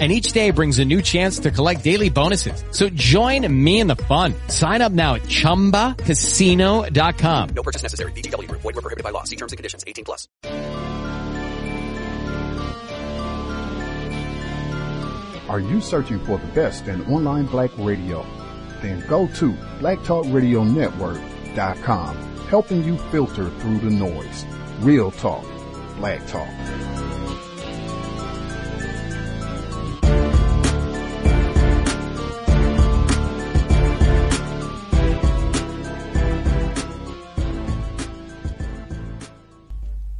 and each day brings a new chance to collect daily bonuses. So join me in the fun. Sign up now at ChumbaCasino.com. No purchase necessary. VGW. Void were prohibited by law. See terms and conditions. 18 plus. Are you searching for the best in online black radio? Then go to blacktalkradionetwork.com, helping you filter through the noise. Real talk, black talk.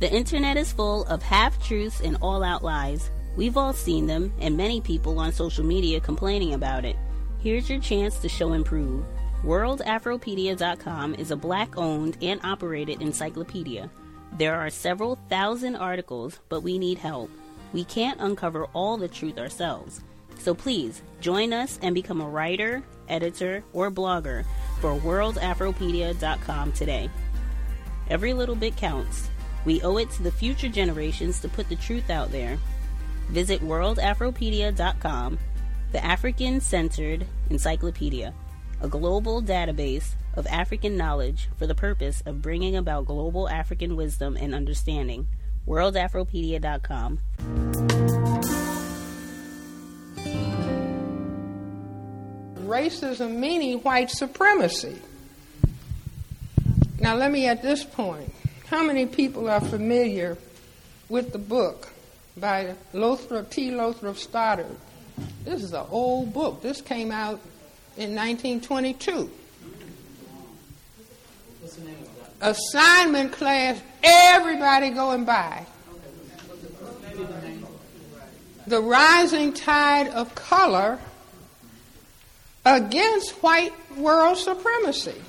The internet is full of half truths and all out lies. We've all seen them, and many people on social media complaining about it. Here's your chance to show and prove. WorldAfropedia.com is a black owned and operated encyclopedia. There are several thousand articles, but we need help. We can't uncover all the truth ourselves. So please join us and become a writer, editor, or blogger for WorldAfropedia.com today. Every little bit counts. We owe it to the future generations to put the truth out there. Visit worldafropedia.com, the African centered encyclopedia, a global database of African knowledge for the purpose of bringing about global African wisdom and understanding. worldafropedia.com. Racism meaning white supremacy. Now, let me at this point how many people are familiar with the book by Lothrop, T. Lothrop Stoddard? This is an old book. This came out in 1922. Assignment class, everybody going by. The rising tide of color against white world supremacy.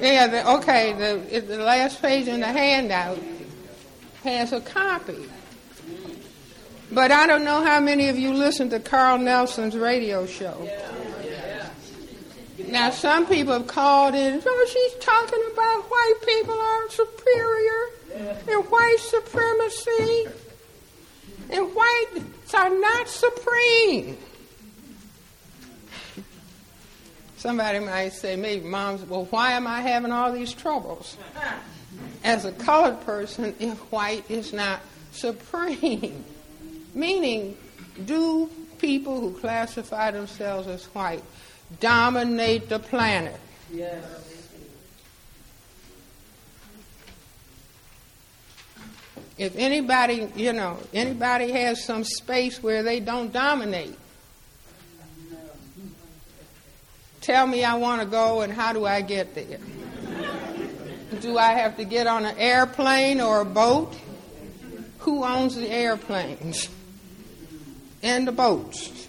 Yeah, the, okay, the, the last page in the handout has a copy. But I don't know how many of you listen to Carl Nelson's radio show. Now, some people have called in, oh, she's talking about white people are superior and white supremacy, and whites are not supreme. Somebody might say, maybe mom's, well, why am I having all these troubles? As a colored person, if white is not supreme, meaning, do people who classify themselves as white dominate the planet? Yes. If anybody, you know, anybody has some space where they don't dominate, Tell me I want to go and how do I get there? do I have to get on an airplane or a boat? Who owns the airplanes and the boats?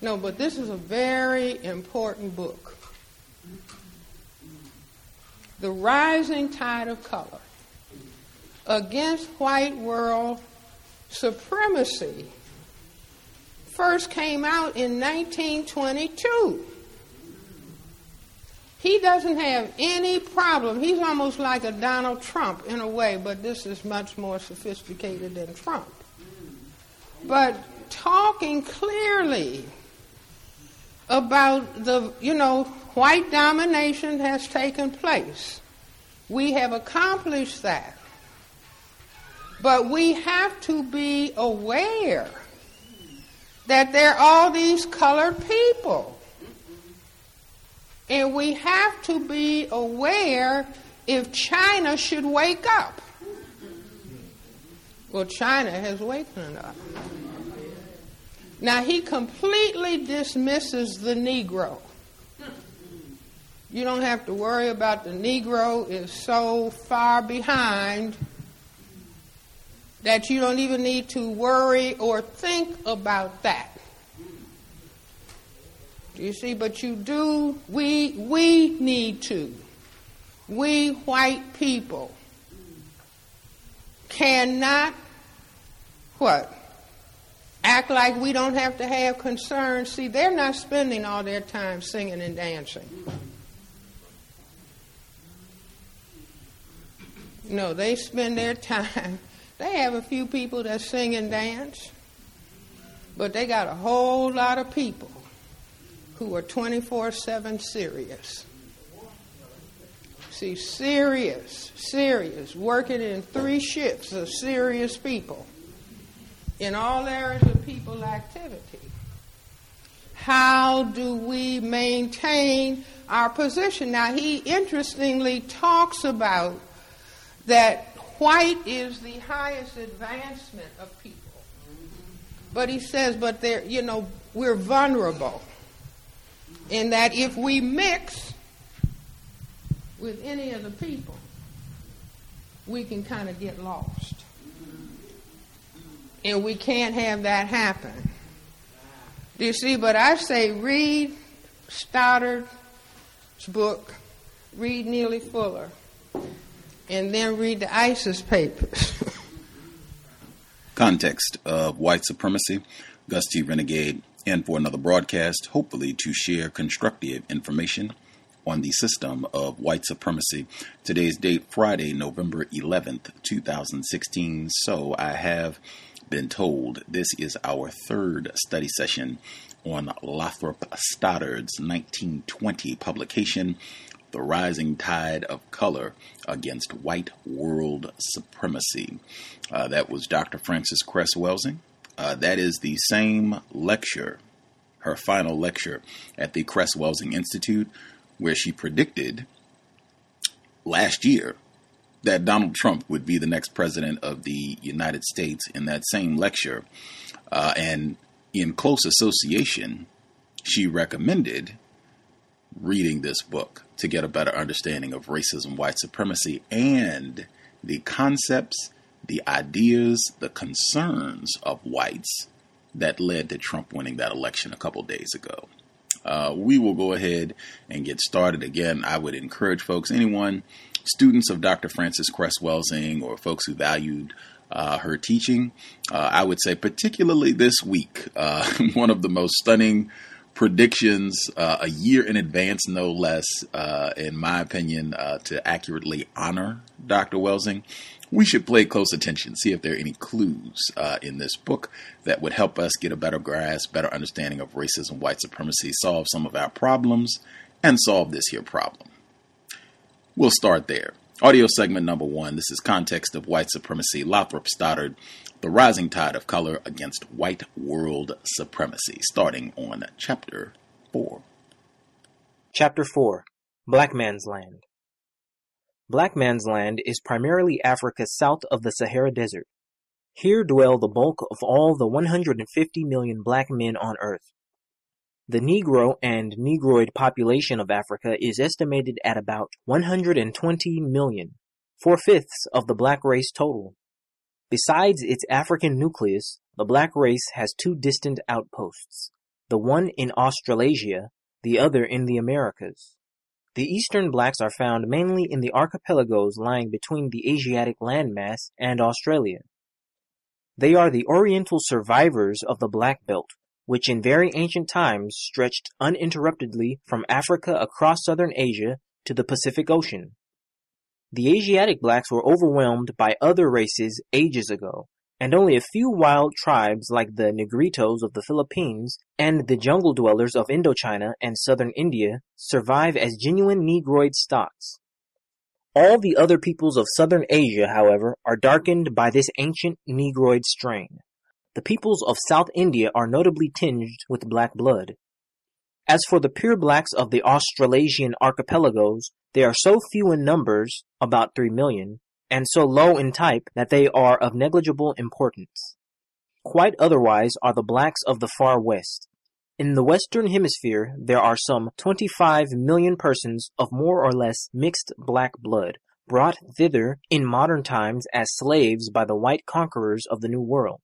No, but this is a very important book. The Rising Tide of Color Against White World Supremacy first came out in 1922. He doesn't have any problem. He's almost like a Donald Trump in a way, but this is much more sophisticated than Trump. But talking clearly about the, you know, white domination has taken place. We have accomplished that. But we have to be aware that there are all these colored people. And we have to be aware if China should wake up. Well, China has wakened up. Now, he completely dismisses the Negro. You don't have to worry about the Negro is so far behind that you don't even need to worry or think about that. You see, but you do, we, we need to. We white people cannot, what? Act like we don't have to have concerns. See, they're not spending all their time singing and dancing. No, they spend their time. They have a few people that sing and dance, but they got a whole lot of people who are 24 7 serious. See, serious, serious, working in three shifts of serious people in all areas of people activity. How do we maintain our position? Now, he interestingly talks about that white is the highest advancement of people. But he says, but they're, you know, we're vulnerable in that if we mix with any of the people, we can kind of get lost. And we can't have that happen. Do you see? But I say read Stoddard's book, read Neely Fuller, and then read the ISIS papers. Context of white supremacy, Gus T. Renegade and for another broadcast, hopefully to share constructive information on the system of white supremacy. Today's date, Friday, November 11th, 2016. So I have been told this is our third study session on Lothrop Stoddard's 1920 publication, The Rising Tide of Color Against White World Supremacy. Uh, that was Dr. Frances Cress Welsing uh, that is the same lecture, her final lecture at the Cress Welsing Institute, where she predicted last year that Donald Trump would be the next president of the United States in that same lecture. Uh, and in close association, she recommended reading this book to get a better understanding of racism, white supremacy, and the concepts the ideas, the concerns of whites that led to Trump winning that election a couple days ago. Uh, we will go ahead and get started. Again, I would encourage folks, anyone, students of Dr. Frances Cress Welsing, or folks who valued uh, her teaching, uh, I would say, particularly this week, uh, one of the most stunning predictions uh, a year in advance, no less, uh, in my opinion, uh, to accurately honor Dr. Welsing we should pay close attention, see if there are any clues uh, in this book that would help us get a better grasp, better understanding of racism, white supremacy, solve some of our problems, and solve this here problem. We'll start there. Audio segment number one. This is Context of White Supremacy, Lothrop Stoddard, The Rising Tide of Color Against White World Supremacy, starting on Chapter 4. Chapter 4 Black Man's Land Black Man's Land is primarily Africa south of the Sahara Desert. Here dwell the bulk of all the 150 million black men on Earth. The Negro and Negroid population of Africa is estimated at about 120 million, four-fifths of the black race total. Besides its African nucleus, the black race has two distant outposts, the one in Australasia, the other in the Americas. The eastern blacks are found mainly in the archipelagos lying between the Asiatic landmass and Australia. They are the oriental survivors of the Black Belt, which in very ancient times stretched uninterruptedly from Africa across southern Asia to the Pacific Ocean. The Asiatic blacks were overwhelmed by other races ages ago, and only a few wild tribes like the Negritos of the Philippines and the jungle dwellers of Indochina and southern India survive as genuine Negroid stocks. All the other peoples of southern Asia, however, are darkened by this ancient Negroid strain. The peoples of South India are notably tinged with black blood. As for the pure blacks of the Australasian archipelagos, they are so few in numbers, about 3 million, and so low in type that they are of negligible importance. Quite otherwise are the blacks of the far west. In the Western Hemisphere, there are some 25 million persons of more or less mixed black blood, brought thither in modern times as slaves by the white conquerors of the New World.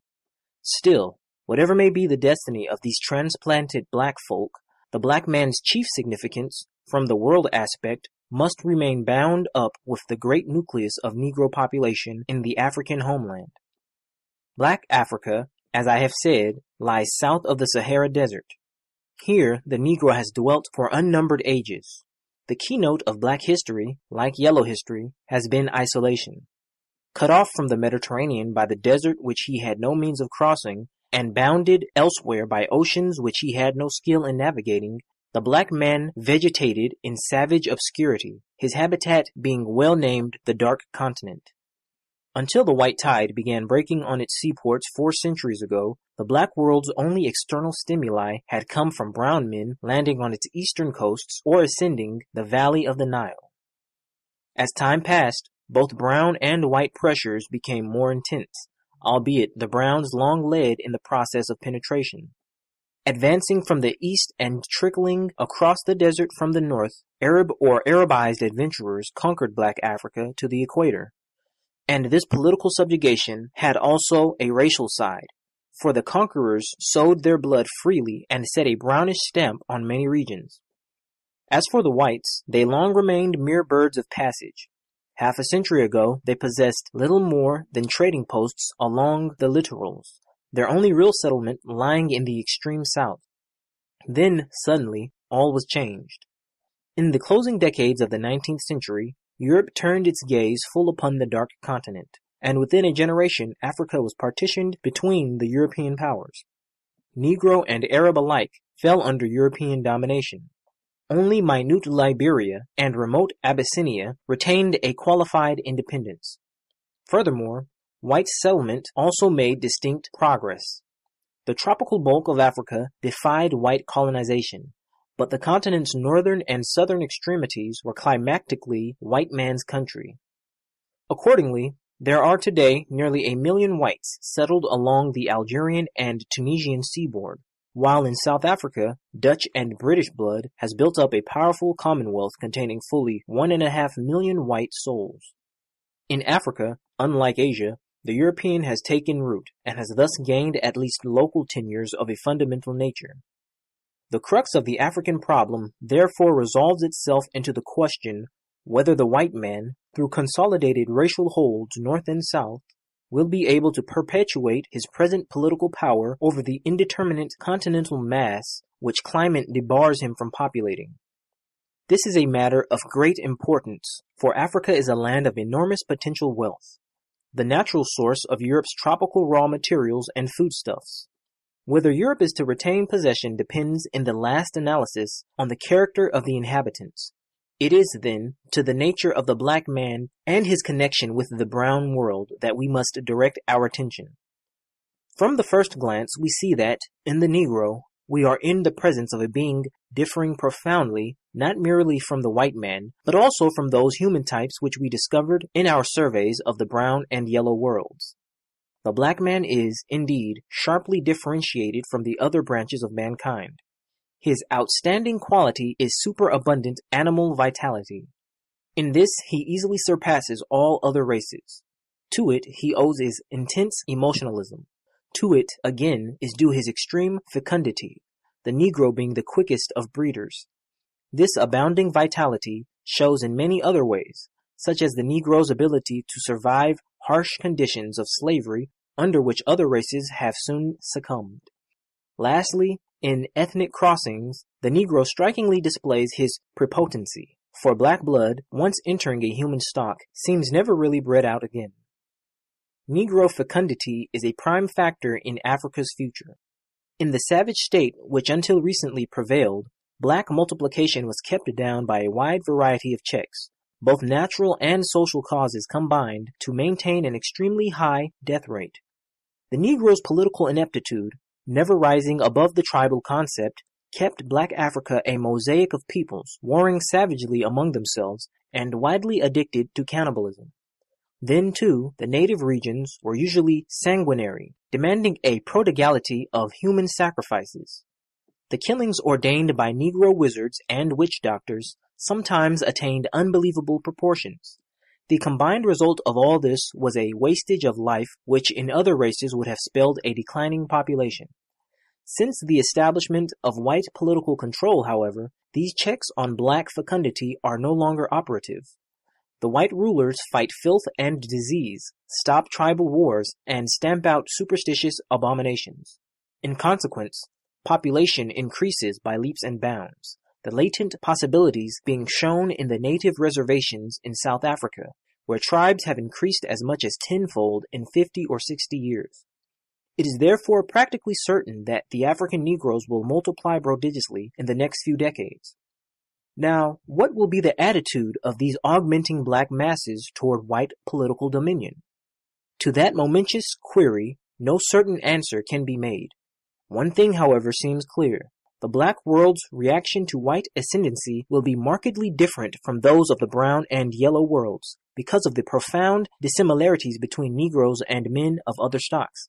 Still, whatever may be the destiny of these transplanted black folk, the black man's chief significance, from the world aspect, must remain bound up with the great nucleus of Negro population in the African homeland. Black Africa, as I have said, lies south of the Sahara Desert. Here, the Negro has dwelt for unnumbered ages. The keynote of black history, like yellow history, has been isolation. Cut off from the Mediterranean by the desert which he had no means of crossing, and bounded elsewhere by oceans which he had no skill in navigating, the black man vegetated in savage obscurity, his habitat being well named the Dark Continent. Until the white tide began breaking on its seaports four centuries ago, the black world's only external stimuli had come from brown men landing on its eastern coasts or ascending the valley of the Nile. As time passed, both brown and white pressures became more intense, albeit the browns long led in the process of penetration. Advancing from the east and trickling across the desert from the north, Arab or Arabized adventurers conquered black Africa to the equator. And this political subjugation had also a racial side, for the conquerors sowed their blood freely and set a brownish stamp on many regions. As for the whites, they long remained mere birds of passage. Half a century ago, they possessed little more than trading posts along the littorals, their only real settlement lying in the extreme south. Then, suddenly, all was changed. In the closing decades of the 19th century, Europe turned its gaze full upon the dark continent, and within a generation Africa was partitioned between the European powers. Negro and Arab alike fell under European domination. Only minute Liberia and remote Abyssinia retained a qualified independence. Furthermore, White settlement also made distinct progress. The tropical bulk of Africa defied white colonization, but the continent's northern and southern extremities were climactically white man's country. Accordingly, there are today nearly a million whites settled along the Algerian and Tunisian seaboard, while in South Africa, Dutch and British blood has built up a powerful commonwealth containing fully one and a half million white souls. In Africa, unlike Asia, the European has taken root, and has thus gained at least local tenures of a fundamental nature. The crux of the African problem therefore resolves itself into the question whether the white man, through consolidated racial holds north and south, will be able to perpetuate his present political power over the indeterminate continental mass which climate debars him from populating. This is a matter of great importance, for Africa is a land of enormous potential wealth the natural source of Europe's tropical raw materials and foodstuffs. Whether Europe is to retain possession depends in the last analysis on the character of the inhabitants. It is, then, to the nature of the black man and his connection with the brown world that we must direct our attention. From the first glance, we see that, in the Negro, we are in the presence of a being differing profoundly not merely from the white man, but also from those human types which we discovered in our surveys of the brown and yellow worlds. The black man is, indeed, sharply differentiated from the other branches of mankind. His outstanding quality is superabundant animal vitality. In this he easily surpasses all other races. To it he owes his intense emotionalism. To it, again, is due his extreme fecundity, the Negro being the quickest of breeders. This abounding vitality shows in many other ways, such as the Negro's ability to survive harsh conditions of slavery under which other races have soon succumbed. Lastly, in ethnic crossings, the Negro strikingly displays his prepotency, for black blood, once entering a human stock, seems never really bred out again. Negro fecundity is a prime factor in Africa's future. In the savage state which until recently prevailed, black multiplication was kept down by a wide variety of checks, both natural and social causes combined to maintain an extremely high death rate. The Negro's political ineptitude, never rising above the tribal concept, kept black Africa a mosaic of peoples warring savagely among themselves and widely addicted to cannibalism. Then, too, the native regions were usually sanguinary, demanding a prodigality of human sacrifices. The killings ordained by Negro wizards and witch doctors sometimes attained unbelievable proportions. The combined result of all this was a wastage of life which in other races would have spelled a declining population. Since the establishment of white political control, however, these checks on black fecundity are no longer operative. The white rulers fight filth and disease, stop tribal wars, and stamp out superstitious abominations. In consequence, population increases by leaps and bounds, the latent possibilities being shown in the native reservations in South Africa, where tribes have increased as much as tenfold in 50 or 60 years. It is therefore practically certain that the African Negroes will multiply prodigiously in the next few decades. Now, what will be the attitude of these augmenting black masses toward white political dominion? To that momentous query, no certain answer can be made. One thing, however, seems clear. The black world's reaction to white ascendancy will be markedly different from those of the brown and yellow worlds because of the profound dissimilarities between Negroes and men of other stocks.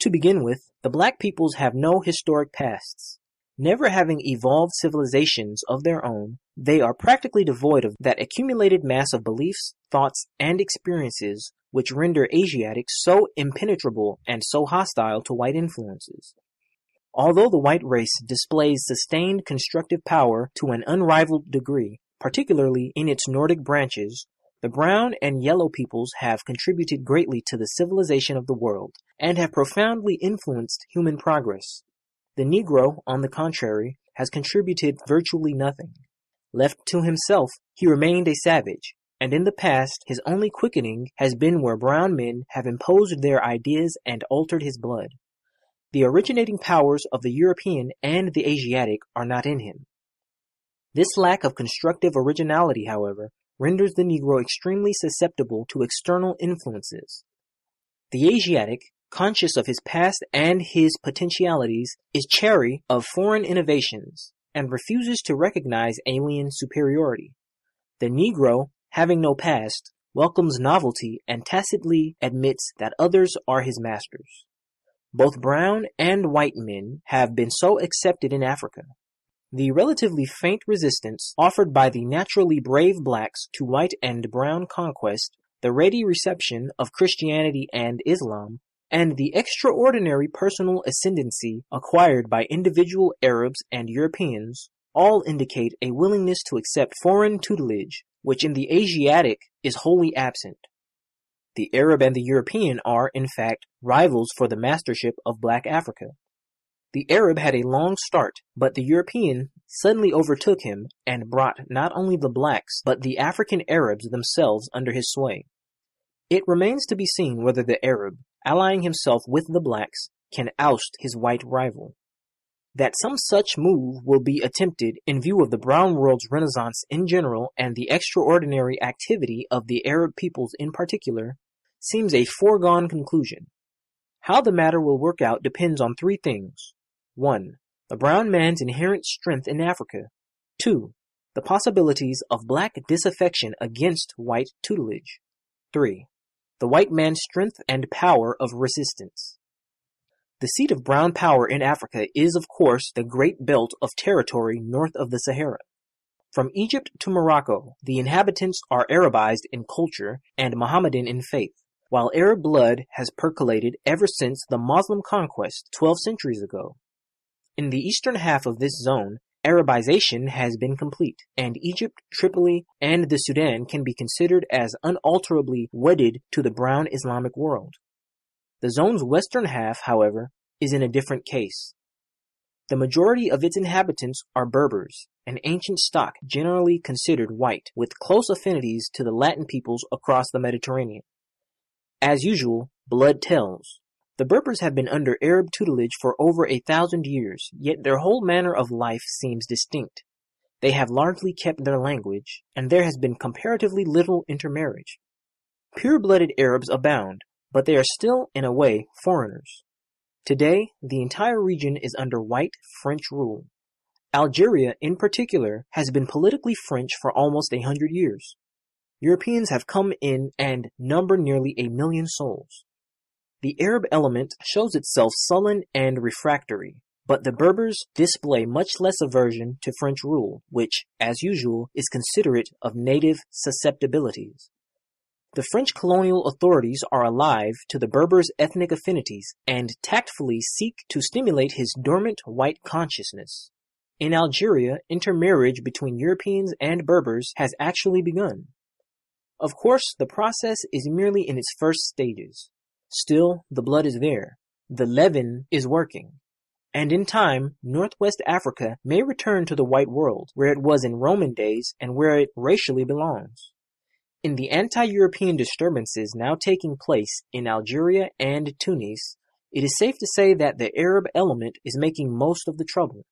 To begin with, the black peoples have no historic pasts. Never having evolved civilizations of their own, they are practically devoid of that accumulated mass of beliefs, thoughts, and experiences which render Asiatics so impenetrable and so hostile to white influences. Although the white race displays sustained constructive power to an unrivaled degree, particularly in its Nordic branches, the brown and yellow peoples have contributed greatly to the civilization of the world and have profoundly influenced human progress. The Negro, on the contrary, has contributed virtually nothing. Left to himself, he remained a savage, and in the past his only quickening has been where brown men have imposed their ideas and altered his blood. The originating powers of the European and the Asiatic are not in him. This lack of constructive originality, however, renders the Negro extremely susceptible to external influences. The Asiatic, conscious of his past and his potentialities, is chary of foreign innovations and refuses to recognize alien superiority. The Negro, having no past, welcomes novelty and tacitly admits that others are his masters. Both brown and white men have been so accepted in Africa. The relatively faint resistance offered by the naturally brave blacks to white and brown conquest, the ready reception of Christianity and Islam, and the extraordinary personal ascendancy acquired by individual Arabs and Europeans all indicate a willingness to accept foreign tutelage, which in the Asiatic is wholly absent. The Arab and the European are, in fact, rivals for the mastership of black Africa. The Arab had a long start, but the European suddenly overtook him and brought not only the blacks but the African Arabs themselves under his sway. It remains to be seen whether the Arab, allying himself with the blacks, can oust his white rival. That some such move will be attempted in view of the brown world's renaissance in general and the extraordinary activity of the Arab peoples in particular seems a foregone conclusion. How the matter will work out depends on three things. 1. The brown man's inherent strength in Africa. 2. The possibilities of black disaffection against white tutelage. 3. The white man's strength and power of resistance. The seat of brown power in Africa is, of course, the great belt of territory north of the Sahara. From Egypt to Morocco, the inhabitants are Arabized in culture and Mohammedan in faith, while Arab blood has percolated ever since the Moslem conquest 12 centuries ago. In the eastern half of this zone, Arabization has been complete, and Egypt, Tripoli, and the Sudan can be considered as unalterably wedded to the brown Islamic world. The zone's western half, however, is in a different case. The majority of its inhabitants are Berbers, an ancient stock generally considered white, with close affinities to the Latin peoples across the Mediterranean. As usual, blood tells, the Berbers have been under Arab tutelage for over a thousand years, yet their whole manner of life seems distinct. They have largely kept their language, and there has been comparatively little intermarriage. Pure-blooded Arabs abound, but they are still, in a way, foreigners. Today, the entire region is under white French rule. Algeria, in particular, has been politically French for almost a hundred years. Europeans have come in and number nearly a million souls. The Arab element shows itself sullen and refractory, but the Berbers display much less aversion to French rule, which, as usual, is considerate of native susceptibilities. The French colonial authorities are alive to the Berber's ethnic affinities and tactfully seek to stimulate his dormant white consciousness. In Algeria, intermarriage between Europeans and Berbers has actually begun. Of course, the process is merely in its first stages. Still, the blood is there. The leaven is working. And in time, Northwest Africa may return to the white world, where it was in Roman days and where it racially belongs. In the anti-European disturbances now taking place in Algeria and Tunis, it is safe to say that the Arab element is making most of the trouble.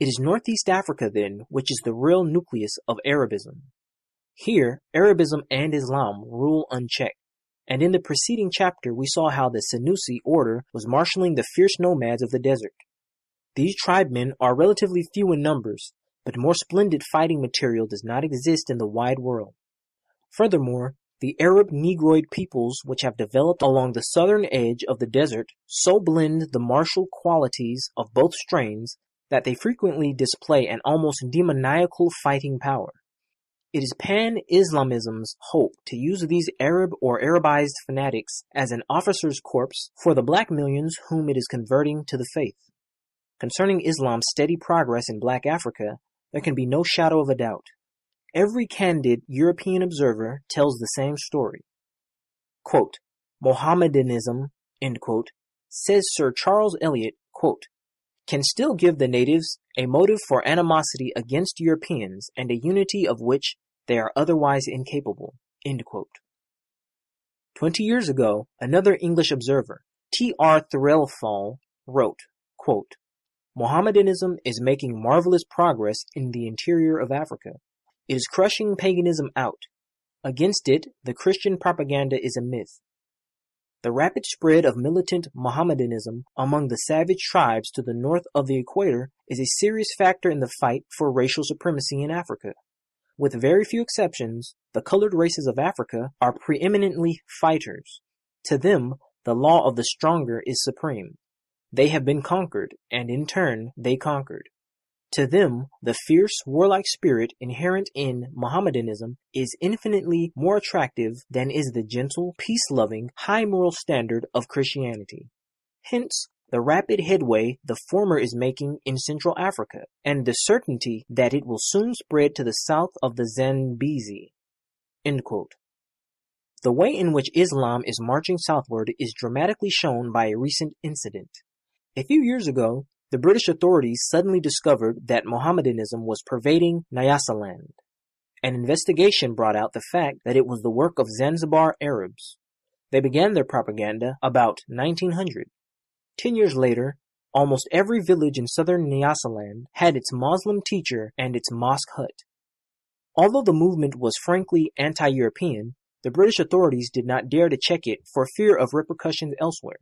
It is Northeast Africa, then, which is the real nucleus of Arabism. Here, Arabism and Islam rule unchecked, and in the preceding chapter we saw how the Senussi order was marshaling the fierce nomads of the desert. These tribemen are relatively few in numbers, but more splendid fighting material does not exist in the wide world. Furthermore, the Arab Negroid peoples which have developed along the southern edge of the desert so blend the martial qualities of both strains that they frequently display an almost demoniacal fighting power. It is Pan-Islamism's hope to use these Arab or Arabized fanatics as an officer's corps for the black millions whom it is converting to the faith. Concerning Islam's steady progress in black Africa, there can be no shadow of a doubt. Every candid European observer tells the same story. Quote, Mohammedanism, quote, says Sir Charles Eliot, quote, can still give the natives a motive for animosity against Europeans and a unity of which they are otherwise incapable. Twenty years ago, another English observer, T. R. Threlfall, wrote, quote, Mohammedanism is making marvelous progress in the interior of Africa. It is crushing paganism out. Against it, the Christian propaganda is a myth. The rapid spread of militant Mohammedanism among the savage tribes to the north of the equator is a serious factor in the fight for racial supremacy in Africa. With very few exceptions, the colored races of Africa are preeminently fighters. To them, the law of the stronger is supreme. They have been conquered, and in turn, they conquered. To them, the fierce, warlike spirit inherent in Mohammedanism is infinitely more attractive than is the gentle, peace-loving, high moral standard of Christianity. Hence, the rapid headway the former is making in Central Africa, and the certainty that it will soon spread to the south of the Zambezi. The way in which Islam is marching southward is dramatically shown by a recent incident. A few years ago, the British authorities suddenly discovered that Mohammedanism was pervading Nyasaland. An investigation brought out the fact that it was the work of Zanzibar Arabs. They began their propaganda about 1900. Ten years later, almost every village in southern Nyasaland had its Moslem teacher and its mosque hut. Although the movement was frankly anti-European, the British authorities did not dare to check it for fear of repercussions elsewhere.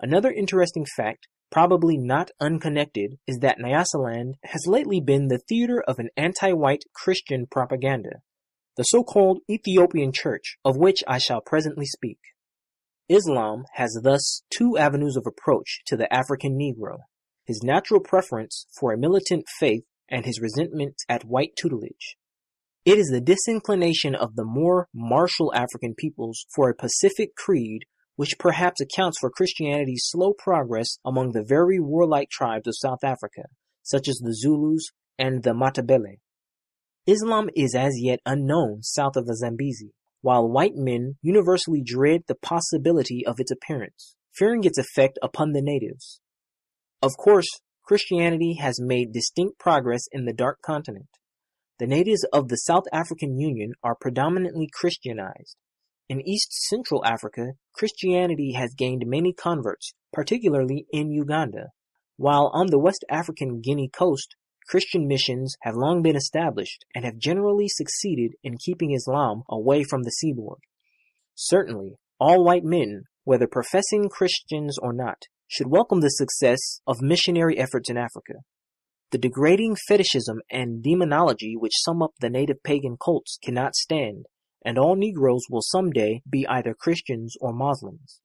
Another interesting fact probably not unconnected, is that Nyasaland has lately been the theater of an anti-white Christian propaganda, the so-called Ethiopian Church, of which I shall presently speak. Islam has thus two avenues of approach to the African Negro, his natural preference for a militant faith and his resentment at white tutelage. It is the disinclination of the more martial African peoples for a pacific creed which perhaps accounts for Christianity's slow progress among the very warlike tribes of South Africa, such as the Zulus and the Matabele. Islam is as yet unknown south of the Zambezi, while white men universally dread the possibility of its appearance, fearing its effect upon the natives. Of course, Christianity has made distinct progress in the Dark Continent. The natives of the South African Union are predominantly Christianized, in East Central Africa, Christianity has gained many converts, particularly in Uganda, while on the West African Guinea coast, Christian missions have long been established and have generally succeeded in keeping Islam away from the seaboard. Certainly, all white men, whether professing Christians or not, should welcome the success of missionary efforts in Africa. The degrading fetishism and demonology which sum up the native pagan cults cannot stand, and all Negroes will someday be either Christians or Muslims.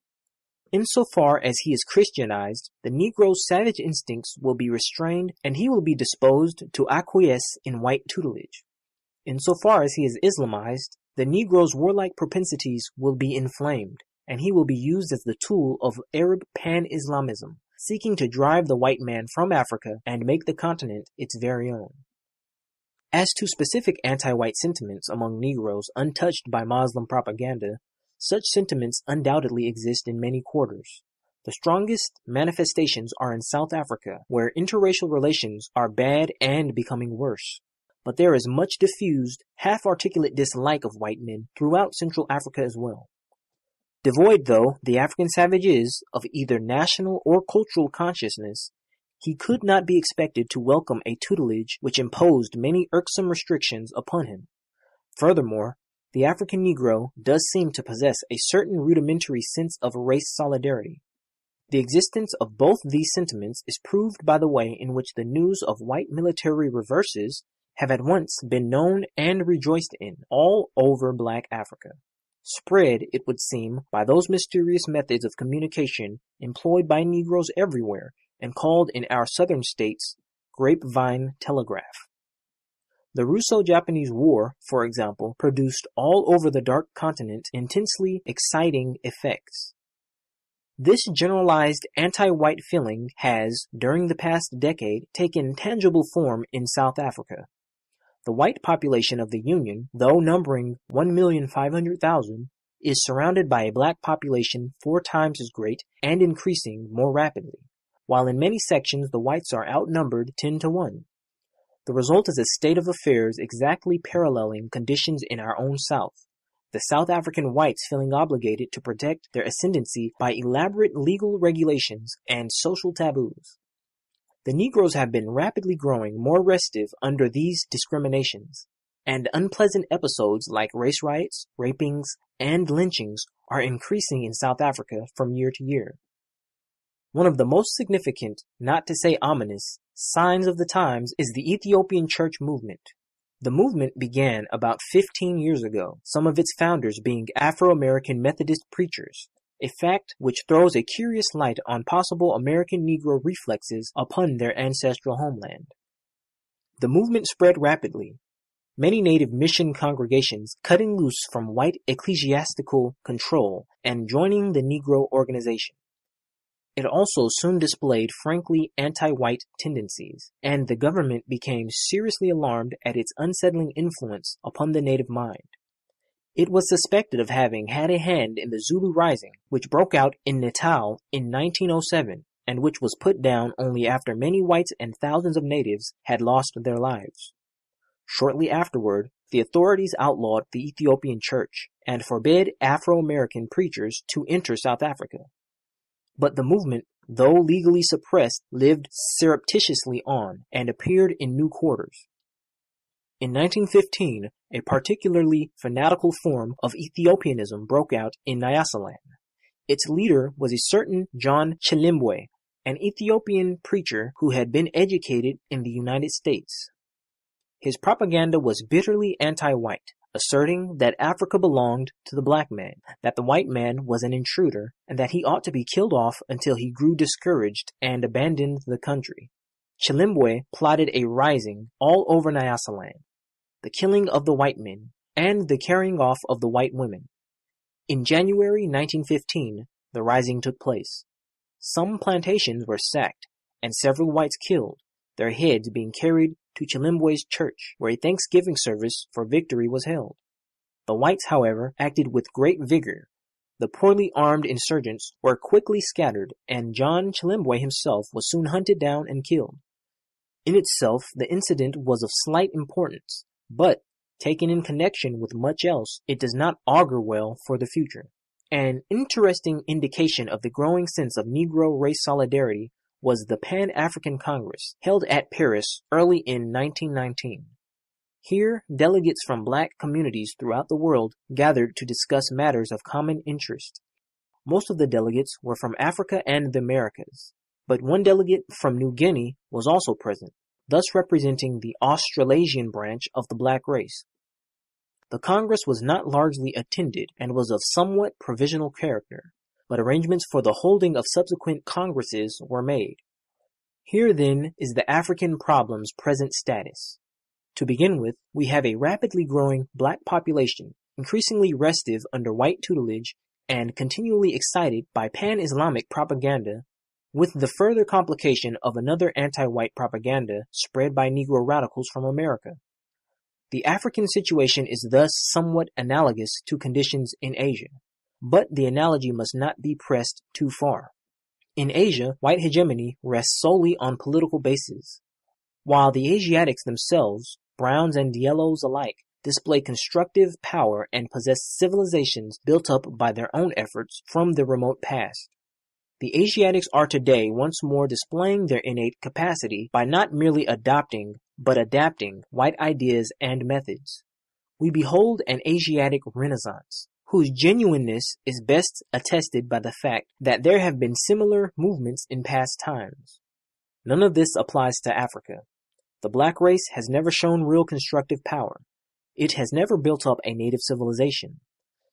Insofar as he is Christianized, the Negro's savage instincts will be restrained and he will be disposed to acquiesce in white tutelage. Insofar as he is Islamized, the Negro's warlike propensities will be inflamed, and he will be used as the tool of Arab pan-Islamism, seeking to drive the white man from Africa and make the continent its very own. As to specific anti-white sentiments among Negroes untouched by Moslem propaganda, such sentiments undoubtedly exist in many quarters. The strongest manifestations are in South Africa, where interracial relations are bad and becoming worse. But there is much diffused, half-articulate dislike of white men throughout Central Africa as well. Devoid, though, the African savage is of either national or cultural consciousness, he could not be expected to welcome a tutelage which imposed many irksome restrictions upon him. Furthermore, the African Negro does seem to possess a certain rudimentary sense of race solidarity. The existence of both these sentiments is proved by the way in which the news of white military reverses have at once been known and rejoiced in all over black Africa. Spread, it would seem, by those mysterious methods of communication employed by Negroes everywhere and called in our southern states grapevine telegraph. The Russo-Japanese War, for example, produced all over the Dark Continent intensely exciting effects. This generalized anti-white feeling has, during the past decade, taken tangible form in South Africa. The white population of the Union, though numbering 1,500,000, is surrounded by a black population four times as great and increasing more rapidly, while in many sections the whites are outnumbered 10 to 1. The result is a state of affairs exactly paralleling conditions in our own South, the South African whites feeling obligated to protect their ascendancy by elaborate legal regulations and social taboos. The Negroes have been rapidly growing more restive under these discriminations, and unpleasant episodes like race riots, rapings, and lynchings are increasing in South Africa from year to year. One of the most significant, not to say ominous, signs of the times is the Ethiopian church movement. The movement began about 15 years ago, some of its founders being Afro-American Methodist preachers, a fact which throws a curious light on possible American Negro reflexes upon their ancestral homeland. The movement spread rapidly, many native mission congregations cutting loose from white ecclesiastical control and joining the Negro organization. It also soon displayed frankly anti-white tendencies, and the government became seriously alarmed at its unsettling influence upon the native mind. It was suspected of having had a hand in the Zulu Rising, which broke out in Natal in 1907 and which was put down only after many whites and thousands of natives had lost their lives. Shortly afterward, the authorities outlawed the Ethiopian church and forbade Afro-American preachers to enter South Africa. But the movement, though legally suppressed, lived surreptitiously on and appeared in new quarters. In 1915, a particularly fanatical form of Ethiopianism broke out in Nyasaland. Its leader was a certain John Chilembwe, an Ethiopian preacher who had been educated in the United States. His propaganda was bitterly anti-white, asserting that Africa belonged to the black man, that the white man was an intruder, and that he ought to be killed off until he grew discouraged and abandoned the country. Chilembwe plotted a rising all over Nyasaland, the killing of the white men, and the carrying off of the white women. In January 1915, the rising took place. Some plantations were sacked and several whites killed, their heads being carried to Chilembwe's church, where a thanksgiving service for victory was held. The whites, however, acted with great vigor. The poorly armed insurgents were quickly scattered, and John Chilembwe himself was soon hunted down and killed. In itself, the incident was of slight importance, but, taken in connection with much else, it does not augur well for the future. An interesting indication of the growing sense of Negro race solidarity was the Pan-African Congress, held at Paris early in 1919. Here, delegates from black communities throughout the world gathered to discuss matters of common interest. Most of the delegates were from Africa and the Americas, but one delegate from New Guinea was also present, thus representing the Australasian branch of the black race. The Congress was not largely attended and was of somewhat provisional character but arrangements for the holding of subsequent congresses were made. Here then is the African problem's present status. To begin with, we have a rapidly growing black population increasingly restive under white tutelage and continually excited by pan-Islamic propaganda with the further complication of another anti-white propaganda spread by Negro radicals from America. The African situation is thus somewhat analogous to conditions in Asia, but the analogy must not be pressed too far. In Asia, white hegemony rests solely on political bases, while the Asiatics themselves, browns and yellows alike, display constructive power and possess civilizations built up by their own efforts from the remote past. The Asiatics are today once more displaying their innate capacity by not merely adopting, but adapting white ideas and methods. We behold an Asiatic renaissance, whose genuineness is best attested by the fact that there have been similar movements in past times. None of this applies to Africa. The black race has never shown real constructive power. It has never built up a native civilization.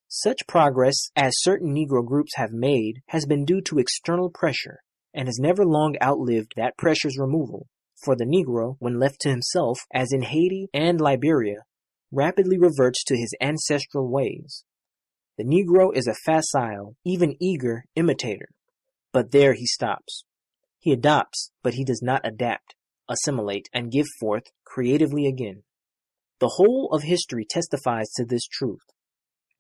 Such progress as certain Negro groups have made has been due to external pressure and has never long outlived that pressure's removal, for the Negro, when left to himself, as in Haiti and Liberia, rapidly reverts to his ancestral ways. The Negro is a facile, even eager, imitator, but there he stops. He adopts, but he does not adapt, assimilate, and give forth creatively again. The whole of history testifies to this truth.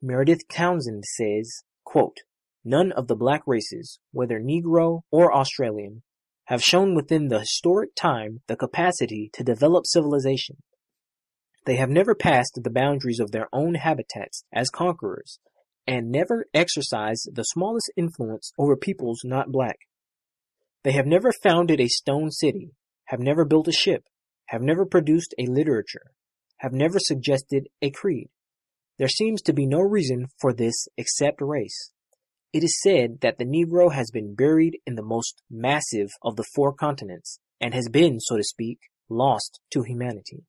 Meredith Townsend says, quote, None of the black races, whether Negro or Australian, have shown within the historic time the capacity to develop civilization. They have never passed the boundaries of their own habitats as conquerors, and never exercised the smallest influence over peoples not black. They have never founded a stone city, have never built a ship, have never produced a literature, have never suggested a creed. There seems to be no reason for this except race. It is said that the Negro has been buried in the most massive of the four continents and has been, so to speak, lost to humanity.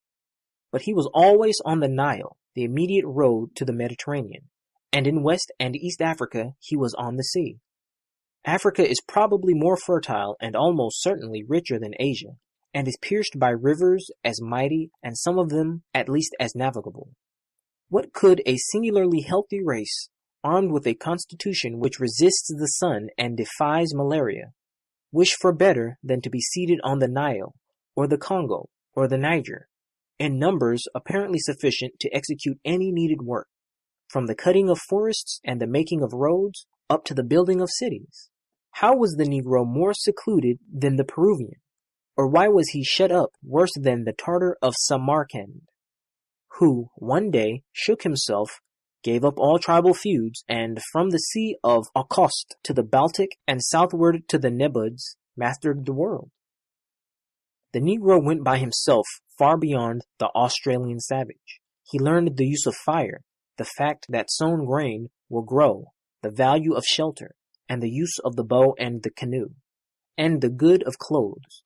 But he was always on the Nile, the immediate road to the Mediterranean, and in West and East Africa he was on the sea. Africa is probably more fertile and almost certainly richer than Asia, and is pierced by rivers as mighty and some of them at least as navigable. What could a singularly healthy race, armed with a constitution which resists the sun and defies malaria, wish for better than to be seated on the Nile, or the Congo, or the Niger, in numbers apparently sufficient to execute any needed work, from the cutting of forests and the making of roads up to the building of cities? How was the Negro more secluded than the Peruvian? Or why was he shut up worse than the Tartar of Samarkand, who one day shook himself, gave up all tribal feuds, and from the Sea of Okhotsk to the Baltic and southward to the Nerbudda, mastered the world? The Negro went by himself far beyond the Australian savage. He learned the use of fire, the fact that sown grain will grow, the value of shelter, and the use of the bow and the canoe, and the good of clothes.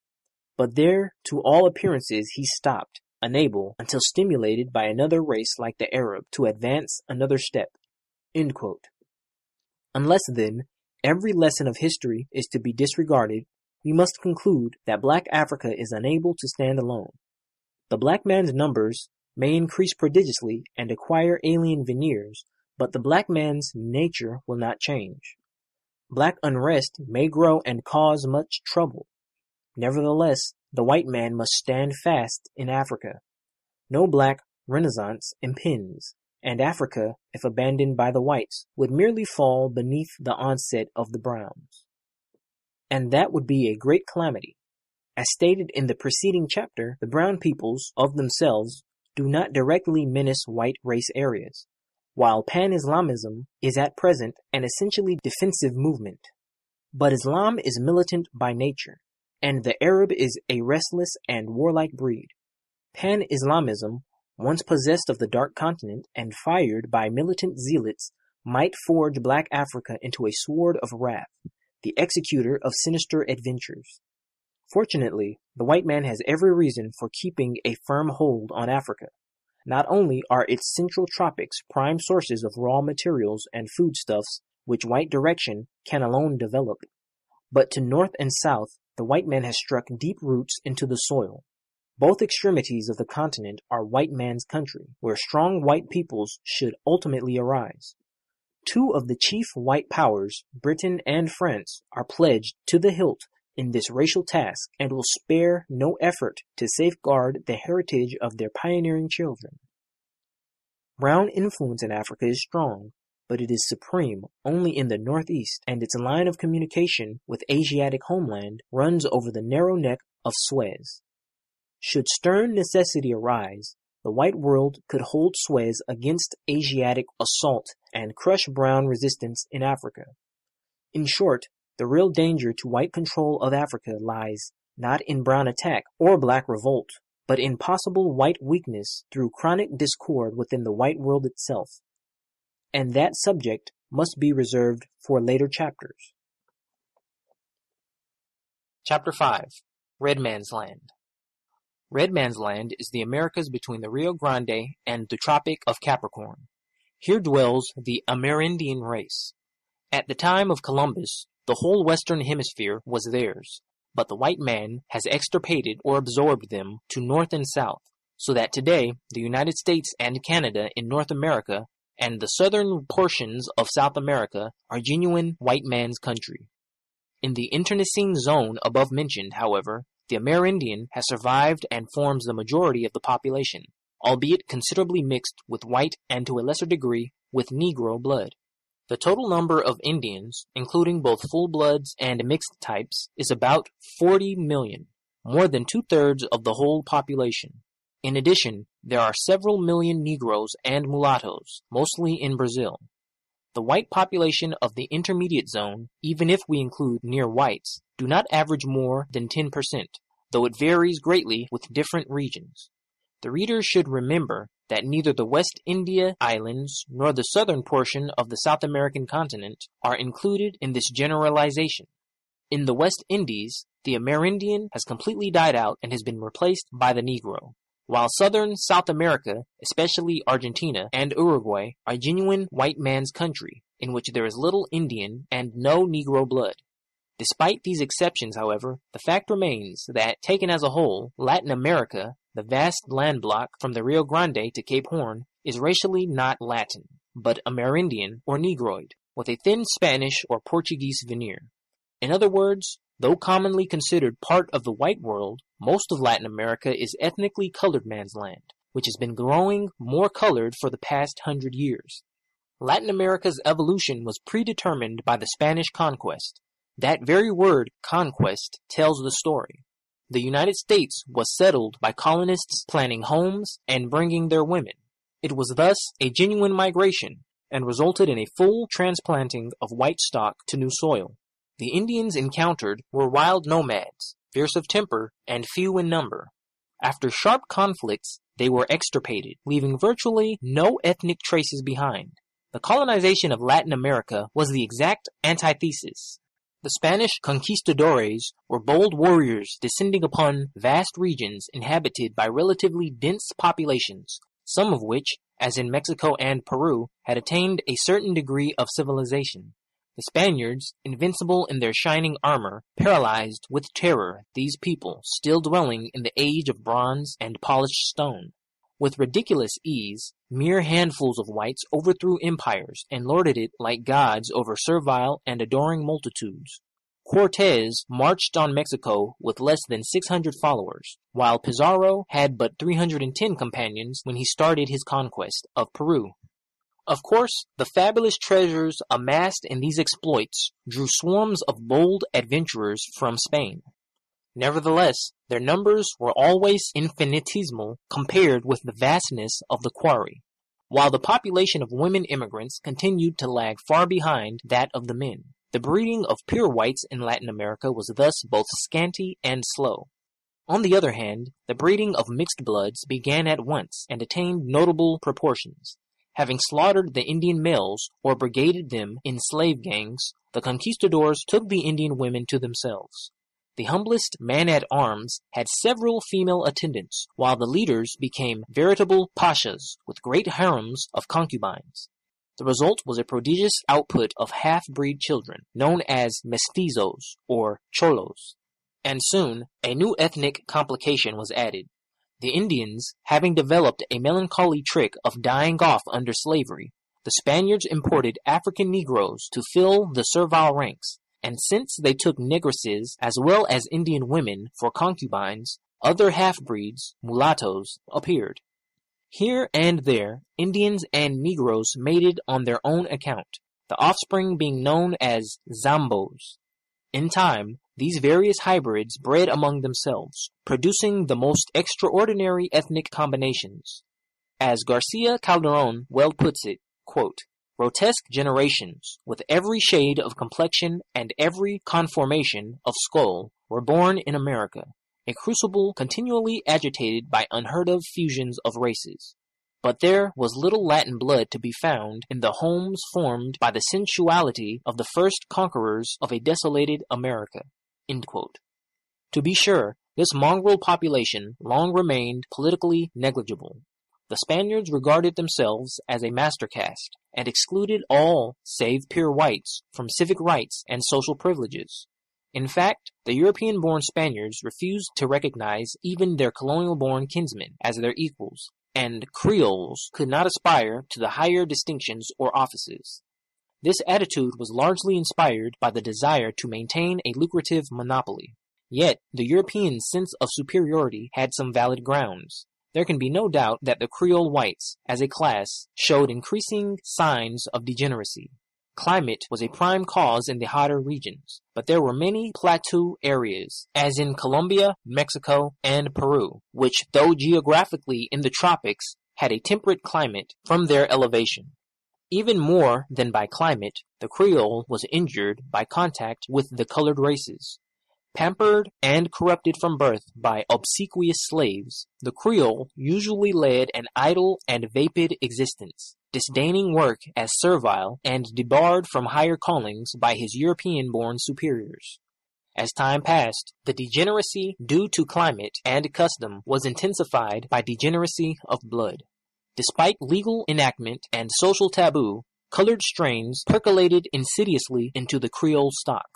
But there, to all appearances, he stopped, unable, until stimulated by another race like the Arab, to advance another step. Unless, then, every lesson of history is to be disregarded, we must conclude that black Africa is unable to stand alone. The black man's numbers may increase prodigiously and acquire alien veneers, but the black man's nature will not change. Black unrest may grow and cause much trouble, Nevertheless, the white man must stand fast in Africa. No black renaissance impends, and Africa, if abandoned by the whites, would merely fall beneath the onset of the browns. And that would be a great calamity. As stated in the preceding chapter, the brown peoples, of themselves, do not directly menace white race areas, while pan-Islamism is at present an essentially defensive movement. But Islam is militant by nature, and the Arab is a restless and warlike breed. Pan-Islamism, once possessed of the Dark Continent and fired by militant zealots, might forge black Africa into a sword of wrath, the executor of sinister adventures. Fortunately, the white man has every reason for keeping a firm hold on Africa. Not only are its central tropics prime sources of raw materials and foodstuffs which white direction can alone develop, but to north and south the white man has struck deep roots into the soil. Both extremities of the continent are white man's country, where strong white peoples should ultimately arise. Two of the chief white powers, Britain and France, are pledged to the hilt in this racial task and will spare no effort to safeguard the heritage of their pioneering children. Brown influence in Africa is strong, but it is supreme only in the northeast, and its line of communication with Asiatic homeland runs over the narrow neck of Suez. Should stern necessity arise, the white world could hold Suez against Asiatic assault and crush brown resistance in Africa. In short, the real danger to white control of Africa lies not in brown attack or black revolt, but in possible white weakness through chronic discord within the white world itself. And that subject must be reserved for later chapters. Chapter 5 Red Man's Land Red Man's Land is the Americas between the Rio Grande and the Tropic of Capricorn. Here dwells the Amerindian race. At the time of Columbus, the whole western hemisphere was theirs, but the white man has extirpated or absorbed them to north and south, so that today the United States and Canada in North America and the southern portions of South America are genuine white man's country. In the internecine zone above mentioned, however, the Amerindian has survived and forms the majority of the population, albeit considerably mixed with white and to a lesser degree with Negro blood. The total number of Indians, including both full-bloods and mixed types, is about 40 million, more than two-thirds of the whole population. In addition, there are several million Negroes and mulattoes, mostly in Brazil. The white population of the intermediate zone, even if we include near whites, do not average more than 10%, though it varies greatly with different regions. The reader should remember that neither the West India Islands nor the southern portion of the South American continent are included in this generalization. In the West Indies, the Amerindian has completely died out and has been replaced by the Negro, while southern South America, especially Argentina and Uruguay, are genuine white man's country, in which there is little Indian and no Negro blood. Despite these exceptions, however, the fact remains that, taken as a whole, Latin America the vast land block from the Rio Grande to Cape Horn is racially not Latin, but Amerindian or Negroid, with a thin Spanish or Portuguese veneer. In other words, though commonly considered part of the white world, most of Latin America is ethnically colored man's land, which has been growing more colored for the past hundred years. Latin America's evolution was predetermined by the Spanish conquest. That very word, conquest, tells the story. The United States was settled by colonists planning homes and bringing their women. It was thus a genuine migration and resulted in a full transplanting of white stock to new soil. The Indians encountered were wild nomads, fierce of temper and few in number. After sharp conflicts, they were extirpated, leaving virtually no ethnic traces behind. The colonization of Latin America was the exact antithesis. The Spanish conquistadores were bold warriors descending upon vast regions inhabited by relatively dense populations, some of which, as in Mexico and Peru, had attained a certain degree of civilization. The Spaniards, invincible in their shining armor, paralyzed with terror these people still dwelling in the age of bronze and polished stone. With ridiculous ease, mere handfuls of whites overthrew empires and lorded it like gods over servile and adoring multitudes. Cortez marched on Mexico with less than 600 followers, while Pizarro had but 310 companions when he started his conquest of Peru. Of course, the fabulous treasures amassed in these exploits drew swarms of bold adventurers from Spain. Nevertheless, their numbers were always infinitesimal compared with the vastness of the quarry, while the population of women immigrants continued to lag far behind that of the men. The breeding of pure whites in Latin America was thus both scanty and slow. On the other hand, the breeding of mixed bloods began at once and attained notable proportions. Having slaughtered the Indian males or brigaded them in slave gangs, the conquistadors took the Indian women to themselves. The humblest man-at-arms had several female attendants, while the leaders became veritable pashas with great harems of concubines. The result was a prodigious output of half-breed children, known as mestizos or cholos. And soon, a new ethnic complication was added. The Indians, having developed a melancholy trick of dying off under slavery, the Spaniards imported African Negroes to fill the servile ranks, and since they took negresses as well as Indian women for concubines, other half-breeds, mulattoes, appeared. Here and there, Indians and Negroes mated on their own account, the offspring being known as Zambos. In time, these various hybrids bred among themselves, producing the most extraordinary ethnic combinations. As Garcia Calderon well puts it, quote, grotesque generations, with every shade of complexion and every conformation of skull, were born in America, a crucible continually agitated by unheard of fusions of races. But there was little Latin blood to be found in the homes formed by the sensuality of the first conquerors of a desolated America. To be sure, this mongrel population long remained politically negligible. The Spaniards regarded themselves as a master caste, and excluded all save pure whites from civic rights and social privileges. In fact, the European born Spaniards refused to recognize even their colonial born kinsmen as their equals, and Creoles could not aspire to the higher distinctions or offices. This attitude was largely inspired by the desire to maintain a lucrative monopoly. Yet, the European sense of superiority had some valid grounds. There can be no doubt that the Creole whites, as a class, showed increasing signs of degeneracy. Climate was a prime cause in the hotter regions, but there were many plateau areas, as in Colombia, Mexico, and Peru, which, though geographically in the tropics, had a temperate climate from their elevation. Even more than by climate, the Creole was injured by contact with the colored races. Pampered and corrupted from birth by obsequious slaves, the Creole usually led an idle and vapid existence, disdaining work as servile and debarred from higher callings by his European-born superiors. As time passed, the degeneracy due to climate and custom was intensified by degeneracy of blood. Despite legal enactment and social taboo, colored strains percolated insidiously into the Creole stock.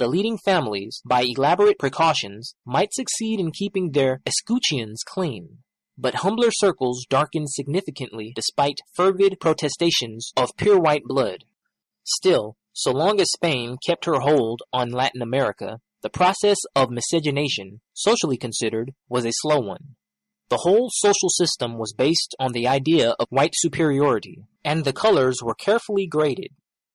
The leading families, by elaborate precautions, might succeed in keeping their escutcheons clean, but humbler circles darkened significantly despite fervid protestations of pure white blood. Still, so long as Spain kept her hold on Latin America, the process of miscegenation, socially considered, was a slow one. The whole social system was based on the idea of white superiority, and the colors were carefully graded.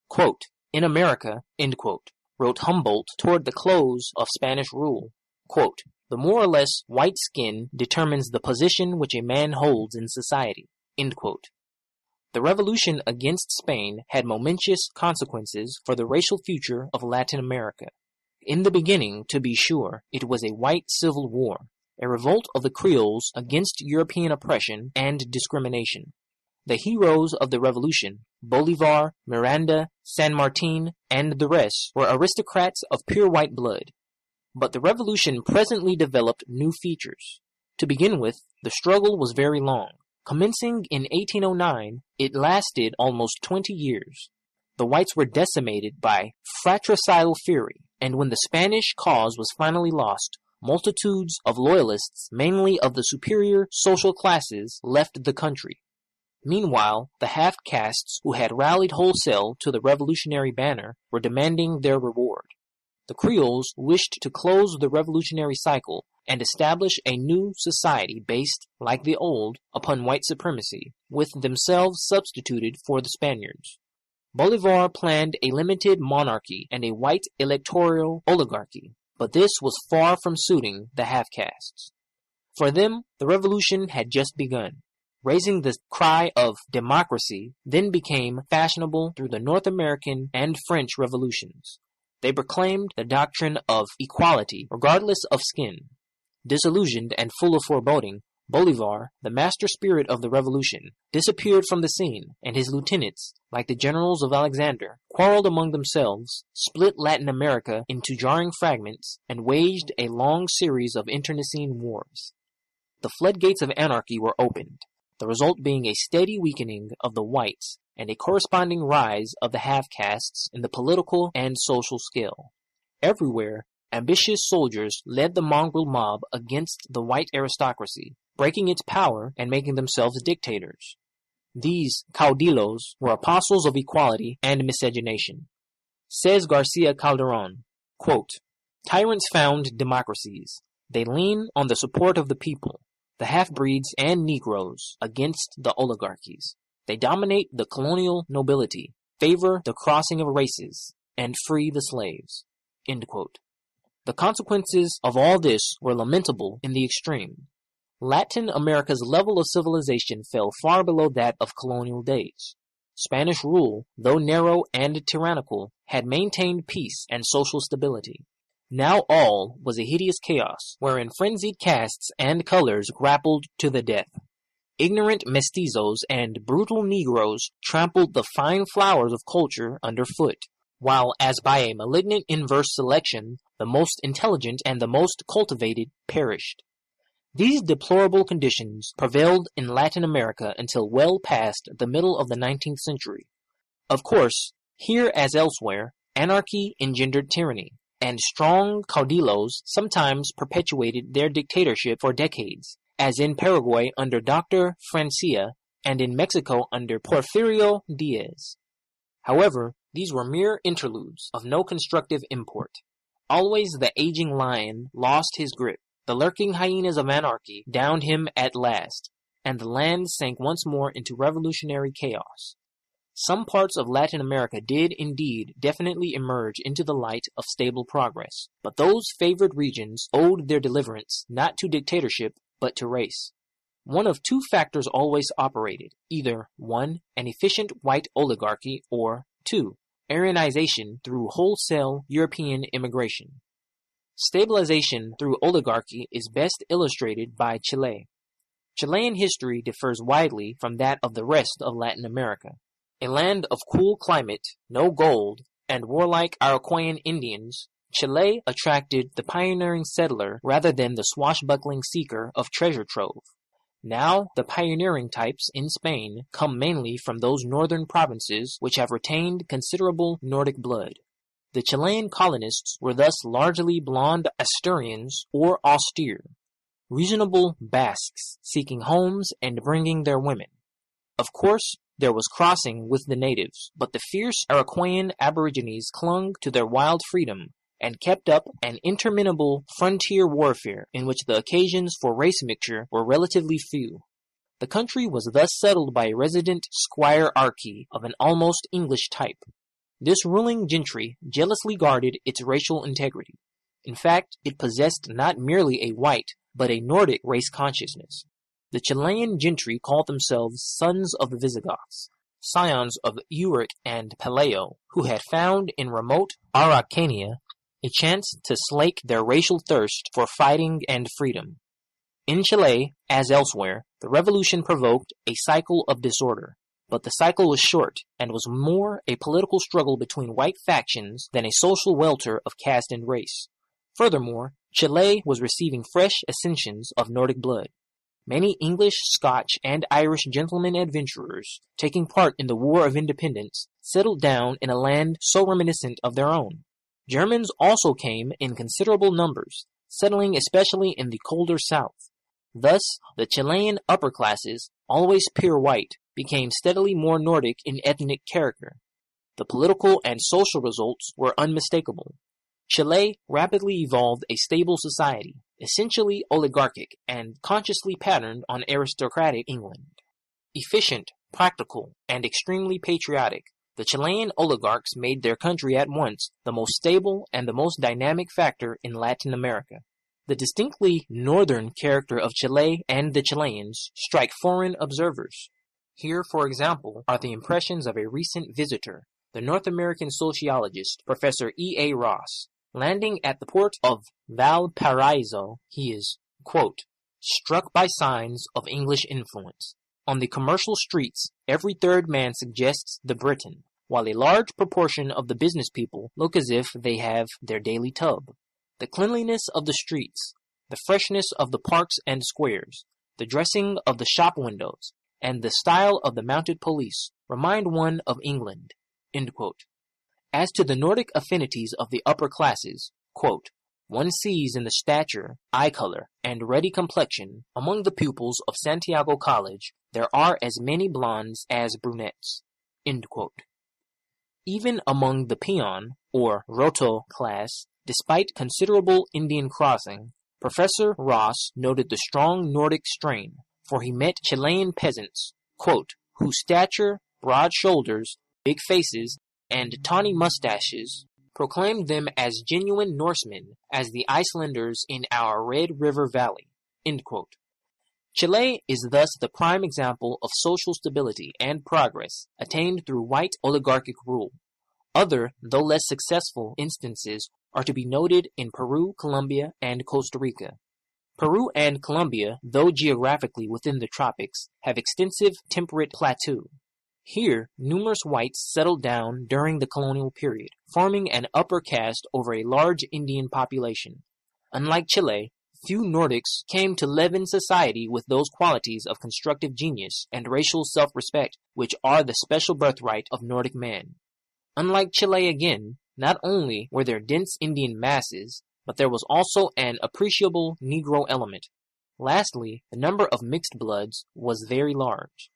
Quote, in America, end quote, wrote Humboldt toward the close of Spanish rule, quote, the more or less white skin determines the position which a man holds in society. The revolution against Spain had momentous consequences for the racial future of Latin America. In the beginning, to be sure, it was a white civil war, a revolt of the Creoles against European oppression and discrimination. The heroes of the revolution, Bolivar, Miranda, San Martin, and the rest, were aristocrats of pure white blood. But the revolution presently developed new features. To begin with, the struggle was very long. Commencing in 1809, it lasted almost 20 years. The whites were decimated by fratricidal fury, and when the Spanish cause was finally lost, multitudes of loyalists, mainly of the superior social classes, left the country. Meanwhile, the half castes who had rallied wholesale to the revolutionary banner were demanding their reward. The Creoles wished to close the revolutionary cycle and establish a new society based, like the old, upon white supremacy, with themselves substituted for the Spaniards. Bolivar planned a limited monarchy and a white electoral oligarchy, but this was far from suiting the half castes. For them, the revolution had just begun. Raising the cry of democracy then became fashionable through the North American and French revolutions. They proclaimed the doctrine of equality regardless of skin. Disillusioned and full of foreboding, Bolivar, the master spirit of the revolution, disappeared from the scene, and his lieutenants, like the generals of Alexander, quarreled among themselves, split Latin America into jarring fragments, and waged a long series of internecine wars. The floodgates of anarchy were opened, the result being a steady weakening of the whites and a corresponding rise of the half castes in the political and social scale. Everywhere, ambitious soldiers led the mongrel mob against the white aristocracy, breaking its power and making themselves dictators. These caudillos were apostles of equality and miscegenation. Says Garcia Calderon, quote, Tyrants found democracies. They lean on the support of the people, the half-breeds and Negroes, against the oligarchies. They dominate the colonial nobility, favor the crossing of races, and free the slaves. The consequences of all this were lamentable in the extreme. Latin America's level of civilization fell far below that of colonial days. Spanish rule, though narrow and tyrannical, had maintained peace and social stability. Now all was a hideous chaos, wherein frenzied castes and colors grappled to the death. Ignorant mestizos and brutal Negroes trampled the fine flowers of culture underfoot, while as by a malignant inverse selection, the most intelligent and the most cultivated perished. These deplorable conditions prevailed in Latin America until well past the middle of the nineteenth century. Of course, here as elsewhere, anarchy engendered tyranny, and strong caudillos sometimes perpetuated their dictatorship for decades, as in Paraguay under Dr. Francia and in Mexico under Porfirio Diaz. However, these were mere interludes of no constructive import. Always the aging lion lost his grip the lurking hyenas of anarchy downed him at last, and the land sank once more into revolutionary chaos. Some parts of Latin America did indeed definitely emerge into the light of stable progress, but those favored regions owed their deliverance not to dictatorship but to race. One of two factors always operated, either 1. an efficient white oligarchy or 2. Aryanization through wholesale European immigration. Stabilization through oligarchy is best illustrated by Chile. Chilean history differs widely from that of the rest of Latin America. A land of cool climate, no gold, and warlike Araucanian Indians, Chile attracted the pioneering settler rather than the swashbuckling seeker of treasure trove. Now, the pioneering types in Spain come mainly from those northern provinces which have retained considerable Nordic blood. The Chilean colonists were thus largely blond Asturians or austere, reasonable Basques seeking homes and bringing their women. Of course, there was crossing with the natives, but the fierce Araucanian aborigines clung to their wild freedom and kept up an interminable frontier warfare in which the occasions for race mixture were relatively few. The country was thus settled by a resident squirearchy of an almost English type, this ruling gentry jealously guarded its racial integrity. In fact, it possessed not merely a white, but a Nordic race consciousness. The Chilean gentry called themselves sons of the Visigoths, scions of Euric and Pelayo, who had found in remote Araucania a chance to slake their racial thirst for fighting and freedom. In Chile, as elsewhere, the revolution provoked a cycle of disorder. But the cycle was short, and was more a political struggle between white factions than a social welter of caste and race. Furthermore, Chile was receiving fresh accessions of Nordic blood. Many English, Scotch, and Irish gentlemen adventurers, taking part in the War of Independence, settled down in a land so reminiscent of their own. Germans also came in considerable numbers, settling especially in the colder south. Thus, the Chilean upper classes, always pure white, became steadily more Nordic in ethnic character. The political and social results were unmistakable. Chile rapidly evolved a stable society, essentially oligarchic and consciously patterned on aristocratic England. Efficient, practical, and extremely patriotic, the Chilean oligarchs made their country at once the most stable and the most dynamic factor in Latin America. The distinctly northern character of Chile and the Chileans strike foreign observers. Here, for example, are the impressions of a recent visitor, the North American sociologist Professor E. A. Ross. Landing at the port of Valparaiso, he is, quote, struck by signs of English influence. On the commercial streets, every third man suggests the Briton, while a large proportion of the business people look as if they have their daily tub. The cleanliness of the streets, the freshness of the parks and squares, the dressing of the shop windows, and the style of the mounted police remind one of England. As to the Nordic affinities of the upper classes, quote, one sees in the stature, eye color, and ruddy complexion among the pupils of Santiago College there are as many blondes as brunettes. Even among the peon, or roto class, despite considerable Indian crossing, Professor Ross noted the strong Nordic strain, for he met Chilean peasants, quote, whose stature, broad shoulders, big faces, and tawny mustaches proclaimed them as genuine Norsemen as the Icelanders in our Red River Valley. Chile is thus the prime example of social stability and progress attained through white oligarchic rule. Other, though less successful, instances are to be noted in Peru, Colombia, and Costa Rica. Peru and Colombia, though geographically within the tropics, have extensive temperate plateaux. Here, numerous whites settled down during the colonial period, forming an upper caste over a large Indian population. Unlike Chile, few Nordics came to live in society with those qualities of constructive genius and racial self-respect which are the special birthright of Nordic man. Unlike Chile again, not only were there dense Indian masses, but there was also an appreciable Negro element. Lastly, the number of mixed bloods was very large.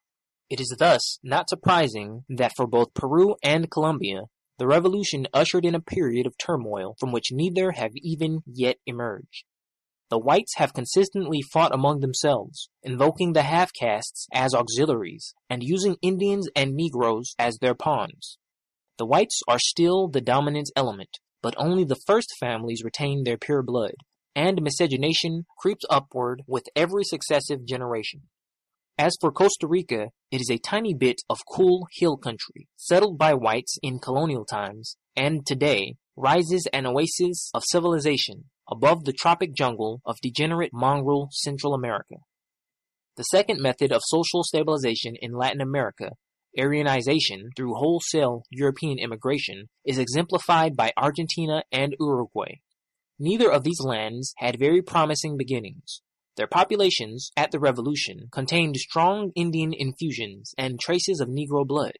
It is thus not surprising that for both Peru and Colombia, the revolution ushered in a period of turmoil from which neither have even yet emerged. The whites have consistently fought among themselves, invoking the half castes as auxiliaries and using Indians and Negroes as their pawns. The whites are still the dominant element, but only the first families retain their pure blood, and miscegenation creeps upward with every successive generation. As for Costa Rica, it is a tiny bit of cool hill country, settled by whites in colonial times, and today rises an oasis of civilization above the tropic jungle of degenerate mongrel Central America. The second method of social stabilization in Latin America, Aryanization through wholesale European immigration, is exemplified by Argentina and Uruguay. Neither of these lands had very promising beginnings, their populations, at the Revolution, contained strong Indian infusions and traces of Negro blood,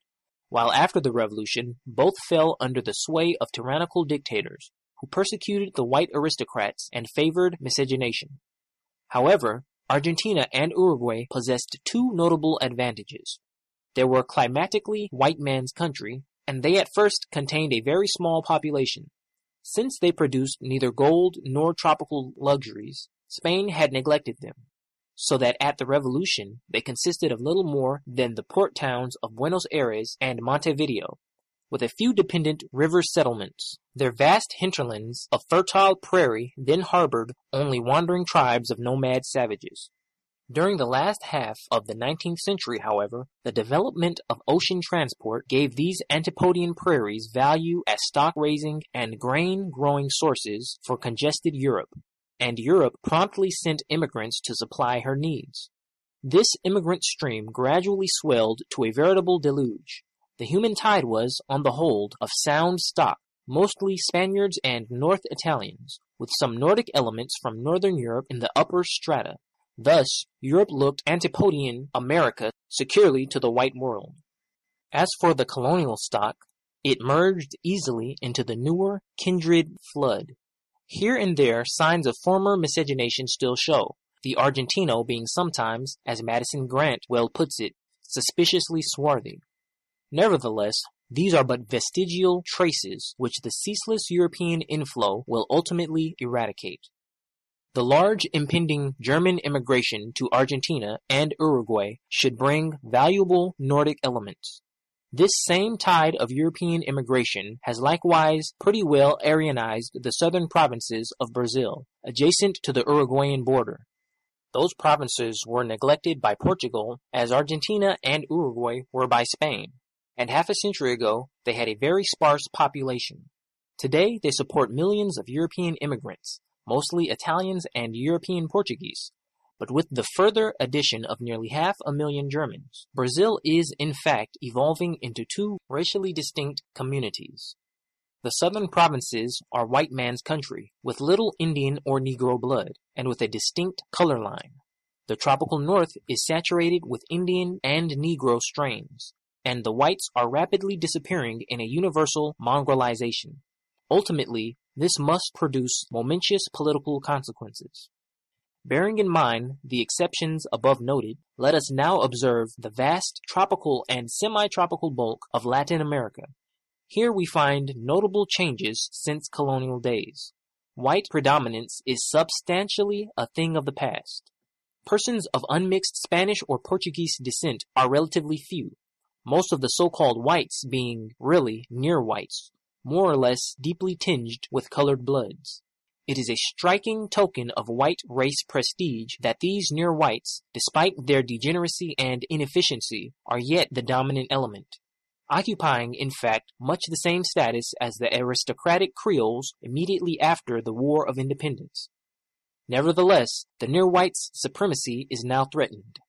while after the Revolution both fell under the sway of tyrannical dictators who persecuted the white aristocrats and favored miscegenation. However, Argentina and Uruguay possessed two notable advantages. They were climatically white man's country, and they at first contained a very small population. Since they produced neither gold nor tropical luxuries, Spain had neglected them, so that at the Revolution they consisted of little more than the port towns of Buenos Aires and Montevideo, with a few dependent river settlements. Their vast hinterlands of fertile prairie then harbored only wandering tribes of nomad savages. During the last half of the 19th century, however, the development of ocean transport gave these Antipodean prairies value as stock raising and grain growing sources for congested Europe and Europe promptly sent immigrants to supply her needs. This immigrant stream gradually swelled to a veritable deluge. The human tide was, on the whole, of sound stock, mostly Spaniards and North Italians, with some Nordic elements from Northern Europe in the upper strata. Thus, Europe looked Antipodean America securely to the white world. As for the colonial stock, it merged easily into the newer kindred flood, here and there signs of former miscegenation still show, the Argentino being sometimes, as Madison Grant well puts it, suspiciously swarthy. Nevertheless, these are but vestigial traces which the ceaseless European inflow will ultimately eradicate. The large impending German immigration to Argentina and Uruguay should bring valuable Nordic elements. This same tide of European immigration has likewise pretty well Aryanized the southern provinces of Brazil, adjacent to the Uruguayan border. Those provinces were neglected by Portugal as Argentina and Uruguay were by Spain, and half a century ago they had a very sparse population. Today they support millions of European immigrants, mostly Italians and European Portuguese, but with the further addition of nearly half a million Germans, Brazil is in fact evolving into two racially distinct communities. The southern provinces are white man's country, with little Indian or Negro blood, and with a distinct color line. The tropical north is saturated with Indian and Negro strains, and the whites are rapidly disappearing in a universal mongrelization. Ultimately, This must produce momentous political consequences. Bearing in mind the exceptions above noted, let us now observe the vast tropical and semi-tropical bulk of Latin America. Here we find notable changes since colonial days. White predominance is substantially a thing of the past. Persons of unmixed Spanish or Portuguese descent are relatively few, most of the so-called whites being really near whites, more or less deeply tinged with colored bloods. It is a striking token of white race prestige that these near whites, despite their degeneracy and inefficiency, are yet the dominant element, occupying in fact much the same status as the aristocratic Creoles immediately after the War of Independence. Nevertheless, the near whites' supremacy is now threatened.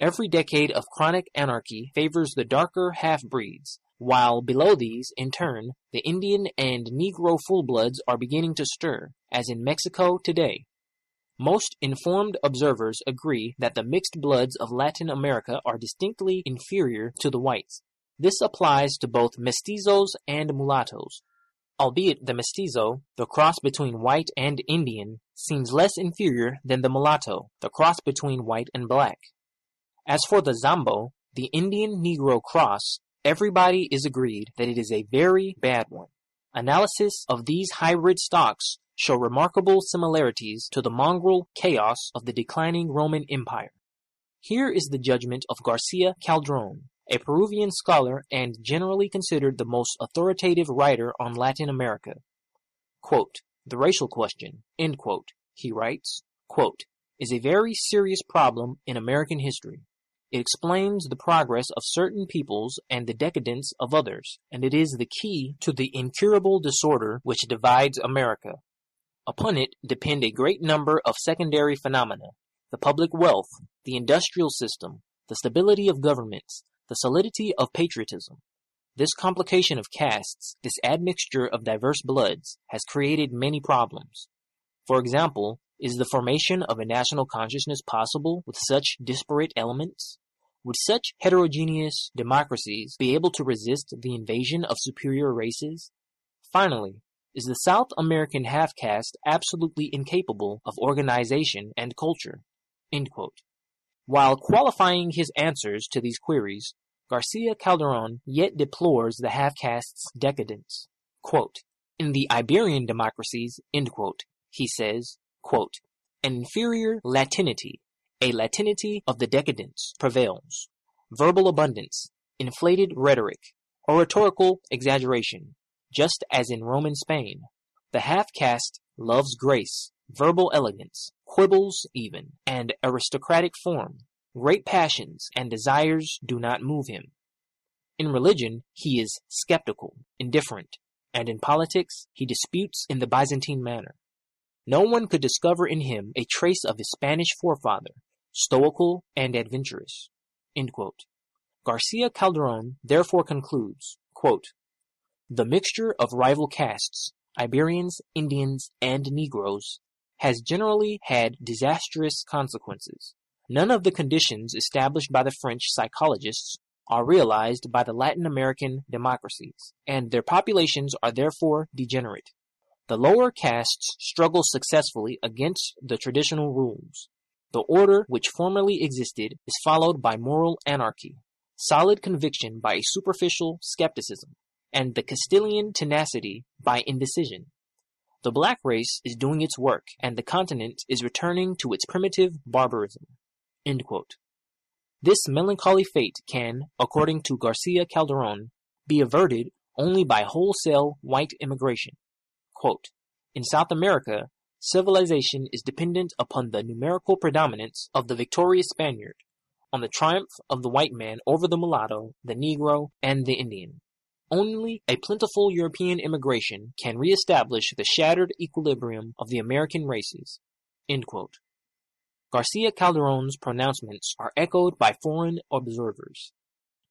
Every decade of chronic anarchy favors the darker half-breeds, while below these, in turn, the Indian and Negro full-bloods are beginning to stir, as in Mexico today. Most informed observers agree that the mixed bloods of Latin America are distinctly inferior to the whites. This applies to both mestizos and mulattoes. Albeit the mestizo, the cross between white and Indian, seems less inferior than the mulatto, the cross between white and black. As for the Zambo, the Indian Negro cross, everybody is agreed that it is a very bad one. Analysis of these hybrid stocks show remarkable similarities to the mongrel chaos of the declining Roman Empire. Here is the judgment of Garcia Calderon, a Peruvian scholar and generally considered the most authoritative writer on Latin America. Quote, the racial question, quote, he writes, quote, is a very serious problem in American history. It explains the progress of certain peoples and the decadence of others, and it is the key to the incurable disorder which divides America. Upon it depend a great number of secondary phenomena the public wealth, the industrial system, the stability of governments, the solidity of patriotism. This complication of castes, this admixture of diverse bloods, has created many problems. For example, is the formation of a national consciousness possible with such disparate elements? Would such heterogeneous democracies be able to resist the invasion of superior races? Finally, is the South American half caste absolutely incapable of organization and culture? While qualifying his answers to these queries, Garcia Calderon yet deplores the half caste's decadence. Quote, in the Iberian democracies, quote, he says, quote, an inferior Latinity, a Latinity of the decadence, prevails. Verbal abundance, inflated rhetoric, oratorical exaggeration, just as in Roman Spain. The half caste loves grace, verbal elegance, quibbles even, and aristocratic form. Great passions and desires do not move him. In religion, he is skeptical, indifferent, and in politics, he disputes in the Byzantine manner. No one could discover in him a trace of his Spanish forefather, stoical and adventurous. Garcia Calderon therefore concludes, quote, The mixture of rival castes, Iberians, Indians, and Negroes, has generally had disastrous consequences. None of the conditions established by the French psychologists are realized by the Latin American democracies, and their populations are therefore degenerate. The lower castes struggle successfully against the traditional rules. The order which formerly existed is followed by moral anarchy, solid conviction by a superficial skepticism, and the Castilian tenacity by indecision. The black race is doing its work, and the continent is returning to its primitive barbarism. This melancholy fate can, according to Garcia Calderon, be averted only by wholesale white immigration. Quote, in South America, civilization is dependent upon the numerical predominance of the victorious Spaniard, on the triumph of the white man over the mulatto, the Negro, and the Indian. Only a plentiful European immigration can reestablish the shattered equilibrium of the American races. Garcia Calderon's pronouncements are echoed by foreign observers.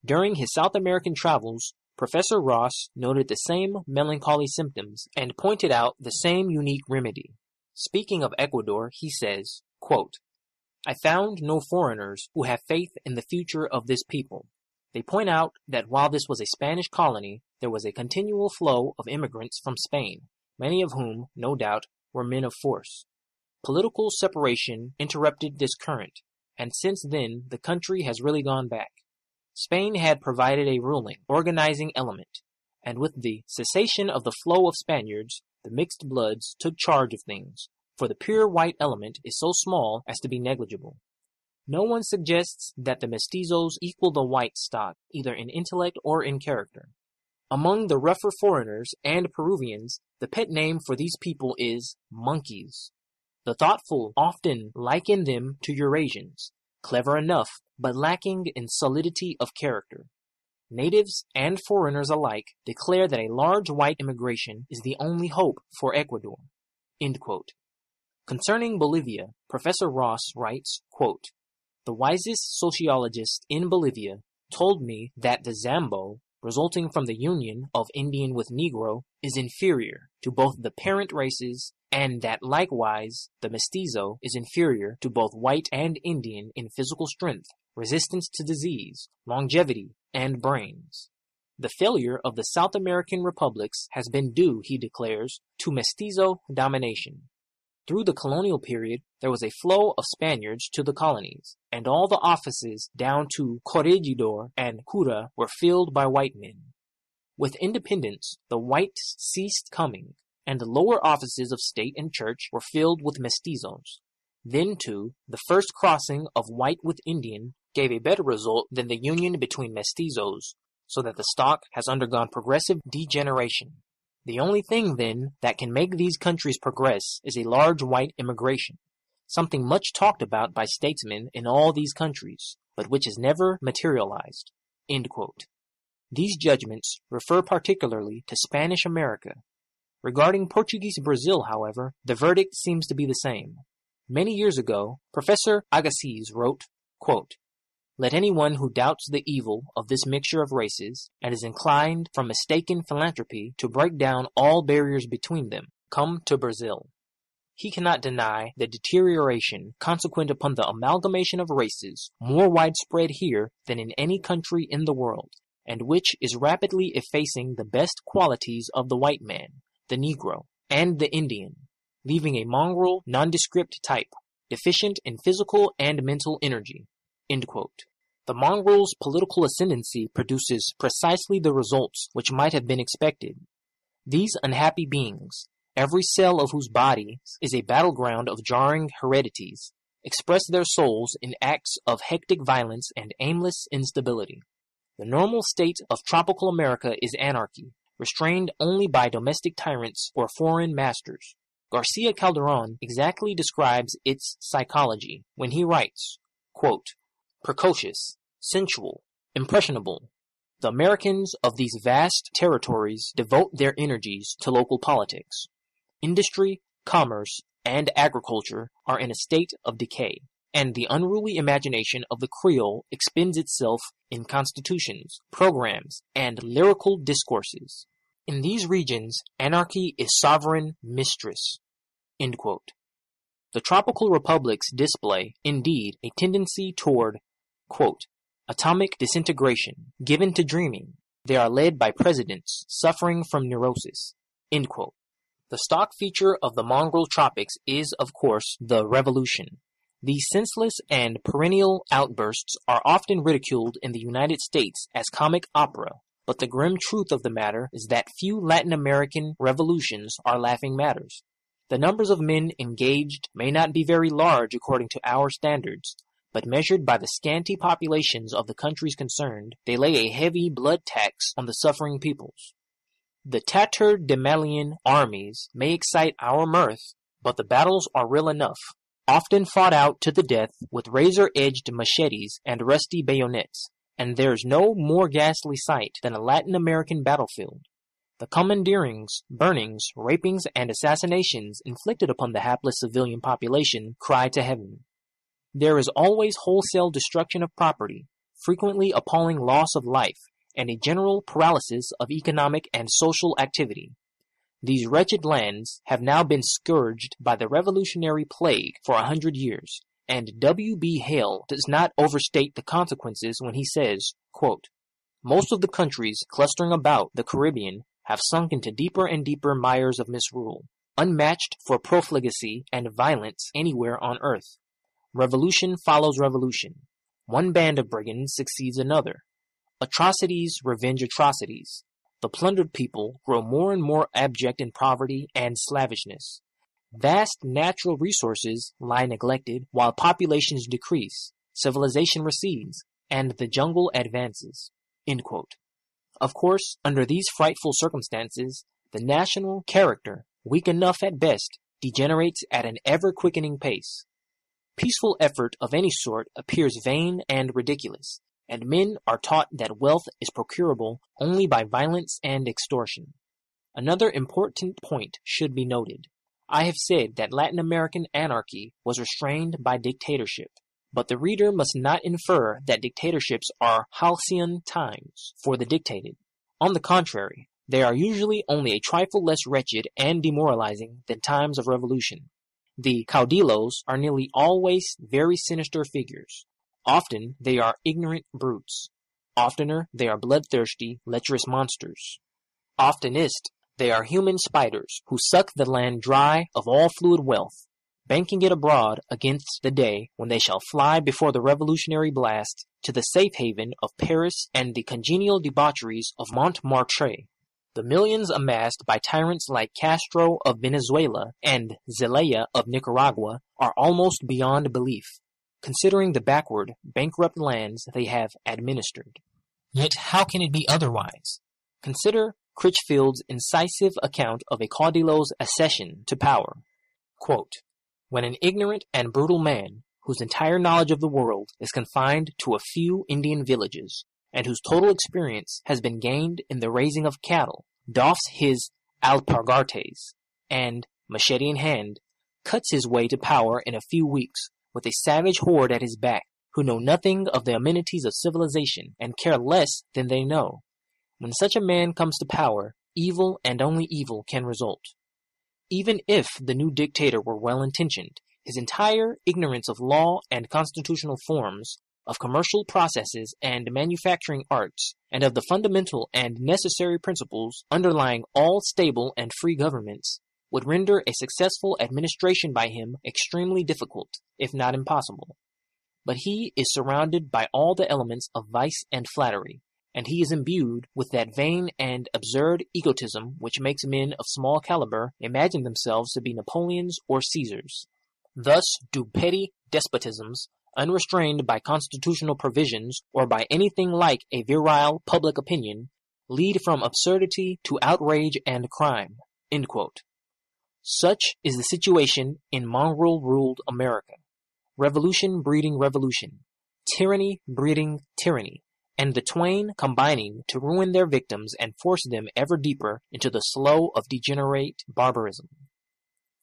During his South American travels, Professor Ross noted the same melancholy symptoms and pointed out the same unique remedy. Speaking of Ecuador, he says, quote, I found no foreigners who have faith in the future of this people. They point out that while this was a Spanish colony, there was a continual flow of immigrants from Spain, many of whom, no doubt, were men of force. Political separation interrupted this current, and since then the country has really gone back. Spain had provided a ruling, organizing element, and with the cessation of the flow of Spaniards, the mixed bloods took charge of things, for the pure white element is so small as to be negligible. No one suggests that the mestizos equal the white stock, either in intellect or in character. Among the rougher foreigners and Peruvians, the pet name for these people is monkeys. The thoughtful often liken them to Eurasians, clever enough, but lacking in solidity of character. Natives and foreigners alike declare that a large white immigration is the only hope for Ecuador. Concerning Bolivia, Professor Ross writes, quote, The wisest sociologist in Bolivia told me that the Zambo, resulting from the union of Indian with Negro, is inferior to both the parent races and that likewise the mestizo is inferior to both white and Indian in physical strength, resistance to disease, longevity, and brains. The failure of the South American republics has been due, he declares, to mestizo domination. Through the colonial period, there was a flow of Spaniards to the colonies, and all the offices down to corregidor and cura were filled by white men. With independence, the whites ceased coming, and the lower offices of state and church were filled with mestizos. Then, too, the first crossing of white with Indian gave a better result than the union between mestizos, so that the stock has undergone progressive degeneration. The only thing, then, that can make these countries progress is a large white immigration, something much talked about by statesmen in all these countries, but which has never materialized. These judgments refer particularly to Spanish America. Regarding Portuguese Brazil, however, the verdict seems to be the same. Many years ago, Professor Agassiz wrote, quote, let anyone who doubts the evil of this mixture of races, and is inclined from mistaken philanthropy to break down all barriers between them, come to Brazil. He cannot deny the deterioration consequent upon the amalgamation of races more widespread here than in any country in the world, and which is rapidly effacing the best qualities of the white man, the Negro, and the Indian, leaving a mongrel, nondescript type, deficient in physical and mental energy. The mongrel's political ascendancy produces precisely the results which might have been expected. These unhappy beings, every cell of whose body is a battleground of jarring heredities, express their souls in acts of hectic violence and aimless instability. The normal state of tropical America is anarchy, restrained only by domestic tyrants or foreign masters. Garcia Calderon exactly describes its psychology when he writes, quote, precocious, sensual, impressionable. The Americans of these vast territories devote their energies to local politics. Industry, commerce, and agriculture are in a state of decay, and the unruly imagination of the Creole expends itself in constitutions, programs, and lyrical discourses. In these regions, anarchy is sovereign mistress. The tropical republics display, indeed, a tendency toward Quote, atomic disintegration, given to dreaming. They are led by presidents suffering from neurosis. End quote. The stock feature of the mongrel tropics is, of course, the revolution. These senseless and perennial outbursts are often ridiculed in the United States as comic opera, but the grim truth of the matter is that few Latin American revolutions are laughing matters. The numbers of men engaged may not be very large according to our standards, but measured by the scanty populations of the countries concerned, they lay a heavy blood tax on the suffering peoples. The tatterdemalion armies may excite our mirth, but the battles are real enough, often fought out to the death with razor-edged machetes and rusty bayonets, and there's no more ghastly sight than a Latin American battlefield. The commandeerings, burnings, rapings, and assassinations inflicted upon the hapless civilian population cry to heaven. There is always wholesale destruction of property, frequently appalling loss of life, and a general paralysis of economic and social activity. These wretched lands have now been scourged by the revolutionary plague for a hundred years, and W. B. Hale does not overstate the consequences when he says, quote, Most of the countries clustering about the Caribbean have sunk into deeper and deeper mires of misrule, unmatched for profligacy and violence anywhere on earth. Revolution follows revolution. One band of brigands succeeds another. Atrocities revenge atrocities. The plundered people grow more and more abject in poverty and slavishness. Vast natural resources lie neglected while populations decrease, civilization recedes, and the jungle advances. Of course, under these frightful circumstances, the national character, weak enough at best, degenerates at an ever quickening pace. Peaceful effort of any sort appears vain and ridiculous, and men are taught that wealth is procurable only by violence and extortion. Another important point should be noted. I have said that Latin American anarchy was restrained by dictatorship, but the reader must not infer that dictatorships are halcyon times for the dictated. On the contrary, they are usually only a trifle less wretched and demoralizing than times of revolution. The caudillos are nearly always very sinister figures. Often they are ignorant brutes. Oftener they are bloodthirsty, lecherous monsters. Oftenest they are human spiders who suck the land dry of all fluid wealth, banking it abroad against the day when they shall fly before the revolutionary blast to the safe haven of Paris and the congenial debaucheries of Montmartre. The millions amassed by tyrants like Castro of Venezuela and Zelaya of Nicaragua are almost beyond belief, considering the backward, bankrupt lands they have administered. Yet how can it be otherwise? Consider Crichfield's incisive account of a caudillo's accession to power. Quote, when an ignorant and brutal man, whose entire knowledge of the world is confined to a few Indian villages, and whose total experience has been gained in the raising of cattle, doffs his alpargates, and, machete in hand, cuts his way to power in a few weeks with a savage horde at his back, who know nothing of the amenities of civilization and care less than they know. When such a man comes to power, evil and only evil can result. Even if the new dictator were well intentioned, his entire ignorance of law and constitutional forms, of commercial processes and manufacturing arts, and of the fundamental and necessary principles underlying all stable and free governments, would render a successful administration by him extremely difficult, if not impossible. But he is surrounded by all the elements of vice and flattery, and he is imbued with that vain and absurd egotism which makes men of small caliber imagine themselves to be Napoleons or Caesars. Thus do petty despotisms, unrestrained by constitutional provisions or by anything like a virile public opinion, lead from absurdity to outrage and crime. Such is the situation in mongrel ruled America. Revolution breeding revolution. Tyranny breeding tyranny and the twain combining to ruin their victims and force them ever deeper into the slough of degenerate barbarism.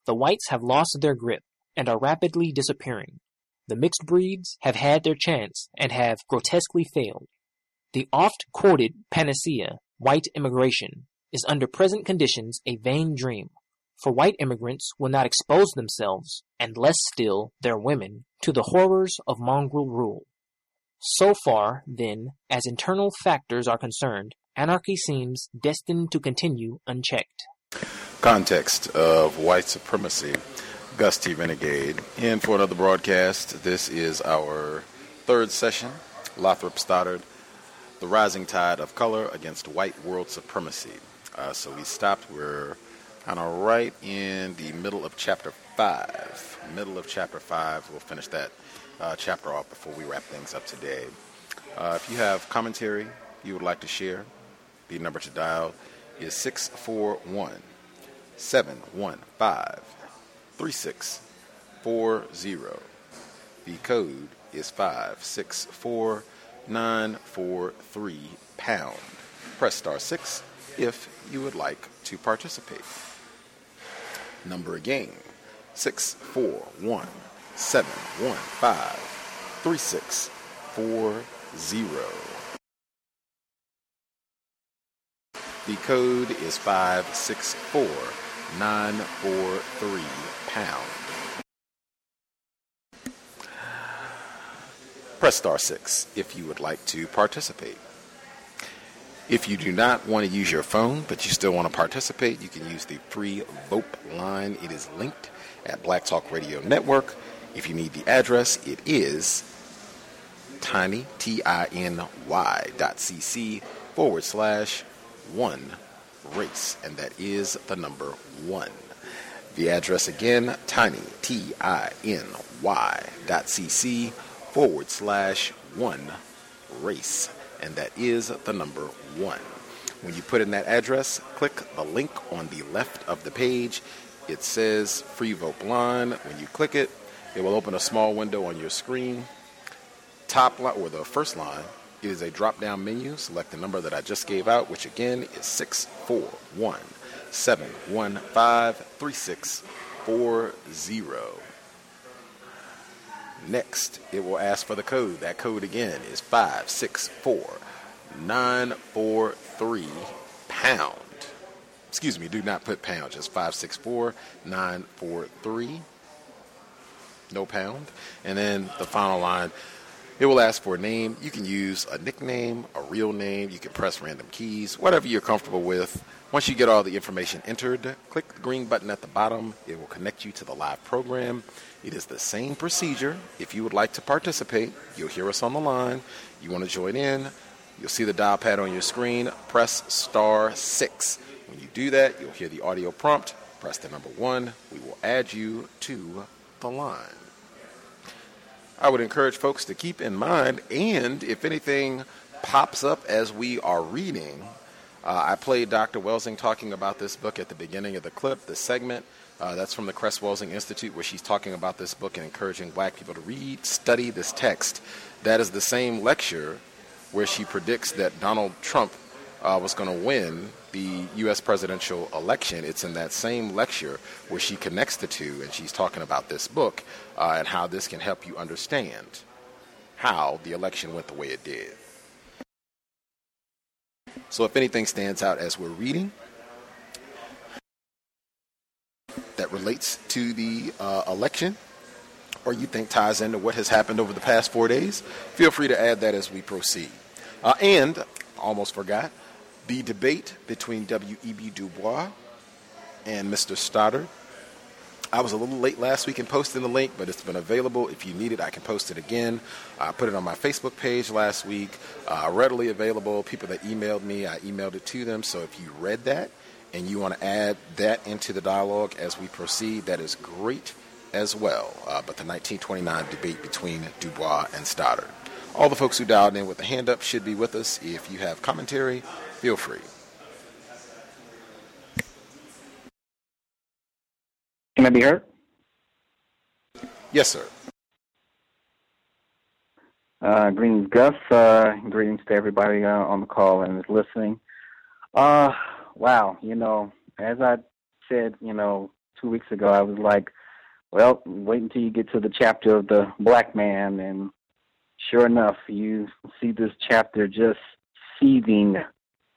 The whites have lost their grip and are rapidly disappearing. The mixed breeds have had their chance and have grotesquely failed. The oft quoted panacea, white immigration, is under present conditions a vain dream, for white immigrants will not expose themselves, and less still their women, to the horrors of mongrel rule. So far, then, as internal factors are concerned, anarchy seems destined to continue unchecked. Context of white supremacy. Gus T. Renegade. In for another broadcast. This is our third session. Lothrop Stoddard, The Rising Tide of Color Against White World Supremacy. Uh, so we stopped. We're kind of right in the middle of chapter 5. Middle of chapter 5. We'll finish that uh, chapter off before we wrap things up today. Uh, if you have commentary you would like to share, the number to dial is 641 715 3640. The code is 564943 pound. Press star 6 if you would like to participate. Number again 641 715 3640. The code is 564943 pound. Press star 6 if you would like to participate. If you do not want to use your phone, but you still want to participate, you can use the free VoIP line. It is linked at Black Talk Radio Network. If you need the address, it is tiny, T I N Y dot cc forward slash one race, and that is the number one. The address again, tiny, T I N Y dot cc forward slash one race, and that is the number one. When you put in that address, click the link on the left of the page. It says Free Vote Line. When you click it, it will open a small window on your screen. Top line, or the first line, is a drop down menu. Select the number that I just gave out, which again is 641 715 3640. Next, it will ask for the code. That code again is 564 943 pound. Excuse me, do not put pound, just 564 943. No pound. And then the final line, it will ask for a name. You can use a nickname, a real name. You can press random keys, whatever you're comfortable with. Once you get all the information entered, click the green button at the bottom. It will connect you to the live program. It is the same procedure. If you would like to participate, you'll hear us on the line. You want to join in, you'll see the dial pad on your screen. Press star six. When you do that, you'll hear the audio prompt. Press the number one. We will add you to the line. I would encourage folks to keep in mind, and if anything pops up as we are reading, uh, I played Dr. Welsing talking about this book at the beginning of the clip, the segment. Uh, that's from the Cress Welsing Institute, where she's talking about this book and encouraging black people to read, study this text. That is the same lecture where she predicts that Donald Trump uh, was going to win the U.S. presidential election. It's in that same lecture where she connects the two, and she's talking about this book uh, and how this can help you understand how the election went the way it did. So, if anything stands out as we're reading that relates to the uh, election, or you think ties into what has happened over the past four days, feel free to add that as we proceed. Uh, and, almost forgot, the debate between W.E.B. Du Bois and Mr. Stoddard. I was a little late last week in posting the link, but it's been available. If you need it, I can post it again. I put it on my Facebook page last week, uh, readily available. People that emailed me, I emailed it to them. So if you read that and you want to add that into the dialogue as we proceed, that is great as well. Uh, but the 1929 debate between Du Bois and Stoddard. All the folks who dialed in with the hand up should be with us. If you have commentary, feel free. Can I be heard? Yes, sir. Uh, greetings, Gus. Uh, greetings to everybody uh, on the call and is listening. Uh, wow, you know, as I said, you know, two weeks ago, I was like, well, wait until you get to the chapter of the black man, and sure enough, you see this chapter just seething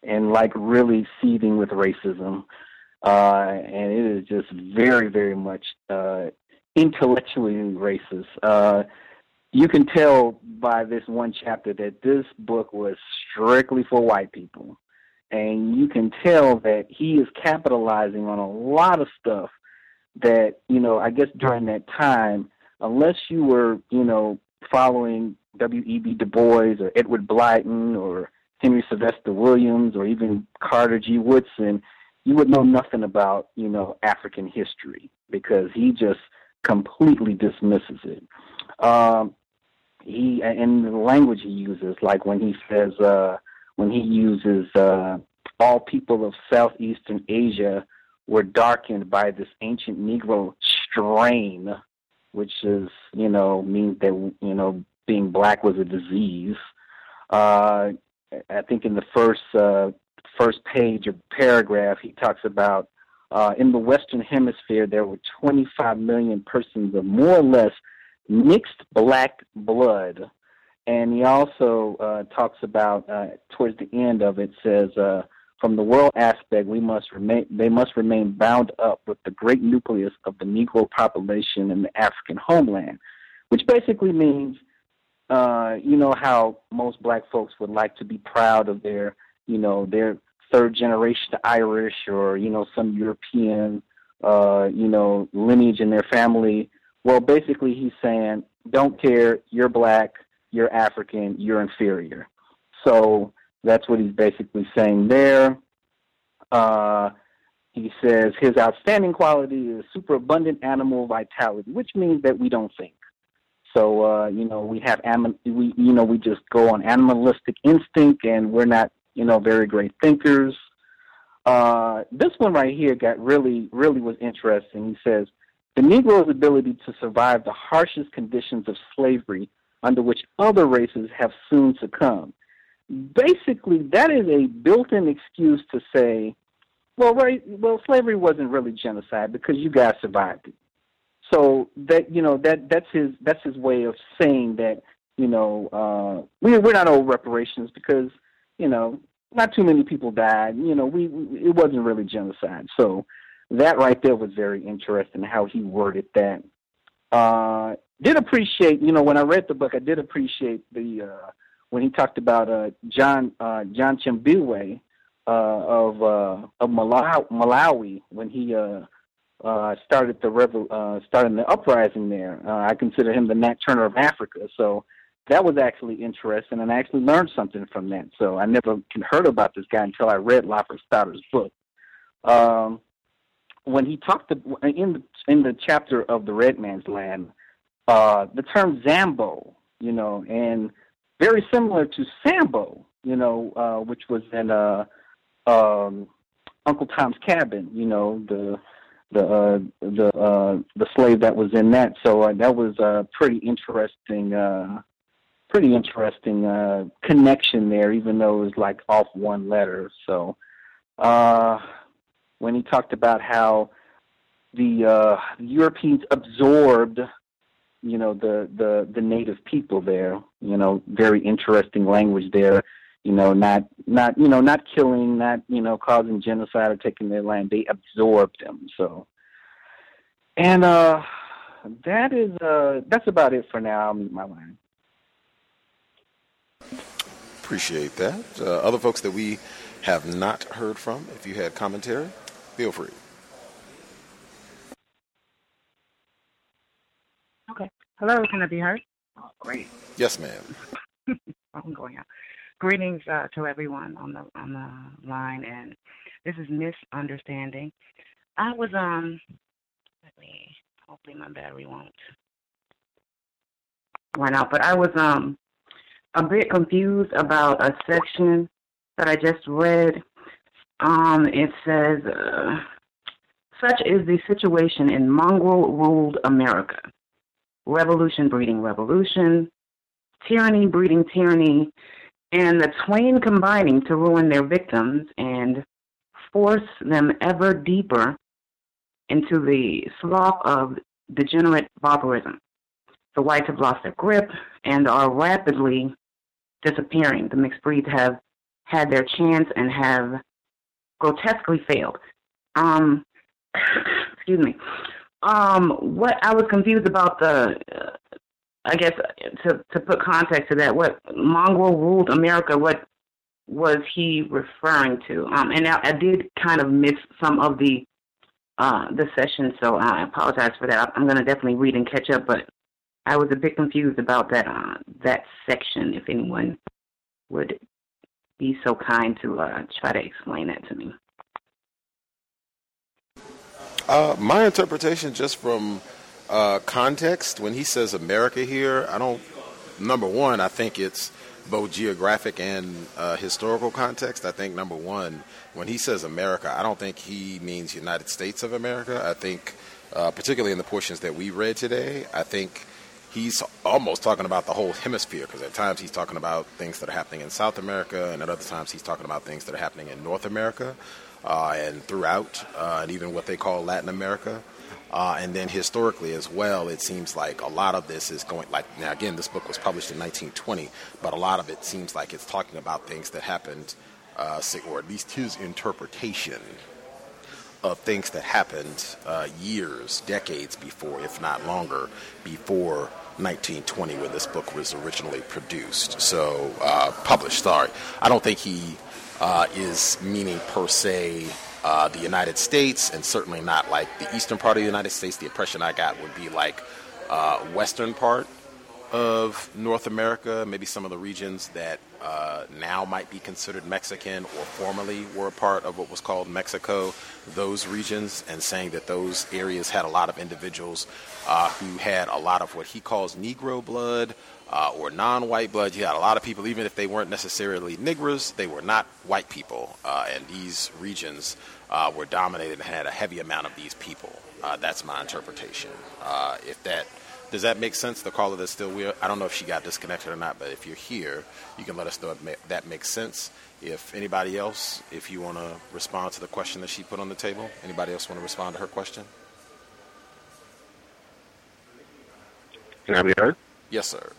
and like really seething with racism. Uh, and it is just very, very much uh, intellectually racist. Uh, you can tell by this one chapter that this book was strictly for white people. And you can tell that he is capitalizing on a lot of stuff that, you know, I guess during that time, unless you were, you know, following W.E.B. Du Bois or Edward Blyden or Henry Sylvester Williams or even Carter G. Woodson, you would know nothing about, you know, African history because he just completely dismisses it. Um, he and the language he uses, like when he says, uh, when he uses uh, all people of Southeastern Asia were darkened by this ancient Negro strain, which is, you know, means that you know being black was a disease. Uh, I think in the first uh, first page or paragraph, he talks about uh, in the Western Hemisphere there were 25 million persons of more or less mixed black blood, and he also uh, talks about uh, towards the end of it says. Uh, from the world aspect, we must remain, they must remain bound up with the great nucleus of the Negro population in the African homeland, which basically means uh, you know how most black folks would like to be proud of their you know, they're third generation Irish or, you know, some European, uh, you know, lineage in their family. Well, basically, he's saying, don't care, you're black, you're African, you're inferior. So that's what he's basically saying there. Uh, he says his outstanding quality is superabundant animal vitality, which means that we don't think. So uh, you know we have anim- we you know we just go on animalistic instinct, and we're not you know very great thinkers. Uh, this one right here got really really was interesting. He says the Negro's ability to survive the harshest conditions of slavery under which other races have soon succumbed. Basically, that is a built-in excuse to say well, right. Well, slavery wasn't really genocide because you guys survived it. So that you know that that's his that's his way of saying that you know uh, we we're not old reparations because you know not too many people died. You know we, we it wasn't really genocide. So that right there was very interesting how he worded that. Uh, did appreciate you know when I read the book I did appreciate the uh, when he talked about uh, John uh, John Chilembwe uh, of uh, of Malawi, Malawi when he uh, uh, started the revo- uh, started the uprising there. Uh, I consider him the Nat Turner of Africa. So that was actually interesting, and I actually learned something from that. So I never heard about this guy until I read Lothrop Stoddard's book. Um, when he talked to, in the in the chapter of the Red Man's Land, uh, the term Zambo, you know, and very similar to Sambo, you know, uh, which was in uh, um, Uncle Tom's Cabin. You know the the uh, the uh, the slave that was in that. So uh, that was a pretty interesting, uh, pretty interesting uh, connection there, even though it was like off one letter. So uh, when he talked about how the uh, Europeans absorbed, you know, the the the native people there, you know, very interesting language there you know, not not you know, not killing, not you know, causing genocide or taking their land. They absorbed them. So, and uh, that is uh, that's about it for now. I'll mute my line. Appreciate that. Uh, other folks that we have not heard from, if you had commentary, feel free. Okay. Hello, can I be heard? Oh, great. Yes, ma'am. I'm going out. Greetings uh, to everyone on the on the line, and this is misunderstanding. I was um, let me. Hopefully, my battery won't run out. But I was um a bit confused about a section that I just read. Um, it says, uh, "Such is the situation in mongrel-ruled America: revolution breeding revolution, tyranny breeding tyranny." And the twain combining to ruin their victims and force them ever deeper into the slough of degenerate barbarism. The whites have lost their grip and are rapidly disappearing. The mixed breeds have had their chance and have grotesquely failed. Um, excuse me. Um, what I was confused about the I guess to to put context to that, what mongrel ruled America? What was he referring to? Um, and I, I did kind of miss some of the uh, the session, so I apologize for that. I'm going to definitely read and catch up, but I was a bit confused about that uh, that section. If anyone would be so kind to uh, try to explain that to me. Uh, my interpretation, just from uh, context, when he says America here, I don't. Number one, I think it's both geographic and uh, historical context. I think number one, when he says America, I don't think he means United States of America. I think, uh, particularly in the portions that we read today, I think he's almost talking about the whole hemisphere because at times he's talking about things that are happening in South America, and at other times he's talking about things that are happening in North America uh, and throughout, uh, and even what they call Latin America. Uh, and then historically as well, it seems like a lot of this is going like now again, this book was published in 1920, but a lot of it seems like it's talking about things that happened, uh, or at least his interpretation of things that happened uh, years, decades before, if not longer, before 1920 when this book was originally produced. So uh, published. Sorry, I don't think he uh, is meaning per se uh, the United States, and certainly not like the eastern part of the United States. The impression I got would be like uh, western part of North America, maybe some of the regions that uh, now might be considered Mexican or formerly were a part of what was called Mexico, those regions, and saying that those areas had a lot of individuals uh, who had a lot of what he calls Negro blood. Uh, or non-white blood, you had a lot of people, even if they weren't necessarily Negroes, they were not white people, uh, and these regions uh, were dominated and had a heavy amount of these people. Uh, that's my interpretation. if that does that make sense? The caller that's still here. I don't know if she got disconnected or not, but if you're here, you can let us know if that makes sense. If anybody else, if you want to respond to the question that she put on the table, anybody else want to respond to her question? Can I be heard? Yes, sir.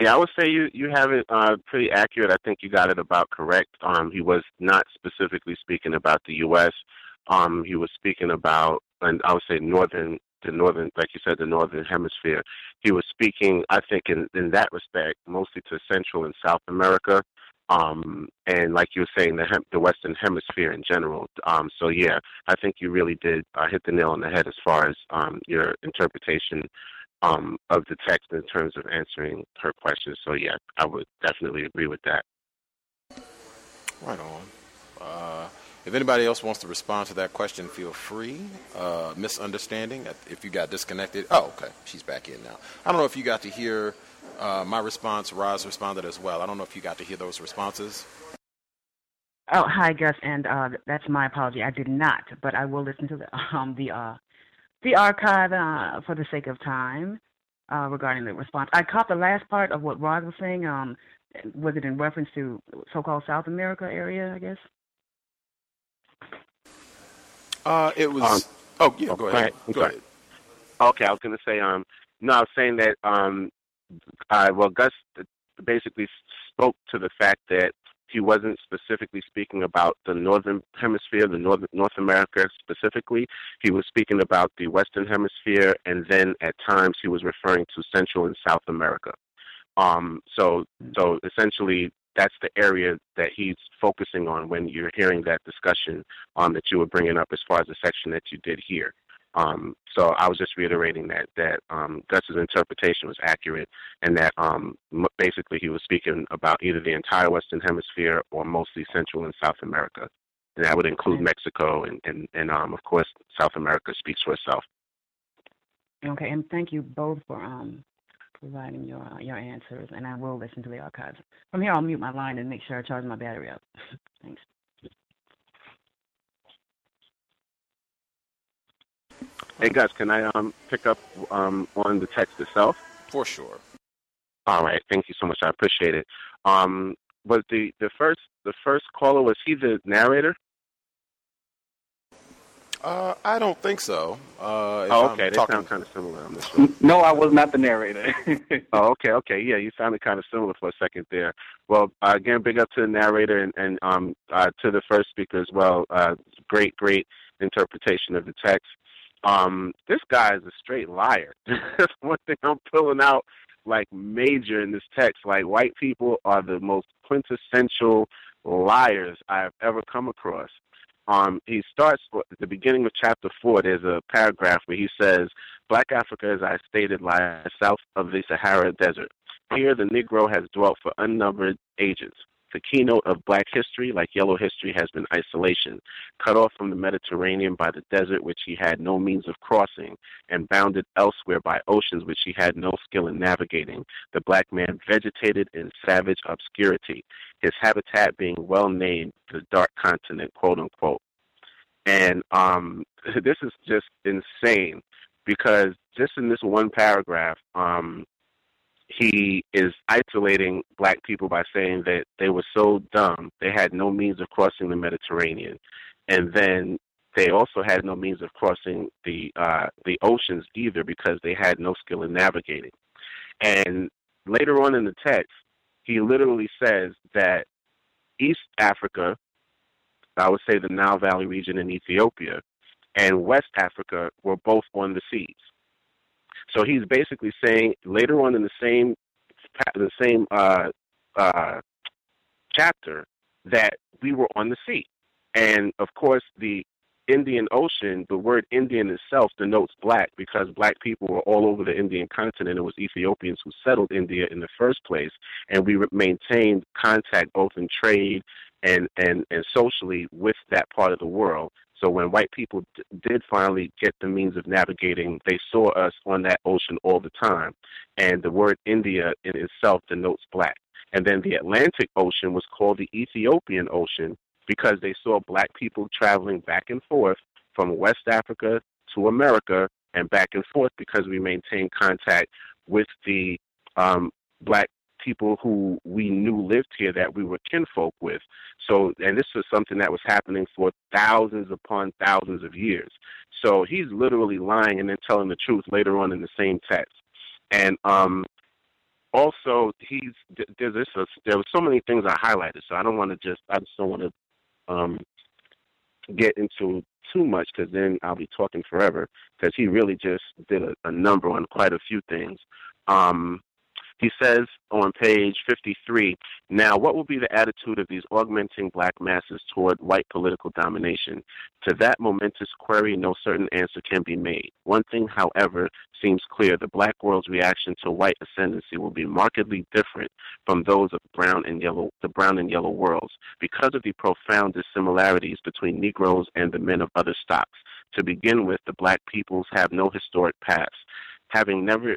Yeah, I would say you you have it uh, pretty accurate. I think you got it about correct. Um, he was not specifically speaking about the U.S. Um, he was speaking about, and I would say northern the northern, like you said, the northern hemisphere. He was speaking, I think, in in that respect, mostly to Central and South America, um, and like you were saying, the hem- the Western Hemisphere in general. Um, so yeah, I think you really did uh, hit the nail on the head as far as um, your interpretation um, of the text in terms of answering her questions. So yeah, I would definitely agree with that. Right on. Uh, if anybody else wants to respond to that question, feel free. Uh, misunderstanding, if you got disconnected. Oh, okay. She's back in now. I don't know if you got to hear uh, my response. Roz responded as well. I don't know if you got to hear those responses. Oh, hi, Gus, and uh, that's my apology. I did not, but I will listen to the um, the uh, the archive uh, for the sake of time uh, regarding the response. I caught the last part of what Roz was saying. Um, was it in reference to so-called South America area? I guess. Uh, it was. Um, oh yeah, go ahead. Go ahead. Okay, I was going to say. Um, no, I was saying that. Um, uh, well, Gus basically spoke to the fact that he wasn't specifically speaking about the northern hemisphere, the north North America specifically. He was speaking about the western hemisphere, and then at times he was referring to Central and South America. Um, so, so essentially, that's the area that he's focusing on when you're hearing that discussion um, that you were bringing up as far as the section that you did here. Um, so I was just reiterating that that um, Gus's interpretation was accurate, and that um, basically he was speaking about either the entire Western Hemisphere or mostly Central and South America, and that would include Mexico and and, and um, of course South America speaks for itself. Okay, and thank you both for um, providing your uh, your answers, and I will listen to the archives. From here, I'll mute my line and make sure I charge my battery up. Thanks. Hey guys, can I um pick up um on the text itself? For sure. All right, thank you so much. I appreciate it. Um, was the the first the first caller was he the narrator? Uh, I don't think so. Uh, oh, okay. I'm they talking... sound kind of similar on this one. No, I was not the narrator. oh, okay, okay. Yeah, you sounded kind of similar for a second there. Well, uh, again, big up to the narrator and, and um, uh, to the first speaker as well. Uh, great, great interpretation of the text. Um, this guy is a straight liar. That's one thing I'm pulling out like major in this text. Like white people are the most quintessential liars I've ever come across. Um, he starts at the beginning of chapter four. There's a paragraph where he says, "Black Africa, as I stated, lies south of the Sahara Desert. Here, the Negro has dwelt for unnumbered ages. The keynote of black history, like yellow history, has been isolation, cut off from the Mediterranean by the desert which he had no means of crossing, and bounded elsewhere by oceans which he had no skill in navigating. The black man vegetated in savage obscurity, his habitat being well named the dark continent, quote unquote. And um, this is just insane because just in this one paragraph, um, he is isolating black people by saying that they were so dumb they had no means of crossing the Mediterranean, and then they also had no means of crossing the uh, the oceans either because they had no skill in navigating. And later on in the text, he literally says that East Africa, I would say the Nile Valley region in Ethiopia, and West Africa were both on the seas. So he's basically saying later on in the same the same uh, uh, chapter that we were on the sea. And of course, the Indian Ocean, the word Indian itself denotes black because black people were all over the Indian continent. It was Ethiopians who settled India in the first place, and we maintained contact both in trade and and and socially with that part of the world. So when white people d- did finally get the means of navigating, they saw us on that ocean all the time, and the word India in itself denotes black. And then the Atlantic Ocean was called the Ethiopian Ocean because they saw black people traveling back and forth from West Africa to America and back and forth because we maintained contact with the um, black people who we knew lived here that we were kinfolk with. So, and this was something that was happening for thousands upon thousands of years. So he's literally lying and then telling the truth later on in the same text. And um, also, he's there's this there were so many things I highlighted, so I don't want to just I just don't want to um, get into too much because then I'll be talking forever. Because he really just did a, a number on quite a few things. Um, he says on page 53 Now, what will be the attitude of these augmenting black masses toward white political domination? To that momentous query, no certain answer can be made. One thing, however, seems clear the black world's reaction to white ascendancy will be markedly different from those of brown and yellow, the brown and yellow worlds because of the profound dissimilarities between Negroes and the men of other stocks. To begin with, the black peoples have no historic past having never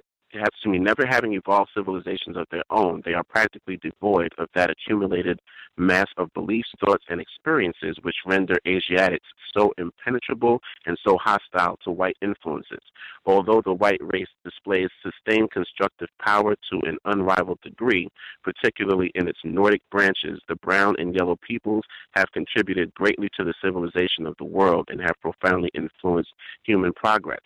me never having evolved civilizations of their own, they are practically devoid of that accumulated mass of beliefs, thoughts, and experiences which render Asiatics so impenetrable and so hostile to white influences. Although the white race displays sustained constructive power to an unrivaled degree, particularly in its Nordic branches, the brown and yellow peoples have contributed greatly to the civilization of the world and have profoundly influenced human progress.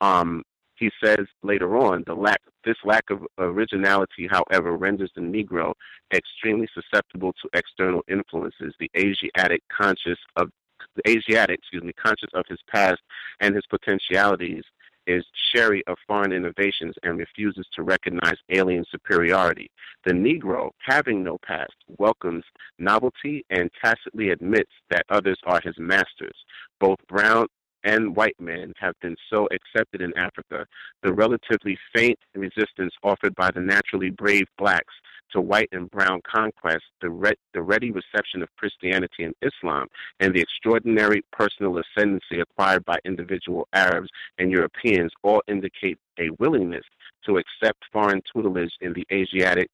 Um, he says later on, the lack, this lack of originality, however, renders the Negro extremely susceptible to external influences. The Asiatic conscious of the Asiatic, excuse me, conscious of his past and his potentialities, is chary of foreign innovations and refuses to recognize alien superiority. The Negro, having no past, welcomes novelty and tacitly admits that others are his masters. Both brown and white men have been so accepted in Africa, the relatively faint resistance offered by the naturally brave blacks to white and brown conquest, the, re- the ready reception of Christianity and Islam, and the extraordinary personal ascendancy acquired by individual Arabs and Europeans all indicate a willingness to accept foreign tutelage in the Asiatic,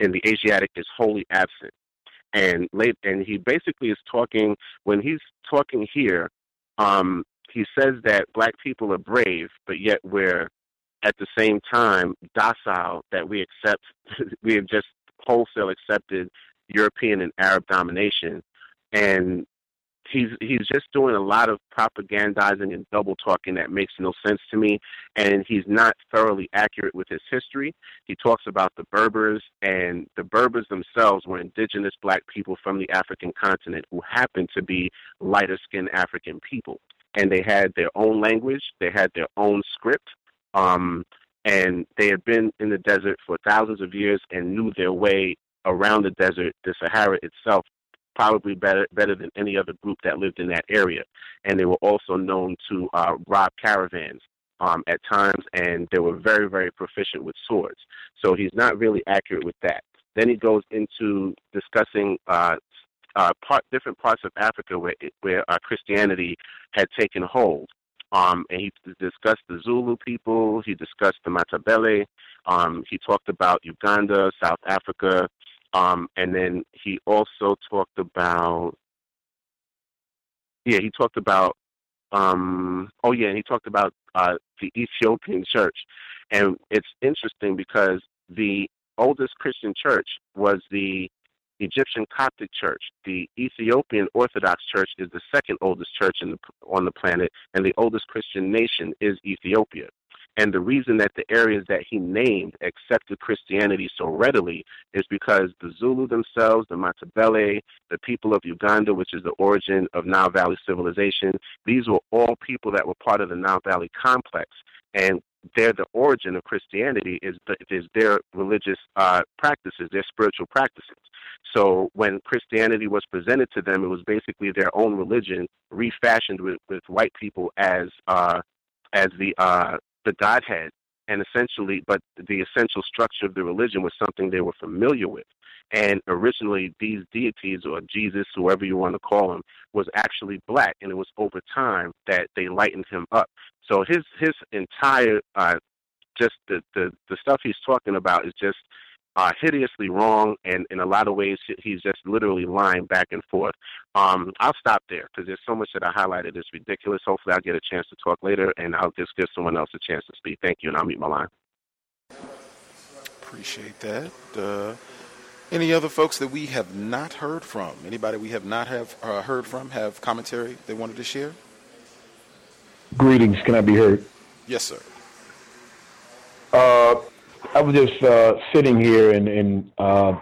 in the Asiatic is wholly absent. And late, and he basically is talking when he's talking here. Um, he says that black people are brave, but yet we're at the same time docile that we accept we have just wholesale accepted European and Arab domination. And he's he's just doing a lot of propagandizing and double talking that makes no sense to me. And he's not thoroughly accurate with his history. He talks about the berbers and the berbers themselves were indigenous black people from the african continent who happened to be lighter skinned african people and they had their own language, they had their own script, um, and they had been in the desert for thousands of years and knew their way around the desert, the Sahara itself, probably better better than any other group that lived in that area. And they were also known to uh, rob caravans um, at times, and they were very very proficient with swords. So he's not really accurate with that. Then he goes into discussing uh, uh, part, different parts of Africa where where uh, Christianity had taken hold. Um, and he discussed the Zulu people. He discussed the Matabele. Um, he talked about Uganda, South Africa, um, and then he also talked about. Yeah, he talked about. Um, oh yeah, and he talked about uh, the Ethiopian church, and it's interesting because the oldest Christian church was the Egyptian Coptic Church. The Ethiopian Orthodox Church is the second oldest church the, on the planet, and the oldest Christian nation is Ethiopia. And the reason that the areas that he named accepted Christianity so readily is because the Zulu themselves, the Matabele, the people of Uganda, which is the origin of Nile Valley civilization, these were all people that were part of the Nile Valley complex. And they're the origin of Christianity is the, is their religious uh, practices, their spiritual practices. So when Christianity was presented to them, it was basically their own religion refashioned with, with white people as uh, as the uh, the Godhead, and essentially, but the essential structure of the religion was something they were familiar with. And originally, these deities, or Jesus, whoever you want to call him, was actually black, and it was over time that they lightened him up. So his his entire uh, just the, the the stuff he's talking about is just uh, hideously wrong, and in a lot of ways, he's just literally lying back and forth. Um, I'll stop there because there's so much that I highlighted is ridiculous. Hopefully, I'll get a chance to talk later, and I'll just give someone else a chance to speak. Thank you, and I'll mute my line. Appreciate that. Uh, any other folks that we have not heard from? Anybody we have not have uh, heard from have commentary they wanted to share? Greetings. Can I be heard? Yes, sir. Uh, I was just uh, sitting here and and uh,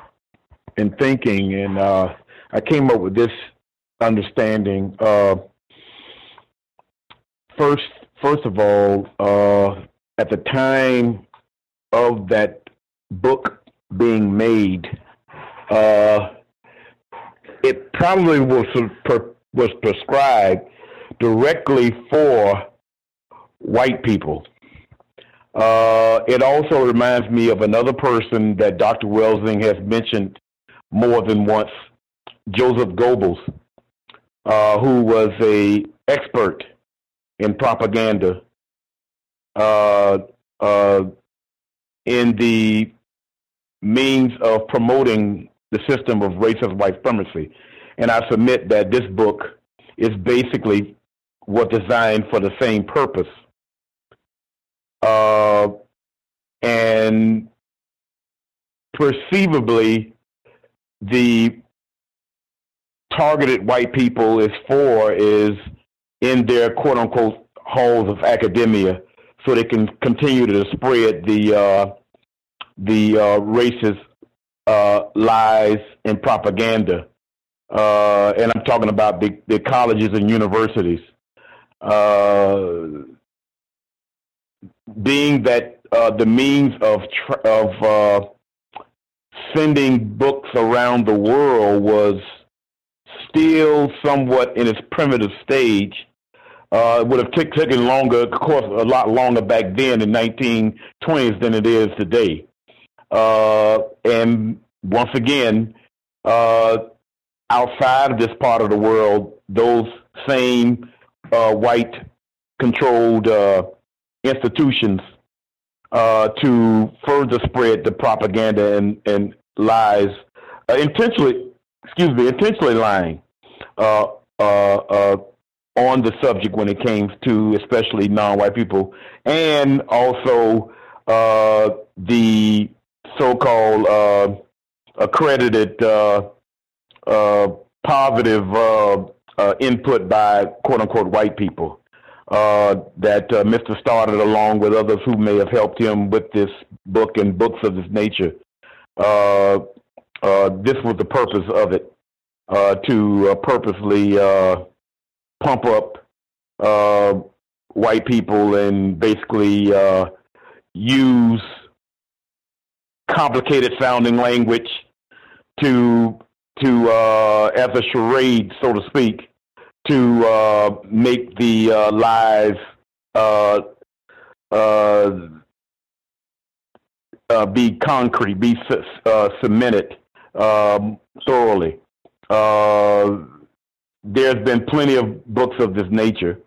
and thinking, and uh, I came up with this understanding. Uh, first, first of all, uh, at the time of that book being made, uh, it probably was was prescribed directly for white people. Uh, it also reminds me of another person that Dr. Welsing has mentioned more than once, Joseph Goebbels, uh, who was a expert in propaganda uh, uh, in the means of promoting the system of racist white supremacy. And I submit that this book is basically what designed for the same purpose uh, and perceivably the targeted white people is for is in their quote unquote halls of academia so they can continue to spread the uh, the uh, racist uh, lies and propaganda. Uh, and I'm talking about the, the colleges and universities. Being that uh, the means of of uh, sending books around the world was still somewhat in its primitive stage. Uh, it would have t- taken longer, of course, a lot longer back then in 1920s than it is today. Uh, and once again, uh, outside of this part of the world, those same uh, white controlled institutions uh, to further spread the propaganda and, and lies, uh, intentionally, excuse me, intentionally lying uh, uh, uh, on the subject when it came to especially non-white people, and also uh, the so-called accredited positive input by quote-unquote white people uh, that uh, Mr. Stoddard along with others who may have helped him with this book and books of this nature. Uh, uh this was the purpose of it, uh, to uh, purposely pump up white people and basically use complicated sounding language to to uh as a charade, so to speak, to uh, make the uh, uh, uh, uh be concrete, be uh, cemented um, thoroughly. there's been plenty of books of this nature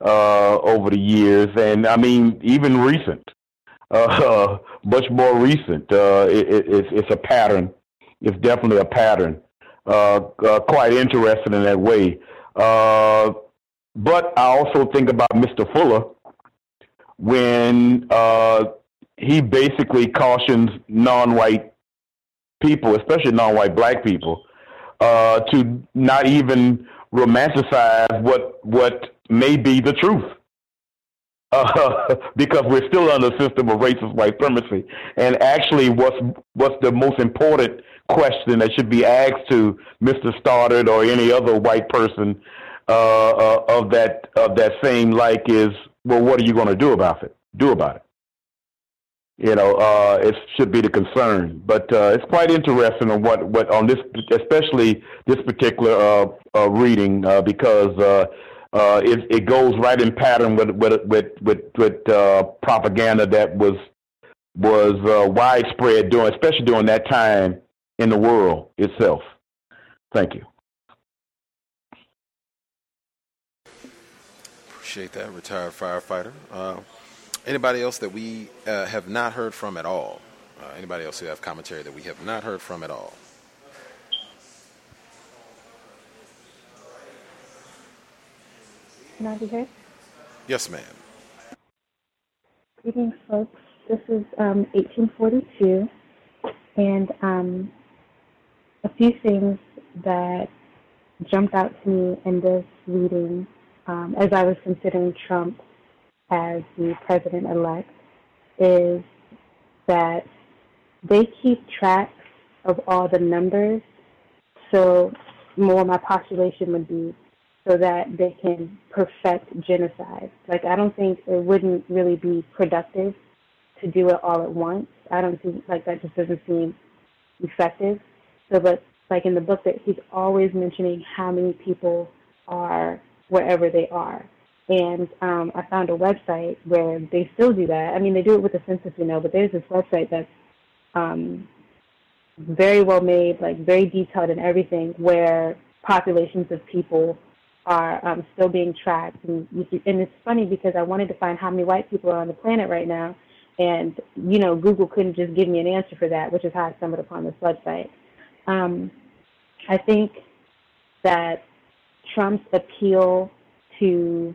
over the years, and I mean even recent, much more recent. It, it, it's, it's a pattern. It's definitely a pattern. quite interesting in that way. Uh, but I also think about Mr. Fuller when uh, he basically cautions non-white people, especially non-white black people, uh, to not even romanticize what what may be the truth. Uh, because we're still under a system of racist white supremacy. And actually, what's what's the most important question that should be asked to Mr. Stoddard or any other white person uh, uh, of that of that same like is, well, what are you going to do about it? Do about it. you know, uh, it should be the concern. But uh, it's quite interesting on what, what on this, especially this particular uh, uh, reading, because it, it goes right in pattern with with with with, with propaganda that was was widespread during, especially during that time in the world itself. Thank you. Appreciate that, retired firefighter. Uh, anybody else that we uh, have not heard from at all? Uh, anybody else who have commentary that we have not heard from at all? Can I be heard? Yes, ma'am. Greetings, folks. This is um, 1842, and um, a few things that jumped out to me in this reading um, as I was considering Trump as the president elect is that they keep track of all the numbers. So, more my postulation would be so that they can perfect genocide. Like, I don't think it wouldn't really be productive to do it all at once. I don't think, like, that just doesn't seem effective. So, but like in the book, that he's always mentioning how many people are wherever they are. And um, I found a website where they still do that. I mean, they do it with the census, you know, but there's this website that's um, very well made, like very detailed and everything, where populations of people are um, still being tracked. And, and it's funny because I wanted to find how many white people are on the planet right now, and you know, Google couldn't just give me an answer for that, which is how I stumbled upon this website. Um, I think that Trump's appeal to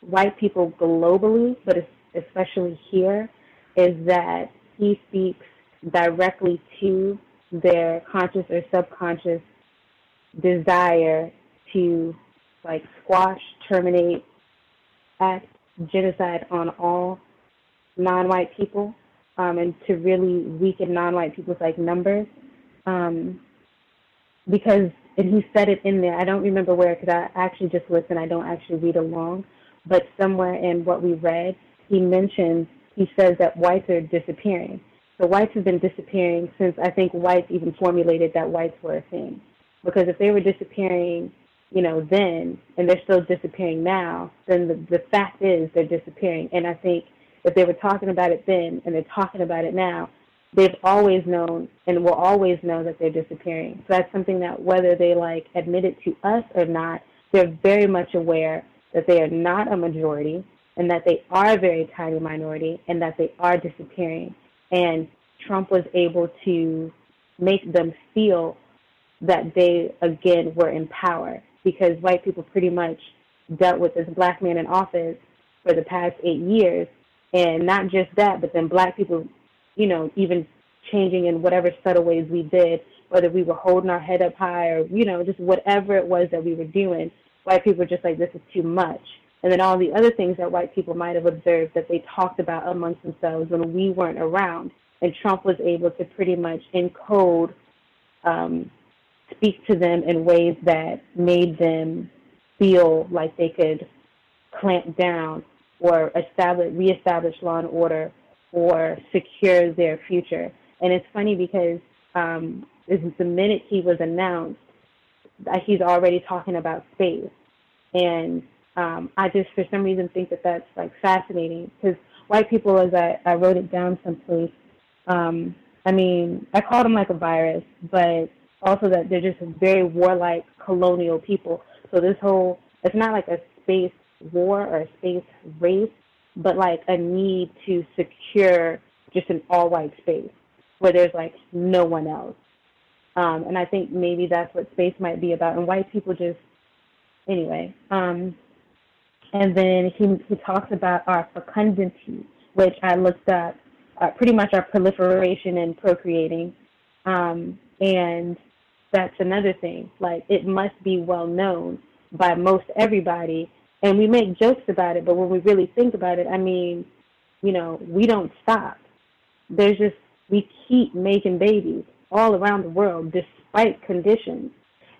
white people globally, but especially here, is that he speaks directly to their conscious or subconscious desire to like squash, terminate, act genocide on all non-white people, um, and to really weaken non-white people's like numbers, um, because and he said it in there. I don't remember where because I actually just listen. I don't actually read along, but somewhere in what we read, he mentions he says that whites are disappearing. So whites have been disappearing since I think whites even formulated that whites were a thing. Because if they were disappearing, you know, then and they're still disappearing now, then the, the fact is they're disappearing. And I think if they were talking about it then and they're talking about it now, they've always known and will always know that they're disappearing. So that's something that whether they like admit it to us or not, they're very much aware that they are not a majority and that they are a very tiny minority and that they are disappearing. And Trump was able to make them feel that they again were in power because white people pretty much dealt with this black man in office for the past eight years. And not just that, but then black people you know, even changing in whatever subtle ways we did, whether we were holding our head up high or, you know, just whatever it was that we were doing, white people were just like, this is too much. And then all the other things that white people might have observed that they talked about amongst themselves when we weren't around. And Trump was able to pretty much encode, um, speak to them in ways that made them feel like they could clamp down or establish, reestablish law and order or secure their future. And it's funny because um, the minute he was announced, that he's already talking about space. And um, I just, for some reason, think that that's like fascinating because white people, as I, I wrote it down someplace, um, I mean, I called them like a virus, but also that they're just very warlike colonial people. So this whole, it's not like a space war or a space race but like a need to secure just an all white space where there's like no one else. Um, and I think maybe that's what space might be about. And white people just, anyway. Um, and then he, he talks about our fecundity, which I looked up, uh, pretty much our proliferation and procreating. Um, and that's another thing. Like, it must be well known by most everybody and we make jokes about it, but when we really think about it, I mean, you know, we don't stop. There's just we keep making babies all around the world despite conditions.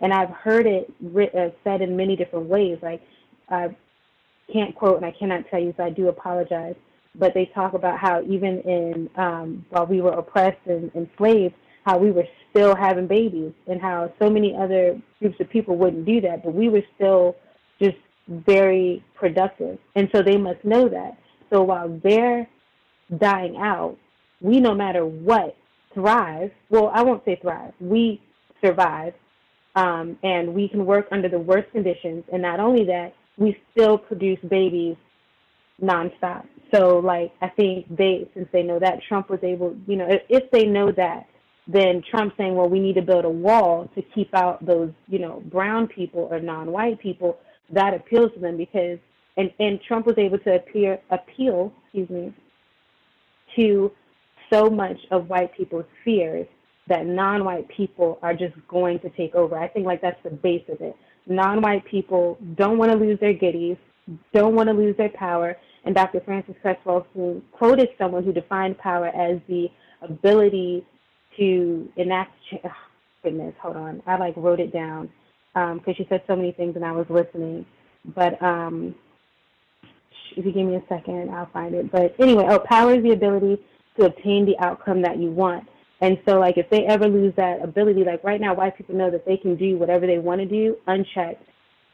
And I've heard it uh, said in many different ways. Like I can't quote and I cannot tell you, so I do apologize. but they talk about how even in um, while we were oppressed and enslaved, how we were still having babies, and how so many other groups of people wouldn't do that, but we were still just very productive, and so they must know that. So while they're dying out, we no matter what thrive. Well, I won't say thrive. We survive, um, and we can work under the worst conditions. And not only that, we still produce babies nonstop. So, like, I think they, since they know that, Trump was able, you know, if, if they know that, then Trump saying, well, we need to build a wall to keep out those, you know, brown people or non-white people, that appeals to them because, and, and Trump was able to appear, appeal, excuse me, to so much of white people's fears that non-white people are just going to take over. I think like that's the base of it. Non-white people don't want to lose their giddies, don't want to lose their power. And Dr. Frances Cress who quoted someone who defined power as the ability to enact. Oh, goodness, hold on. I like wrote it down because um, she said so many things and I was listening. But um, if you give me a second, I'll find it. But anyway, oh, power is the ability to obtain the outcome that you want. And so, like, if they ever lose that ability, like right now, white people know that they can do whatever they want to do unchecked.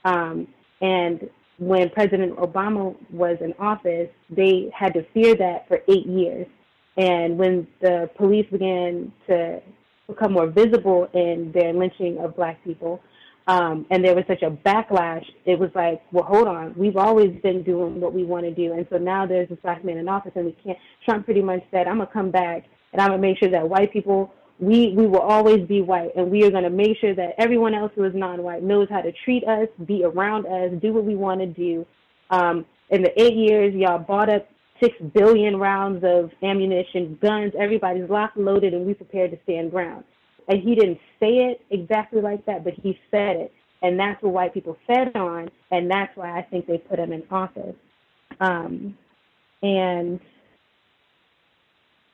Um, and when President Obama was in office, they had to fear that for eight years. And when the police began to become more visible in their lynching of black people, um, and there was such a backlash, it was like, well, hold on, we've always been doing what we want to do, and so now there's this black man in office, and we can't. Trump pretty much said, I'm gonna come back, and I'm gonna make sure that white people, we we will always be white, and we are gonna make sure that everyone else who is non-white knows how to treat us, be around us, do what we want to do. Um, in the eight years, y'all bought up six billion rounds of ammunition, guns, everybody's locked, loaded, and we prepared to stand ground and he didn't say it exactly like that, but he said it, and that's what white people fed on, and that's why I think they put him in office. Um, and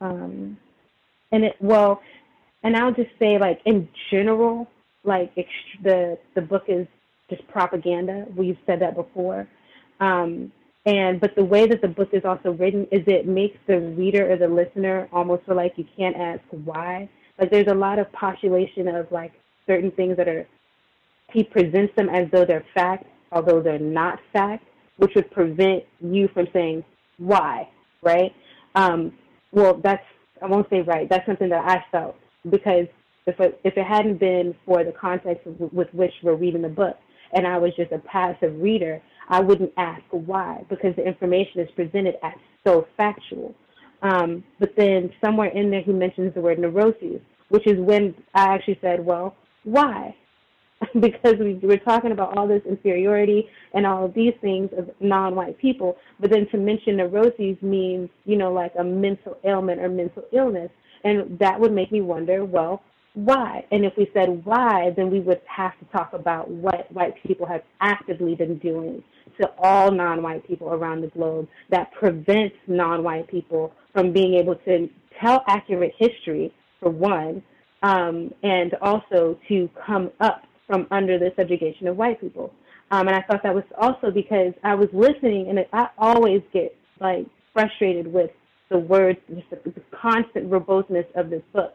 um, and it well, and I'll just say like in general, like ext- the the book is just propaganda. We've said that before. Um, and but the way that the book is also written is it makes the reader or the listener almost feel like you can't ask why like there's a lot of postulation of like certain things that are he presents them as though they're fact, although they're not fact, which would prevent you from saying why, right? Um, well, that's I won't say right. That's something that I felt because if it, if it hadn't been for the context with which we're reading the book, and I was just a passive reader, I wouldn't ask why because the information is presented as so factual. Um, but then somewhere in there, he mentions the word neuroses, which is when I actually said, well, why? because we were talking about all this inferiority and all of these things of non-white people, but then to mention neuroses means, you know, like a mental ailment or mental illness. And that would make me wonder, well, why? And if we said why, then we would have to talk about what white people have actively been doing to all non-white people around the globe that prevents non-white people from being able to tell accurate history for one, um, and also to come up from under the subjugation of white people. Um, and I thought that was also because I was listening, and I always get like frustrated with the words, just the, the constant verboseness of this book.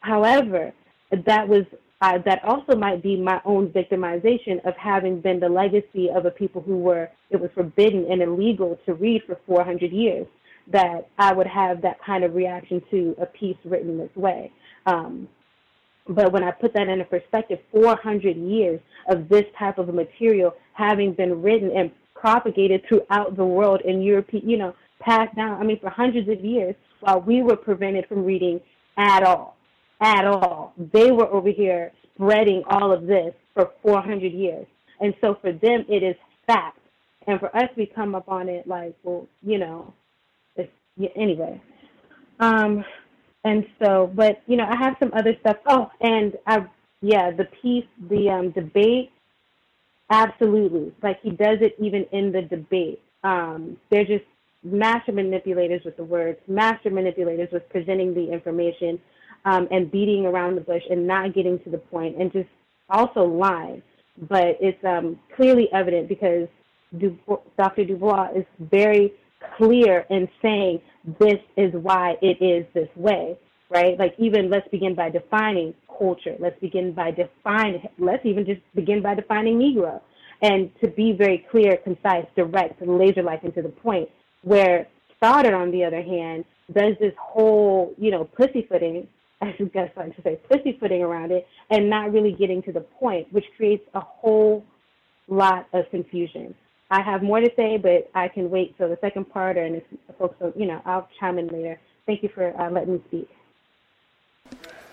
However, that was uh, that also might be my own victimization of having been the legacy of a people who were it was forbidden and illegal to read for 400 years that I would have that kind of reaction to a piece written this way. Um, but when I put that into perspective, 400 years of this type of material having been written and propagated throughout the world in Europe, you know, passed down, I mean, for hundreds of years, while we were prevented from reading at all, at all. They were over here spreading all of this for 400 years. And so for them, it is fact. And for us, we come up on it like, well, you know, yeah, anyway. Um, and so, but you know, I have some other stuff. Oh, and I, yeah, the piece, the um, debate, absolutely. Like he does it even in the debate. Um, they're just master manipulators with the words, master manipulators with presenting the information, um, and beating around the bush and not getting to the point, and just also lying. But it's um, clearly evident because du- Dr. Du Bois is very clear in saying this is why it is this way, right? Like even let's begin by defining culture. Let's begin by defining. Let's even just begin by defining Negro, and to be very clear, concise, direct, laser like, and to the point. Where Stoddard, on the other hand, does this whole, you know, pussyfooting, you guys like to say, pussyfooting around it, and not really getting to the point, which creates a whole lot of confusion. I have more to say, but I can wait till the second part, and if folks, don't, you know, I'll chime in later. Thank you for uh, letting me speak.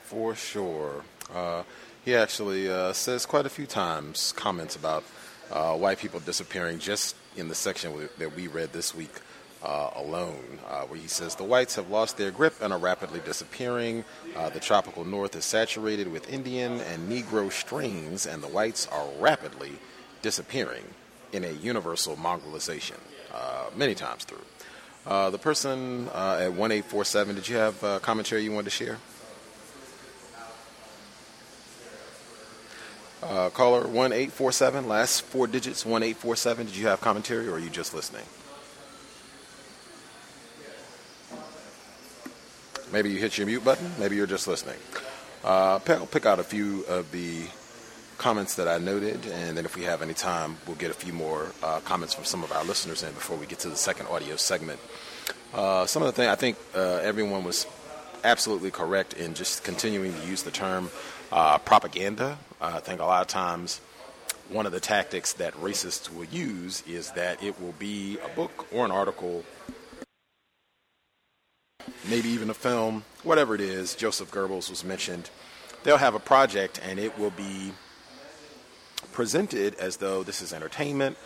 For sure. Uh, he actually uh, says quite a few times comments about uh, white people disappearing just in the section that we read this week uh, alone, uh, where he says the whites have lost their grip and are rapidly disappearing. The tropical north is saturated with Indian and Negro strains, and the whites are rapidly disappearing in a universal mongrelization uh, many times through. Uh, the person uh, at 1847, did you have uh, commentary you wanted to share? Uh, caller 1847, last four digits 1847. Did you have commentary or are you just listening? Maybe you hit your mute button. Maybe you're just listening. Uh, I'll pick out a few of the comments that I noted, and then if we have any time, we'll get a few more uh, comments from some of our listeners in before we get to the second audio segment. Uh, some of the things I think uh, everyone was absolutely correct in just continuing to use the term uh, propaganda. I think a lot of times one of the tactics that racists will use is that it will be a book or an article maybe even a film, whatever it is. Joseph Goebbels was mentioned. They'll have a project and it will be presented as though this is entertainment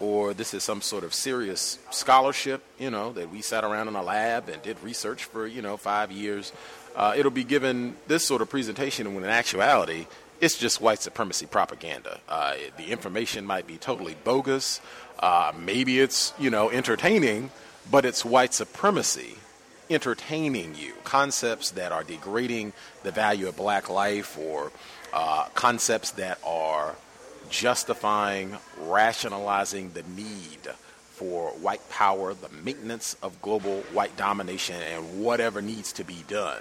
or this is some sort of serious scholarship, you know, that we sat around in a lab and did research for, you know, five years. Uh, it'll be given this sort of presentation when in actuality, it's just white supremacy propaganda. Uh, the information might be totally bogus. Uh, maybe it's, you know, entertaining, but it's white supremacy entertaining you. Concepts that are degrading the value of black life or uh, concepts that are justifying, rationalizing the need for white power, the maintenance of global white domination, and whatever needs to be done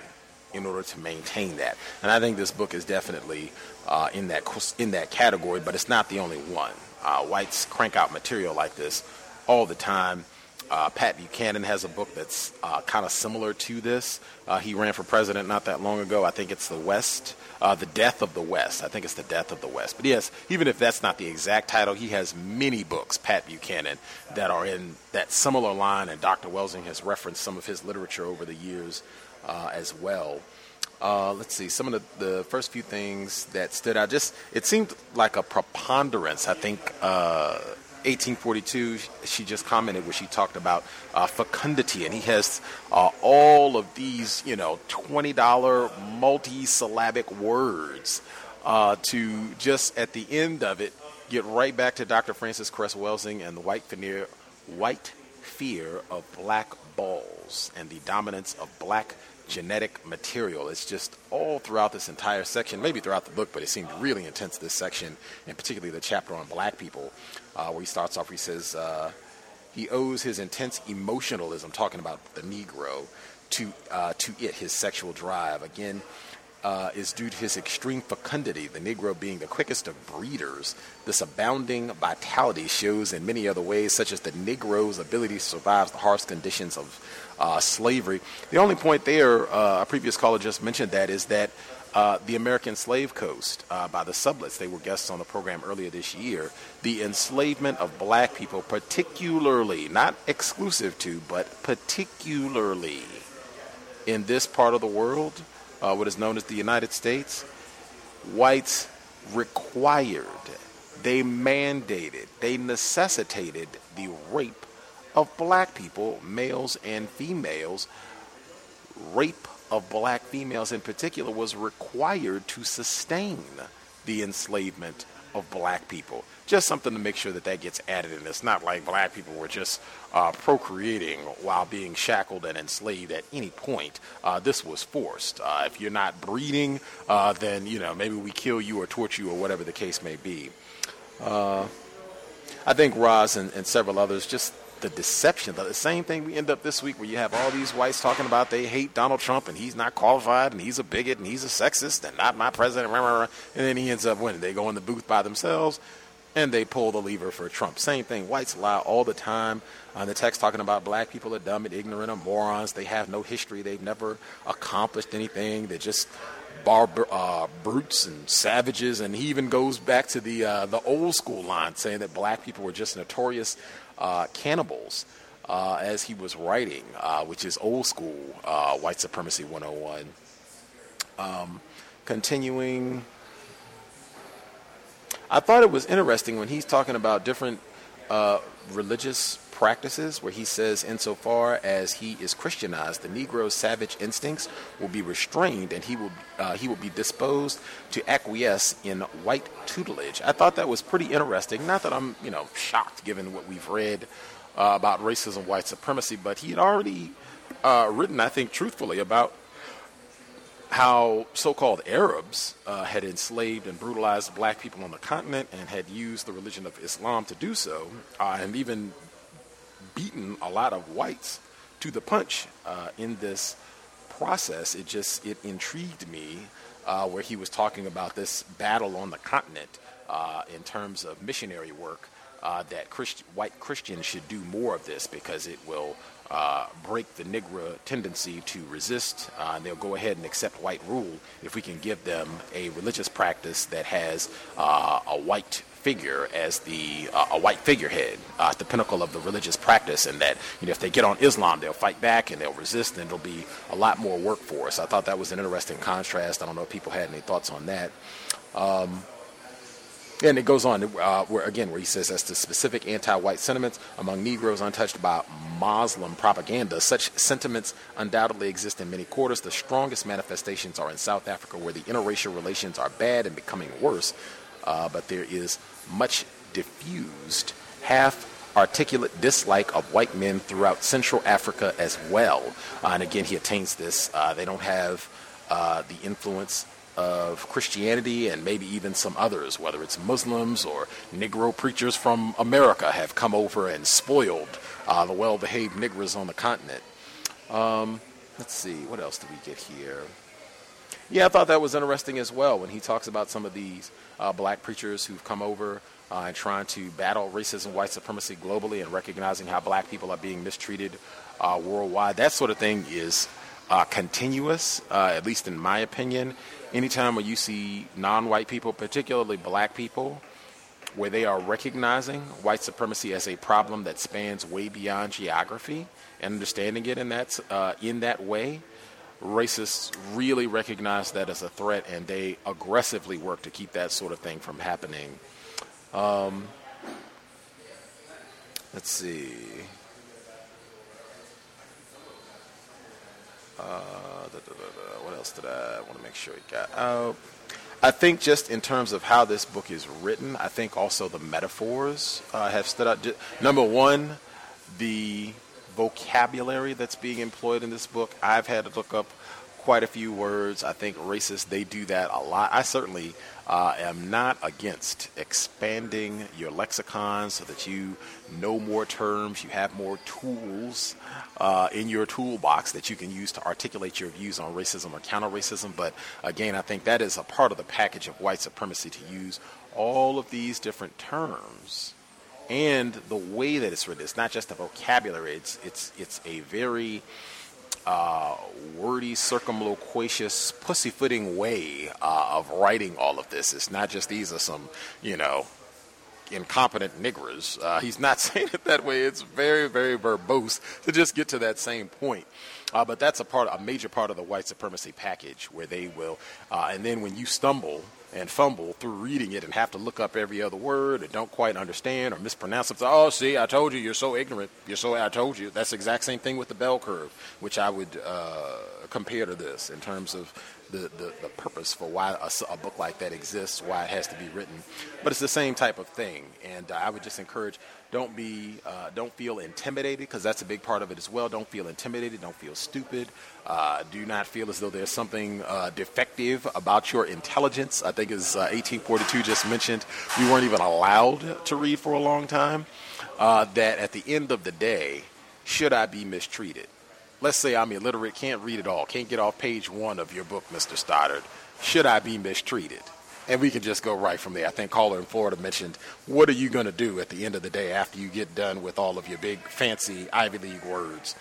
in order to maintain that. And I think this book is definitely uh, in that in that category, but it's not the only one. Uh, whites crank out material like this all the time. Uh, Pat Buchanan has a book that's uh, kind of similar to this. Uh, he ran for president not that long ago. I think it's The West, uh, The Death of the West. I think it's The Death of the West. But yes, even if that's not the exact title, he has many books, Pat Buchanan, that are in that similar line, and Dr. Welsing has referenced some of his literature over the years uh, as well. Uh, let's see some of the, the first few things that stood out. Just it seemed like a preponderance. I think 1842, she just commented where she talked about uh, fecundity, and he has uh, all of these, you know, $20 multi-syllabic words uh, to just at the end of it get right back to Dr. Frances Cress Welsing and the white fear, white fear of black balls and the dominance of black genetic material. It's just all throughout this entire section, maybe throughout the book, but it seemed really intense this section, and particularly the chapter on black people, uh, where he starts off, he says uh, he owes his intense emotionalism, talking about the Negro, to uh, to it, his sexual drive. Again, uh, is due to his extreme fecundity, the Negro being the quickest of breeders. This abounding vitality shows in many other ways, such as the Negro's ability to survive the harsh conditions of uh, slavery. The only point there, uh, a previous caller just mentioned that, is that uh, the American Slave Coast uh, by the Sublettes, they were guests on the program earlier this year, the enslavement of black people, particularly, not exclusive to, but particularly in this part of the world uh, what is known as the United States, whites required, they mandated, they necessitated the rape of black people, males and females. Rape of black females in particular was required to sustain the enslavement of black people. Just something to make sure that that gets added in. It's not like black people were just uh, procreating while being shackled and enslaved at any point. Uh, this was forced. Uh, if you're not breeding, uh, then you know maybe we kill you or torture you or whatever the case may be. Uh, I think Roz and, and several others just the deception, the same thing we end up this week where you have all these whites talking about they hate Donald Trump and he's not qualified and he's a bigot and he's a sexist and not my president, rah, rah, rah, and then he ends up winning. They go in the booth by themselves and they pull the lever for Trump. Same thing. Whites lie all the time. On the text talking about black people are dumb and ignorant and morons. They have no history. They've never accomplished anything. They're just barbar- uh, brutes and savages. And he even goes back to the uh, the old school line, saying that black people were just notorious uh, cannibals. Uh, as he was writing, uh, which is old school uh, white supremacy 101. Um, continuing I thought it was interesting when he's talking about different uh, religious practices, where he says, insofar as he is Christianized, the Negro's savage instincts will be restrained, and he will uh, he will be disposed to acquiesce in white tutelage. I thought that was pretty interesting. Not that I'm you know shocked given what we've read uh, about racism, white supremacy, but he had already uh, written, I think, truthfully about how so-called Arabs uh, had enslaved and brutalized black people on the continent and had used the religion of Islam to do so, uh, and even beaten a lot of whites to the punch uh, in this process. It just it intrigued me uh, where he was talking about this battle on the continent uh, in terms of missionary work. Uh, that Christ- white Christians should do more of this because it will uh, break the Negro tendency to resist, uh, and they'll go ahead and accept white rule if we can give them a religious practice that has uh, a white figure as the uh, a white figurehead uh, at the pinnacle of the religious practice, and that you know if they get on Islam, they'll fight back and they'll resist, and it'll be a lot more work for us. I thought that was an interesting contrast. I don't know if people had any thoughts on that. Um, and it goes on, uh, where again, where he says, as to specific anti-white sentiments among Negroes untouched by Muslim propaganda, such sentiments undoubtedly exist in many quarters. The strongest manifestations are in South Africa, where the interracial relations are bad and becoming worse. Uh, but there is much diffused, half articulate dislike of white men throughout Central Africa as well. Uh, and again, he attains this. Uh, they don't have uh, the influence of Christianity and maybe even some others, whether it's Muslims or Negro preachers from America, have come over and spoiled uh, the well behaved Negroes on the continent. Um, let's see, what else do we get here? Yeah, I thought that was interesting as well when he talks about some of these uh, black preachers who've come over uh, and trying to battle racism, white supremacy globally, and recognizing how black people are being mistreated uh, worldwide. That sort of thing is uh, continuous, uh, at least in my opinion. Anytime where you see non white people, particularly black people, where they are recognizing white supremacy as a problem that spans way beyond geography and understanding it in that, uh, in that way, racists really recognize that as a threat and they aggressively work to keep that sort of thing from happening. Um, let's see. Uh, da, da, da, what else did I want to make sure we got out? I think just in terms of how this book is written, I think also the metaphors uh, have stood out. Number one, the vocabulary that's being employed in this book. I've had to look up quite a few words. I think racists, they do that a lot. I certainly uh, am not against expanding your lexicon so that you know more terms, you have more tools uh, in your toolbox that you can use to articulate your views on racism or counter racism. But again, I think that is a part of the package of white supremacy to use all of these different terms and the way that it's written. It's not just the vocabulary. It's it's it's a very uh, wordy, circumloquacious, pussyfooting way uh, of writing all of this. It's not just these are some, you know, incompetent niggers. Uh, he's not saying it that way. It's very, very verbose to just get to that same point. Uh, but that's a part, a major part of the white supremacy package, where they will, uh, and then when you stumble and fumble through reading it and have to look up every other word and don't quite understand or mispronounce it. Oh, see, I told you, you're so ignorant. You're so, I told you. That's the exact same thing with the bell curve, which I would uh, compare to this in terms of the, the, the purpose for why a, a, book like that exists, why it has to be written. But it's the same type of thing. And uh, I would just encourage don't be, uh, don't feel intimidated because that's a big part of it as well. Don't feel intimidated. Don't feel stupid. Uh, do not feel as though there's something uh, defective about your intelligence. I think as 1842 uh, just mentioned, we weren't even allowed to read for a long time. uh, that at the end of the day, should I be mistreated? Let's say I'm illiterate, can't read it all, can't get off page one of your book, Mr. Stoddard. Should I be mistreated? And we can just go right from there. I think caller in Florida mentioned, what are you going to do at the end of the day after you get done with all of your big fancy Ivy League words?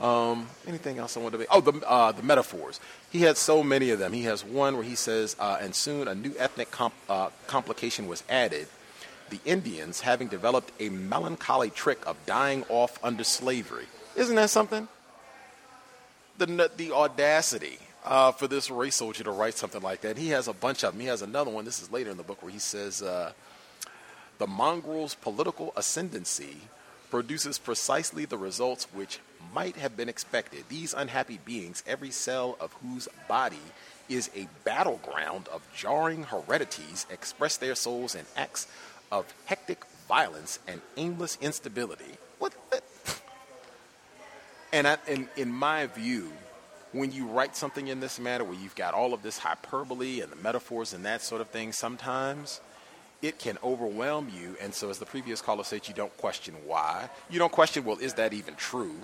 Um, anything else I want to be? Oh, the uh, the metaphors. He had so many of them. He has one where he says, uh, "And soon a new ethnic comp- uh, complication was added. The Indians, having developed a melancholy trick of dying off under slavery, isn't that something? The the audacity uh, for this race soldier to write something like that. He has a bunch of them. He has another one. This is later in the book where he says, uh, "The mongrel's political ascendancy." produces precisely the results which might have been expected. These unhappy beings, every cell of whose body is a battleground of jarring heredities, express their souls in acts of hectic violence and aimless instability. What? The? And I, in, in my view, when you write something in this manner where you've got all of this hyperbole and the metaphors and that sort of thing, sometimes it can overwhelm you. And so, as the previous caller said, you don't question why. You don't question, well, is that even true?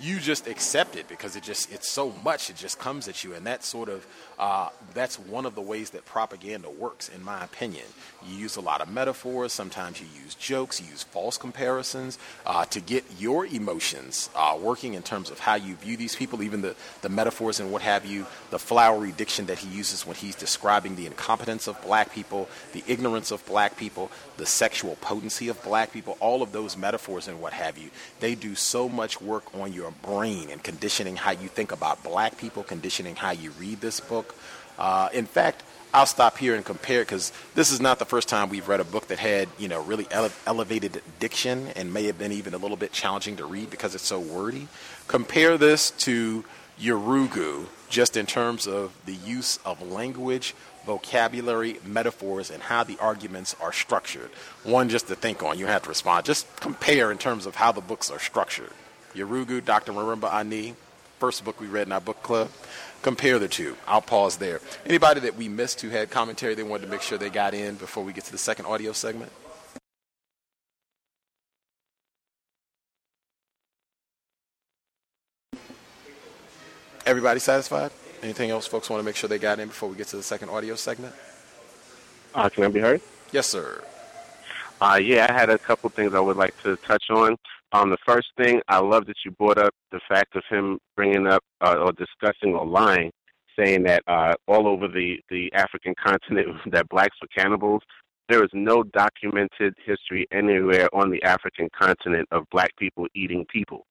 You just accept it because it just it's so much it just comes at you, and that sort of uh, that's one of the ways that propaganda works, in my opinion. You use a lot of metaphors. Sometimes you use jokes. You use false comparisons uh, to get your emotions uh, working in terms of how you view these people. Even the the metaphors and what have you. The flowery diction that he uses when he's describing the incompetence of black people, the ignorance of black people, the sexual potency of black people. All of those metaphors and what have you. They do so much work on your brain and conditioning how you think about black people, conditioning how you read this book. Uh, in fact, I'll stop here and compare because this is not the first time we've read a book that had, you know, really ele- elevated diction and may have been even a little bit challenging to read because it's so wordy. Compare this to Yurugu, just in terms of the use of language, vocabulary, metaphors, and how the arguments are structured. One just to think on. You have to respond. Just compare in terms of how the books are structured. Yurugu, Dr. Marimba Ani, first book we read in our book club. Compare the two. I'll pause there. Anybody that we missed who had commentary they wanted to make sure they got in before we get to the second audio segment? Everybody satisfied? Anything else folks want to make sure they got in before we get to the second audio segment? Uh, can I be heard? Yes, sir. Uh, yeah, I had a couple things I would like to touch on. Um, the first thing, I love that you brought up the fact of him bringing up uh, or discussing or lying, saying that uh, all over the, the African continent that blacks were cannibals. There is no documented history anywhere on the African continent of black people eating people.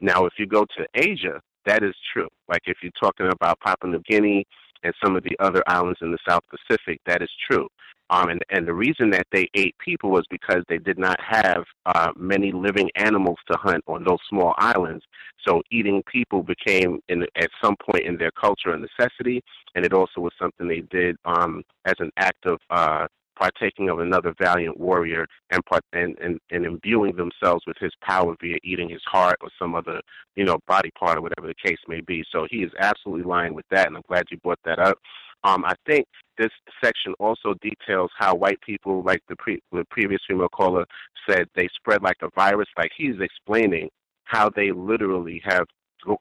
Now, if you go to Asia, that is true. Like if you're talking about Papua New Guinea and some of the other islands in the South Pacific, that is true. Um, and, and the reason that they ate people was because they did not have uh, many living animals to hunt on those small islands. So eating people became, in, at some point in their culture, a necessity, and it also was something they did um, as an act of uh, partaking of another valiant warrior and, part, and, and, and imbuing themselves with his power via eating his heart or some other, you know, body part or whatever the case may be. So he is absolutely lying with that, and I'm glad you brought that up. Um, I think this section also details how white people, like the, pre- the previous female caller said, they spread like a virus. Like he's explaining how they literally have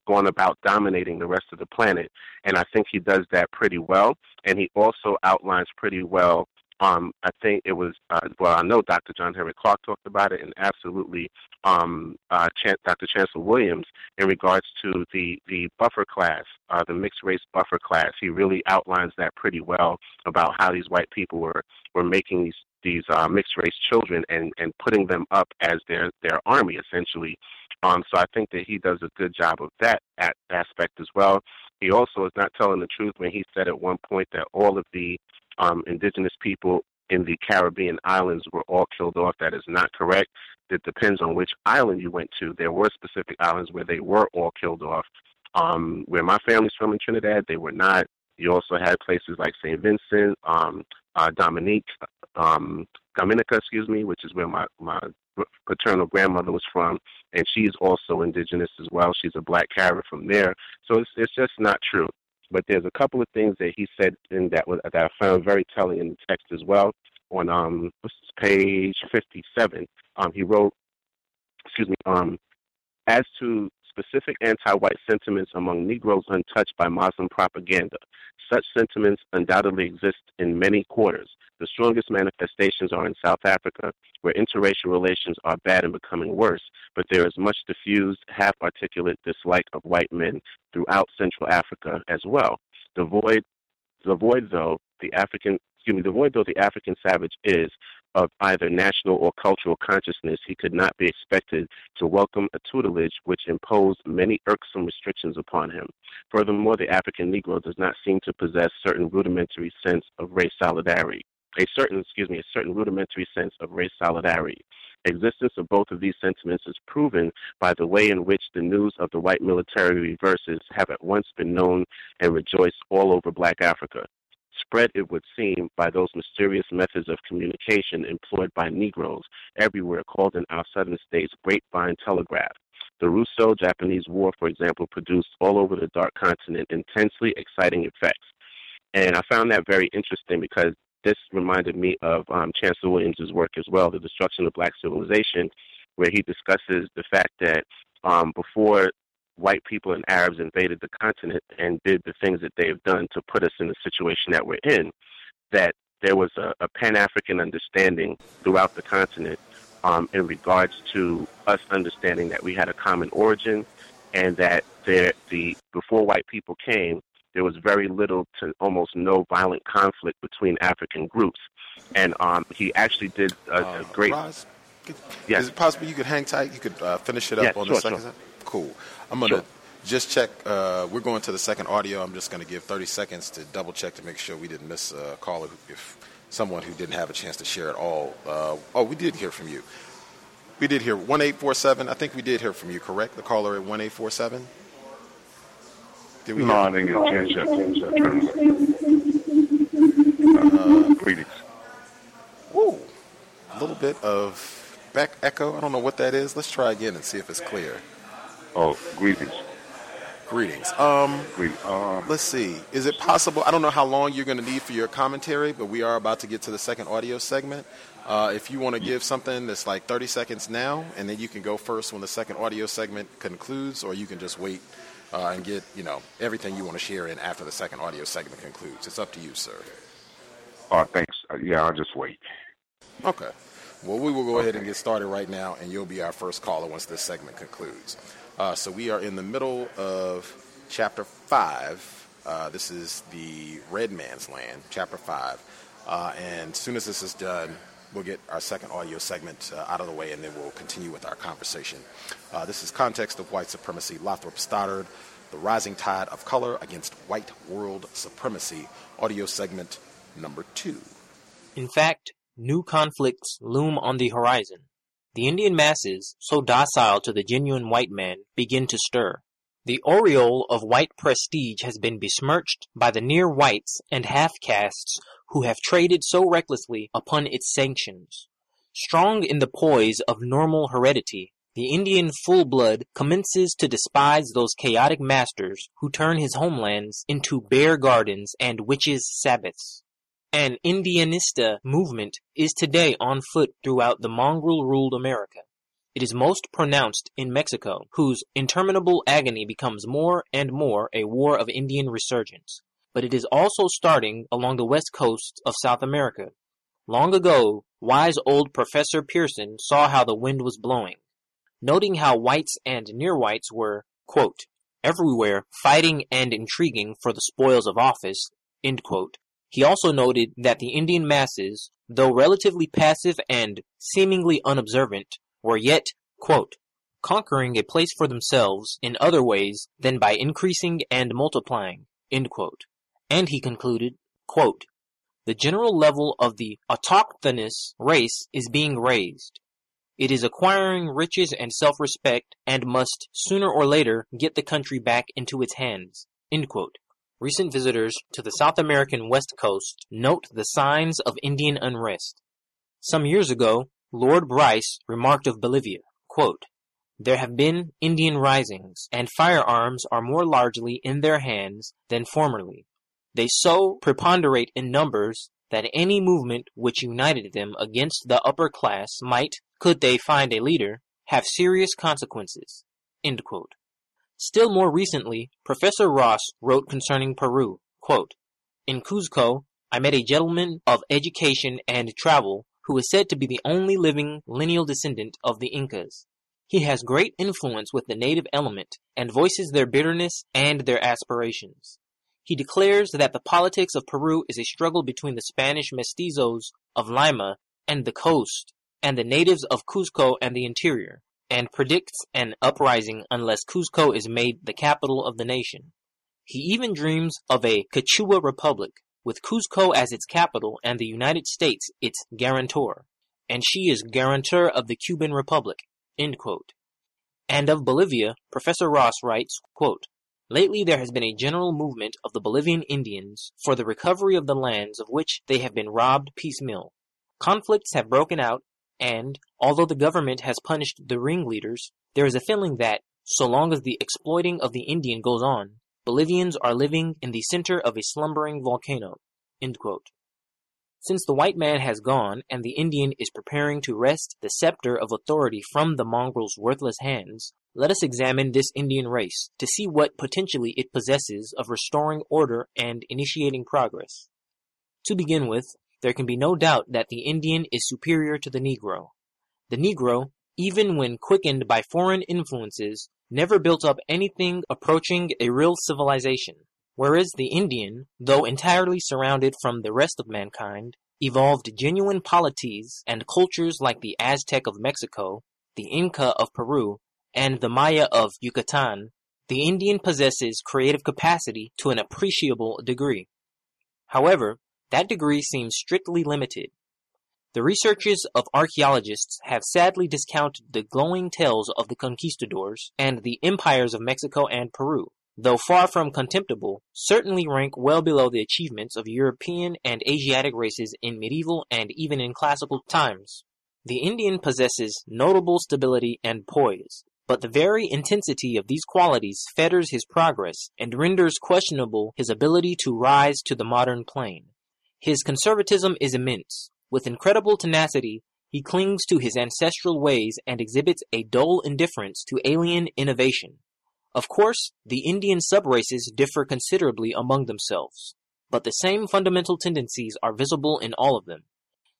gone about dominating the rest of the planet. And I think he does that pretty well. And he also outlines pretty well um, I think it was, uh, well, I know Dr. John Henrik Clarke talked about it, and absolutely um, uh, Chan- Dr. Chancellor Williams in regards to the, the buffer class, uh, the mixed race buffer class. He really outlines that pretty well about how these white people were, were making these these uh, mixed race children and, and putting them up as their, their army essentially. Um, so I think that he does a good job of that at, aspect as well. He also is not telling the truth when he said at one point that all of the um, indigenous people in the Caribbean islands were all killed off. That is not correct. It depends on which island you went to. There were specific islands where they were all killed off. Um, where my family's from in Trinidad, they were not. You also had places like St. Vincent, um, uh, Dominique, um, Dominica, excuse me, which is where my, my paternal grandmother was from, and she's also indigenous as well. She's a black Carib from there. So it's, it's just not true. But there's a couple of things that he said that that I found very telling in the text as well. On um page 57, um, he wrote excuse me, um, as to specific anti-white sentiments among Negroes untouched by Muslim propaganda. Such sentiments undoubtedly exist in many quarters. The strongest manifestations are in South Africa, where interracial relations are bad and becoming worse, but there is much diffused, half articulate dislike of white men throughout Central Africa as well. The void, the void though, the African, excuse me, the void though the African savage is of either national or cultural consciousness, he could not be expected to welcome a tutelage which imposed many irksome restrictions upon him. Furthermore, the African Negro does not seem to possess certain rudimentary sense of race solidarity a certain, excuse me, a certain rudimentary sense of race solidarity. Existence of both of these sentiments is proven by the way in which the news of the white military reverses have at once been known and rejoiced all over black Africa. Spread, it would seem, by those mysterious methods of communication employed by Negroes everywhere called in our southern states grapevine telegraph. The Russo Japanese War, for example, produced all over the dark continent intensely exciting effects. And I found that very interesting because this reminded me of um, Chancellor Williams's work as well, The Destruction of Black Civilization, where he discusses the fact that um, before white people and Arabs invaded the continent and did the things that they have done to put us in the situation that we're in, that there was a, a Pan African understanding throughout the continent um, in regards to us understanding that we had a common origin and that there, the before white people came, there was very little to almost no violent conflict between African groups. And um, he actually did a, a Uh, great. Roz, could- Yes. Is it possible you could hang tight? You could uh, finish it up Yeah, on sure, the second sure. Cool. I'm going to Sure. just check. Uh, we're going to the second audio. I'm just going to give 30 seconds to double check to make sure we didn't miss a caller if someone who didn't have a chance to share at all. Uh, oh, we did hear from you. We did hear 1847. I think we did hear from you, correct? The caller at 1847? Did we No, hear- I didn't get a chance yet. Chance yet. Uh, greetings. Woo. A little bit of back echo. I don't know what that is. Let's try again and see if it's clear. Oh, greetings. Greetings. Um, Greetings. Uh, let's see. Is it possible? I don't know how long you're going to need for your commentary, but we are about to get to the second audio segment. Uh, if you want to give something that's like 30 seconds now, and then you can go first when the second audio segment concludes, or you can just wait uh, and get you know everything you want to share in after the second audio segment concludes. It's up to you, sir. uh, thanks. Uh, yeah, I'll just wait. Okay. Well, we will go ahead and get started right now, and you'll be our first caller once this segment concludes. Uh, so we are in the middle of chapter five. Uh, this is the Red Man's Land, chapter five. Uh, and as soon as this is done, we'll get our second audio segment uh, out of the way, and then we'll continue with our conversation. Uh, this is Context of White Supremacy, Lothrop Stoddard, The Rising Tide of Color Against White World Supremacy, audio segment number two. In fact, new conflicts loom on the horizon. The Indian masses, so docile to the genuine white man, begin to stir. The aureole of white prestige has been besmirched by the near whites and half castes who have traded so recklessly upon its sanctions. Strong in the poise of normal heredity, the Indian full blood commences to despise those chaotic masters who turn his homelands into bear gardens and witches' sabbaths. An Indianista movement is today on foot throughout the mongrel ruled America. It is most pronounced in Mexico, whose interminable agony becomes more and more a war of Indian resurgence. But it is also starting along the west coast of South America. Long ago, wise old Professor Pearson saw how the wind was blowing. Noting how whites and near whites were, quote, everywhere fighting and intriguing for the spoils of office, end quote, he also noted that the Indian masses, though relatively passive and seemingly unobservant, were yet, quote, conquering a place for themselves in other ways than by increasing and multiplying, end quote. And he concluded, quote, the general level of the autochthonous race is being raised. It is acquiring riches and self-respect and must sooner or later get the country back into its hands. Recent visitors to the South American west coast note the signs of Indian unrest. Some years ago, Lord Bryce remarked of Bolivia, quote, There have been Indian risings, and firearms are more largely in their hands than formerly. They so preponderate in numbers that any movement which united them against the upper class might, could they find a leader, have serious consequences. Still more recently, Professor Ross wrote concerning Peru, quote, In Cuzco, I met a gentleman of education and travel who is said to be the only living lineal descendant of the Incas. He has great influence with the native element and voices their bitterness and their aspirations. He declares that the politics of Peru is a struggle between the Spanish mestizos of Lima and the coast and the natives of Cuzco and the interior, and predicts an uprising unless Cuzco is made the capital of the nation. He even dreams of a Quichua republic, with Cuzco as its capital and the United States its guarantor, and she is guarantor of the Cuban Republic. And of Bolivia, Professor Ross writes, quote, Lately there has been a general movement of the Bolivian Indians for the recovery of the lands of which they have been robbed piecemeal. Conflicts have broken out, and, although the government has punished the ringleaders, there is a feeling that, so long as the exploiting of the Indian goes on, Bolivians are living in the center of a slumbering volcano. Since the white man has gone and the Indian is preparing to wrest the scepter of authority from the mongrel's worthless hands, let us examine this Indian race to see what potentially it possesses of restoring order and initiating progress. To begin with, there can be no doubt that the Indian is superior to the Negro. The Negro, even when quickened by foreign influences, never built up anything approaching a real civilization, whereas the Indian, though entirely surrounded from the rest of mankind, evolved genuine polities and cultures like the Aztec of Mexico, the Inca of Peru, and the Maya of Yucatan, the Indian possesses creative capacity to an appreciable degree. However, that degree seems strictly limited. The researches of archaeologists have sadly discounted the glowing tales of the conquistadors and the empires of Mexico and Peru, though far from contemptible, certainly rank well below the achievements of European and Asiatic races in medieval and even in classical times. The Indian possesses notable stability and poise, but the very intensity of these qualities fetters his progress and renders questionable his ability to rise to the modern plane. His conservatism is immense. With incredible tenacity, he clings to his ancestral ways and exhibits a dull indifference to alien innovation. Of course, the Indian subraces differ considerably among themselves, but the same fundamental tendencies are visible in all of them.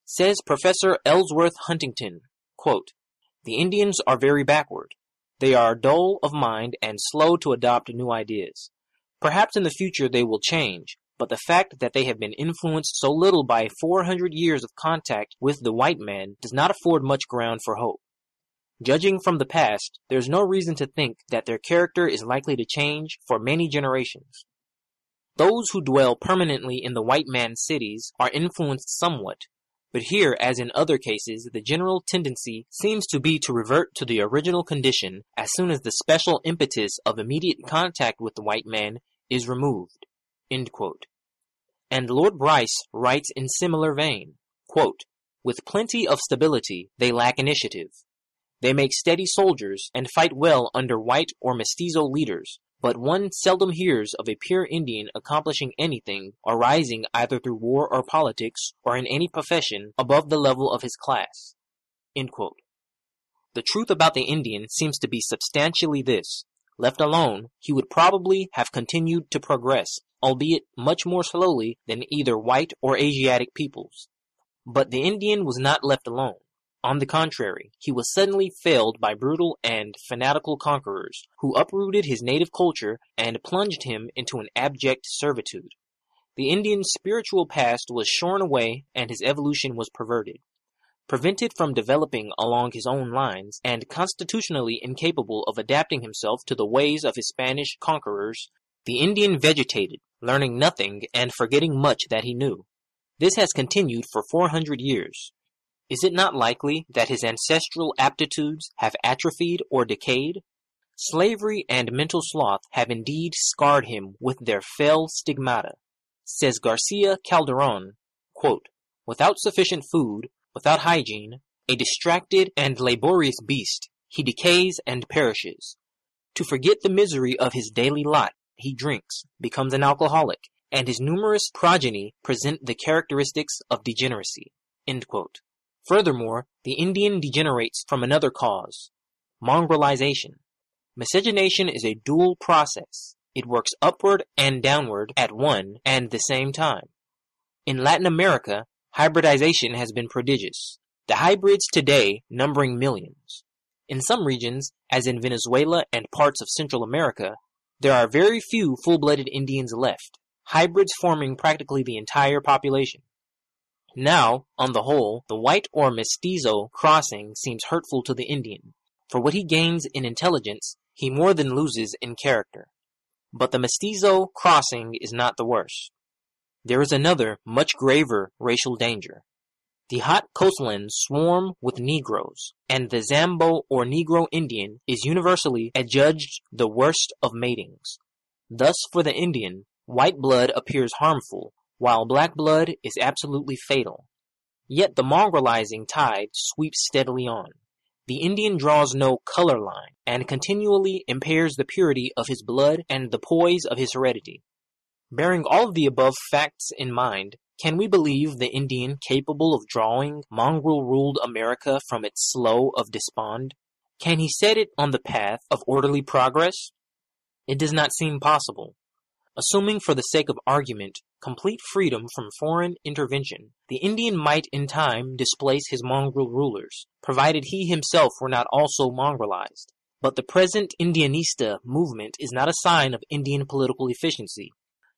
Says Professor Ellsworth Huntington, quote, The Indians are very backward. They are dull of mind and slow to adopt new ideas. Perhaps in the future they will change, but the fact that they have been influenced so little by 400 years of contact with the white man does not afford much ground for hope. Judging from the past, there is no reason to think that their character is likely to change for many generations. Those who dwell permanently in the white man's cities are influenced somewhat, but here, as in other cases, the general tendency seems to be to revert to the original condition as soon as the special impetus of immediate contact with the white man is removed. And Lord Bryce writes in similar vein, quote, With plenty of stability, they lack initiative. They make steady soldiers and fight well under white or mestizo leaders, but one seldom hears of a pure Indian accomplishing anything or rising either through war or politics or in any profession above the level of his class. The truth about the Indian seems to be substantially this. Left alone, he would probably have continued to progress, albeit much more slowly than either white or Asiatic peoples. But the Indian was not left alone. On the contrary, he was suddenly felled by brutal and fanatical conquerors, who uprooted his native culture and plunged him into an abject servitude. The Indian's spiritual past was shorn away and his evolution was perverted. Prevented from developing along his own lines, and constitutionally incapable of adapting himself to the ways of his Spanish conquerors, the Indian vegetated, learning nothing and forgetting much that he knew. This has continued for 400 years. Is it not likely that his ancestral aptitudes have atrophied or decayed? Slavery and mental sloth have indeed scarred him with their fell stigmata. Says Garcia Calderon, quote, Without sufficient food, without hygiene, a distracted and laborious beast, he decays and perishes. To forget the misery of his daily lot, he drinks, becomes an alcoholic, and his numerous progeny present the characteristics of degeneracy. Furthermore, the Indian degenerates from another cause. mongrelization. Miscegenation is a dual process. It works upward and downward at one and the same time. In Latin America, hybridization has been prodigious. The hybrids today numbering millions. In some regions, as in Venezuela and parts of Central America, there are very few full-blooded Indians left, hybrids forming practically the entire population. Now, on the whole, the white or mestizo crossing seems hurtful to the Indian. For what he gains in intelligence, he more than loses in character. But the mestizo crossing is not the worst. There is another, much graver racial danger. The hot coastlands swarm with Negroes, and the Zambo or Negro Indian is universally adjudged the worst of matings. Thus, for the Indian, white blood appears harmful, while black blood is absolutely fatal. Yet the mongrelizing tide sweeps steadily on. The Indian draws no color line, and continually impairs the purity of his blood and the poise of his heredity. Bearing all of the above facts in mind, can we believe the Indian capable of drawing mongrel-ruled America from its slough of despond? Can he set it on the path of orderly progress? It does not seem possible. Assuming for the sake of argument complete freedom from foreign intervention, the Indian might in time displace his mongrel rulers, provided he himself were not also mongrelized. But the present Indianista movement is not a sign of Indian political efficiency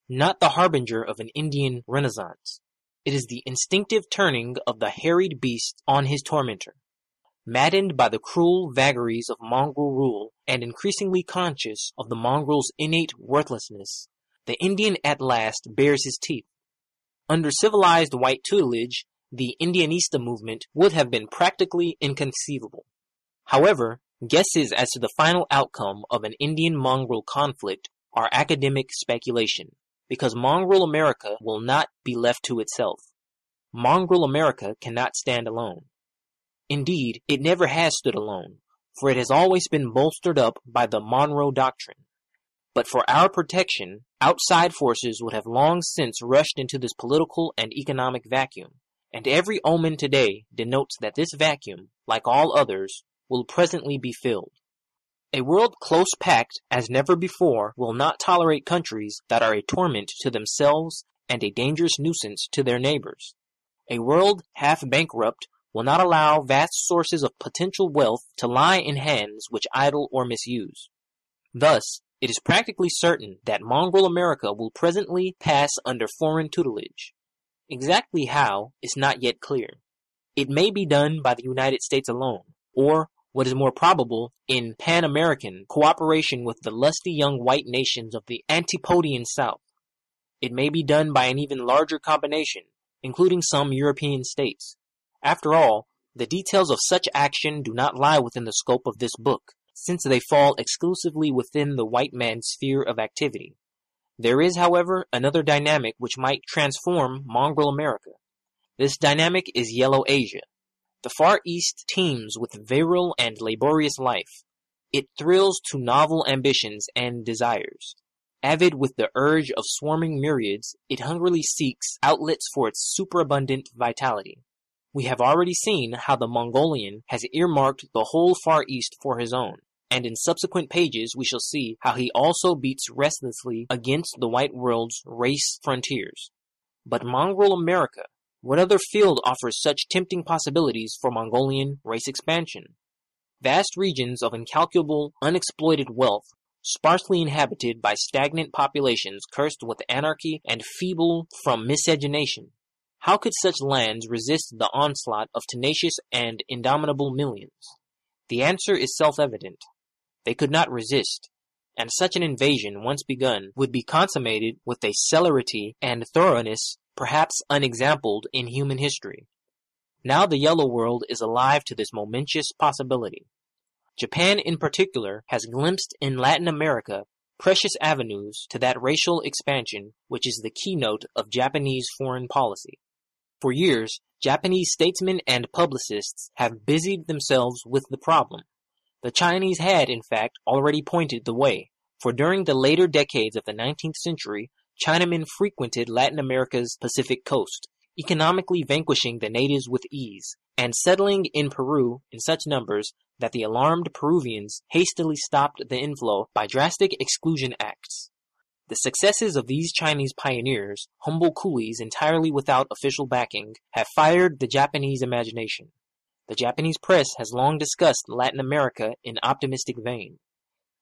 not the harbinger of an Indian renaissance. It is the instinctive turning of the harried beast on his tormentor. Maddened by the cruel vagaries of mongrel rule and increasingly conscious of the mongrel's innate worthlessness, the Indian at last bares his teeth. Under civilized white tutelage, the Indianista movement would have been practically inconceivable. However, guesses as to the final outcome of an Indian mongrel conflict are academic speculation because mongrel America will not be left to itself. Mongrel America cannot stand alone. Indeed, it never has stood alone, for it has always been bolstered up by the Monroe Doctrine. But for our protection, outside forces would have long since rushed into this political and economic vacuum, and every omen today denotes that this vacuum, like all others, will presently be filled. A world close packed as never before will not tolerate countries that are a torment to themselves and a dangerous nuisance to their neighbors. A world half bankrupt will not allow vast sources of potential wealth to lie in hands which idle or misuse. Thus, it is practically certain that mongrel America will presently pass under foreign tutelage. Exactly how is not yet clear. It may be done by the United States alone, or what is more probable, in Pan-American cooperation with the lusty young white nations of the Antipodean South. It may be done by an even larger combination, including some European states. After all, the details of such action do not lie within the scope of this book, since they fall exclusively within the white man's sphere of activity. There is, however, another dynamic which might transform mongrel America. This dynamic is Yellow Asia, the Far East teems with virile and laborious life. It thrills to novel ambitions and desires. Avid with the urge of swarming myriads, it hungrily seeks outlets for its superabundant vitality. We have already seen how the Mongolian has earmarked the whole Far East for his own, and in subsequent pages we shall see how he also beats restlessly against the white world's race frontiers. But mongrel America what other field offers such tempting possibilities for Mongolian race expansion? Vast regions of incalculable, unexploited wealth, sparsely inhabited by stagnant populations cursed with anarchy and feeble from miscegenation. How could such lands resist the onslaught of tenacious and indomitable millions? The answer is self-evident. They could not resist, and such an invasion, once begun, would be consummated with a celerity and thoroughness perhaps unexampled in human history. Now the yellow world is alive to this momentous possibility. Japan in particular has glimpsed in Latin America precious avenues to that racial expansion which is the keynote of Japanese foreign policy. For years, Japanese statesmen and publicists have busied themselves with the problem. The Chinese had, in fact, already pointed the way, for during the later decades of the 19th century, Chinamen frequented Latin America's Pacific coast, economically vanquishing the natives with ease, and settling in Peru in such numbers that the alarmed Peruvians hastily stopped the inflow by drastic exclusion acts. The successes of these Chinese pioneers, humble coolies entirely without official backing, have fired the Japanese imagination. The Japanese press has long discussed Latin America in optimistic vein.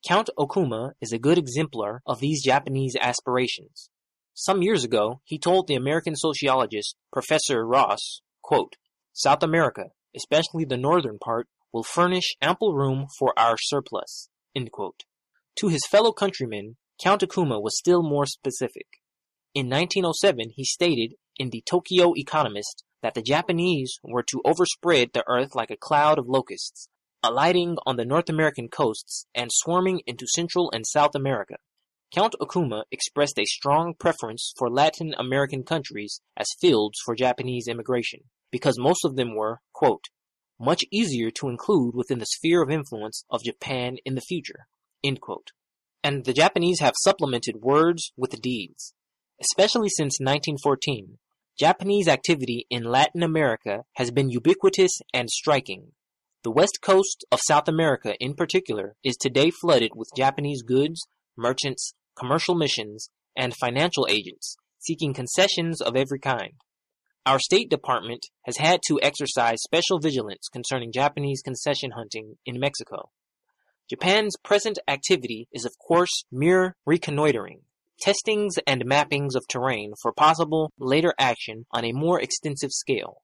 Count Okuma is a good exemplar of these Japanese aspirations. Some years ago, he told the American sociologist Professor Ross, quote, South America, especially the northern part, will furnish ample room for our surplus. To his fellow countrymen, Count Okuma was still more specific. In 1907, he stated in the Tokyo Economist that the Japanese were to overspread the earth like a cloud of locusts, alighting on the North American coasts and swarming into Central and South America. Count Okuma expressed a strong preference for Latin American countries as fields for Japanese immigration, because most of them were, quote, much easier to include within the sphere of influence of Japan in the future, and the Japanese have supplemented words with deeds. Especially since 1914, Japanese activity in Latin America has been ubiquitous and striking. The west coast of South America, in particular, is today flooded with Japanese goods, merchants, commercial missions, and financial agents seeking concessions of every kind. Our State Department has had to exercise special vigilance concerning Japanese concession hunting in Mexico. Japan's present activity is of course mere reconnoitering, testings and mappings of terrain for possible later action on a more extensive scale.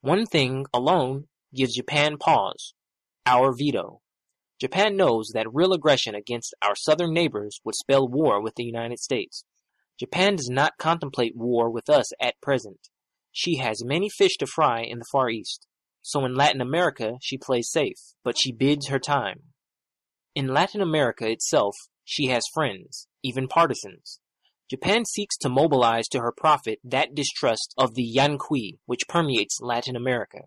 One thing alone gives Japan pause our veto. Japan knows that real aggression against our southern neighbors would spell war with the United States. Japan does not contemplate war with us at present. She has many fish to fry in the Far East. So in Latin America she plays safe, but she bides her time. In Latin America itself, she has friends, even partisans. Japan seeks to mobilize to her profit that distrust of the Yanqui which permeates Latin America.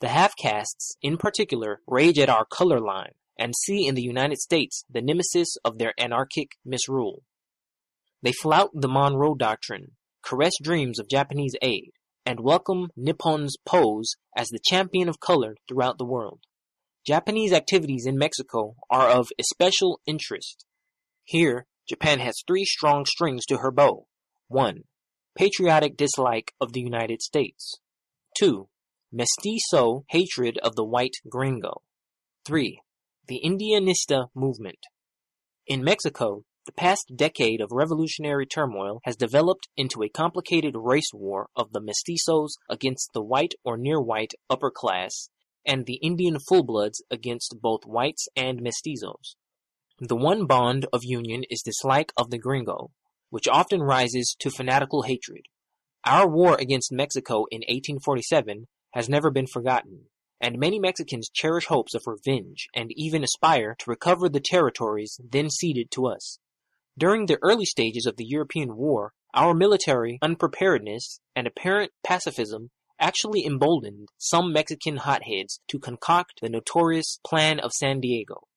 The half-castes, in particular, rage at our color line and see in the United States the nemesis of their anarchic misrule. They flout the Monroe Doctrine, caress dreams of Japanese aid, and welcome Nippon's pose as the champion of color throughout the world. Japanese activities in Mexico are of especial interest. Here, Japan has three strong strings to her bow. 1. Patriotic dislike of the United States. 2. Mestizo hatred of the white gringo. 3. The Indianista movement. In Mexico, the past decade of revolutionary turmoil has developed into a complicated race war of the mestizos against the white or near white upper class and the Indian full-bloods against both whites and mestizos. The one bond of union is dislike of the gringo, which often rises to fanatical hatred. Our war against Mexico in 1847 has never been forgotten, and many Mexicans cherish hopes of revenge and even aspire to recover the territories then ceded to us. During the early stages of the European War, our military unpreparedness and apparent pacifism actually emboldened some Mexican hotheads to concoct the notorious Plan of San Diego.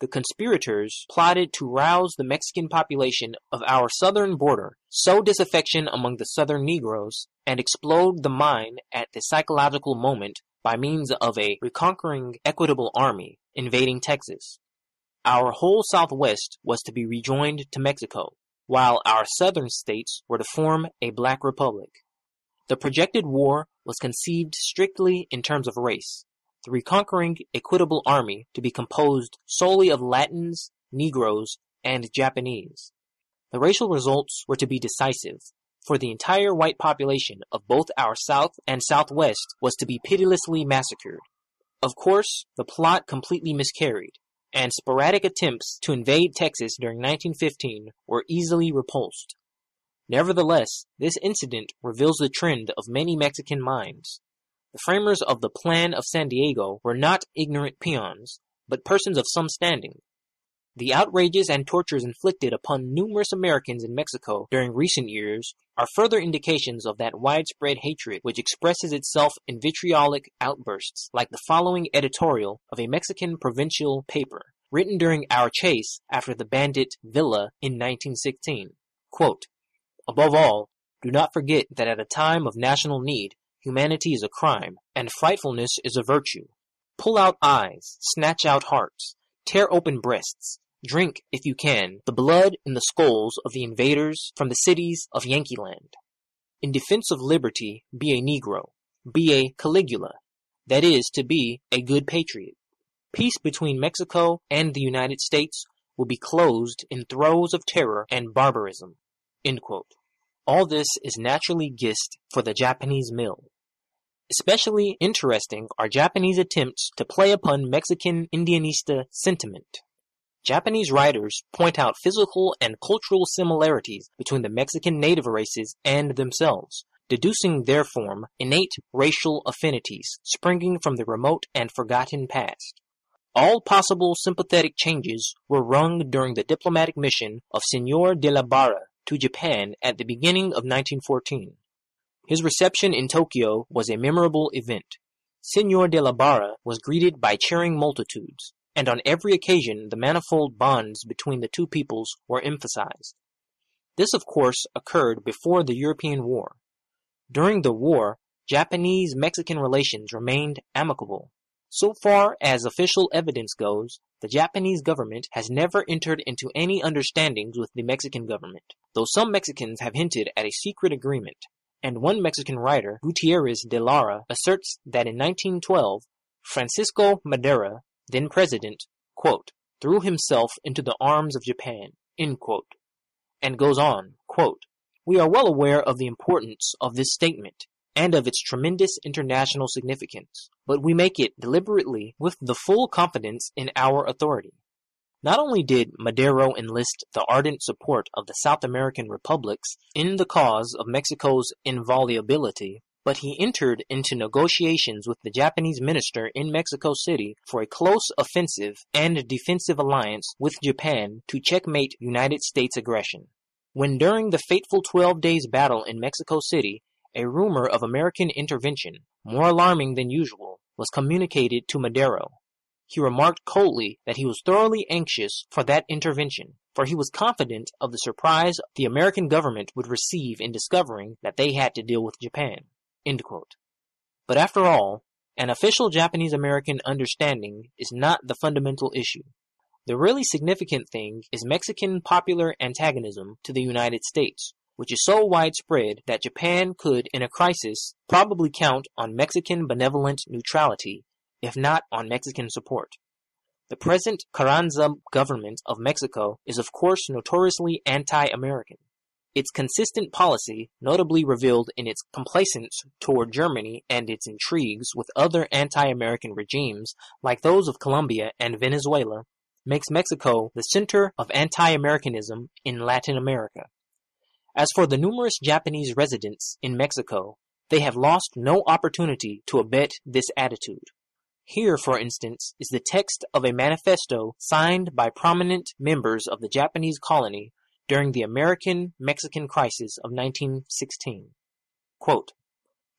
The conspirators plotted to rouse the Mexican population of our southern border, sow disaffection among the southern Negroes, and explode the mine at the psychological moment by means of a reconquering equitable army invading Texas. Our whole Southwest was to be rejoined to Mexico, while our southern states were to form a black republic. The projected war was conceived strictly in terms of race, the reconquering equitable army to be composed solely of Latins, Negroes, and Japanese. The racial results were to be decisive, for the entire white population of both our South and Southwest was to be pitilessly massacred. Of course, the plot completely miscarried, and sporadic attempts to invade Texas during 1915 were easily repulsed. Nevertheless, this incident reveals the trend of many Mexican minds. The framers of the Plan of San Diego were not ignorant peons, but persons of some standing. The outrages and tortures inflicted upon numerous Americans in Mexico during recent years are further indications of that widespread hatred which expresses itself in vitriolic outbursts like the following editorial of a Mexican provincial paper, written during our chase after the bandit Villa in 1916. Quote, Above all, Do not forget that at a time of national need, humanity is a crime, and frightfulness is a virtue. Pull out eyes, snatch out hearts, tear open breasts, drink, if you can, the blood in the skulls of the invaders from the cities of Yankeeland. In defense of liberty, be a Negro, be a Caligula, that is, to be a good patriot. Peace between Mexico and the United States will be closed in throes of terror and barbarism. All this is naturally gist for the Japanese mill. Especially interesting are Japanese attempts to play upon Mexican Indianista sentiment. Japanese writers point out physical and cultural similarities between the Mexican native races and themselves, deducing therefrom innate racial affinities springing from the remote and forgotten past. All possible sympathetic changes were wrung during the diplomatic mission of Senor de la Barra to Japan at the beginning of 1914. His reception in Tokyo was a memorable event. Senor de la Barra was greeted by cheering multitudes, and on every occasion the manifold bonds between the two peoples were emphasized. This, of course, occurred before the European War. During the war, Japanese Mexican relations remained amicable. So far as official evidence goes, the Japanese government has never entered into any understandings with the Mexican government, though some Mexicans have hinted at a secret agreement, and one Mexican writer, Gutierrez de Lara, asserts that in 1912, Francisco Madero, then president, quote, threw himself into the arms of Japan, quote, and goes on, quote, we are well aware of the importance of this statement and of its tremendous international significance, but we make it deliberately with the full confidence in our authority. Not only did Madero enlist the ardent support of the South American republics in the cause of Mexico's inviolability, but he entered into negotiations with the Japanese minister in Mexico City for a close offensive and defensive alliance with Japan to checkmate United States aggression. When during the fateful 12 days battle in Mexico City, a rumor of American intervention, more alarming than usual, was communicated to Madero. He remarked coldly that he was thoroughly anxious for that intervention, for he was confident of the surprise the American government would receive in discovering that they had to deal with Japan. But after all, an official Japanese American understanding is not the fundamental issue. The really significant thing is Mexican popular antagonism to the United States, which is so widespread that Japan could, in a crisis, probably count on Mexican benevolent neutrality, if not on Mexican support. The present Carranza government of Mexico is of course notoriously anti-American. Its consistent policy, notably revealed in its complacence toward Germany and its intrigues with other anti-American regimes like those of Colombia and Venezuela, makes Mexico the center of anti-Americanism in Latin America. As for the numerous Japanese residents in Mexico, they have lost no opportunity to abet this attitude. Here, for instance, is the text of a manifesto signed by prominent members of the Japanese colony during the American Mexican crisis of 1916. Quote,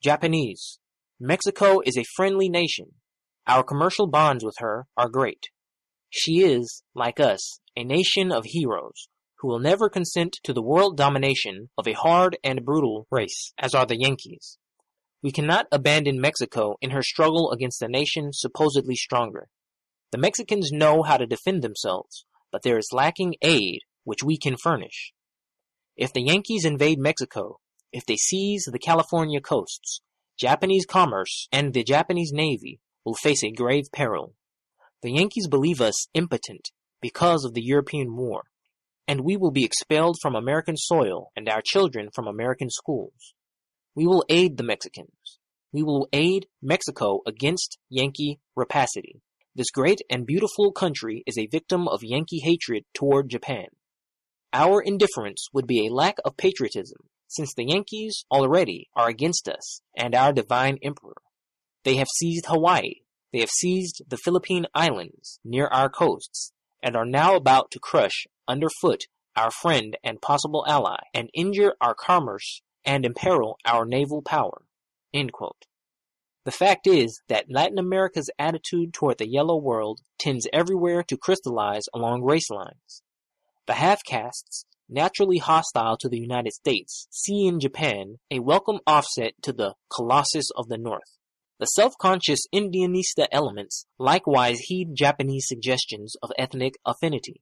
Japanese, Mexico is a friendly nation. Our commercial bonds with her are great. She is, like us, a nation of heroes who will never consent to the world domination of a hard and brutal race, as are the Yankees. We cannot abandon Mexico in her struggle against a nation supposedly stronger. The Mexicans know how to defend themselves, but there is lacking aid which we can furnish. If the Yankees invade Mexico, if they seize the California coasts, Japanese commerce and the Japanese Navy will face a grave peril. The Yankees believe us impotent because of the European war and we will be expelled from American soil and our children from American schools. We will aid the Mexicans. We will aid Mexico against Yankee rapacity. This great and beautiful country is a victim of Yankee hatred toward Japan. Our indifference would be a lack of patriotism, since the Yankees already are against us and our divine emperor. They have seized Hawaii. They have seized the Philippine Islands near our coasts and are now about to crush underfoot our friend and possible ally, and injure our commerce and imperil our naval power. The fact is that Latin America's attitude toward the yellow world tends everywhere to crystallize along race lines. The half castes, naturally hostile to the United States, see in Japan a welcome offset to the Colossus of the North. The self-conscious Indianista elements likewise heed Japanese suggestions of ethnic affinity.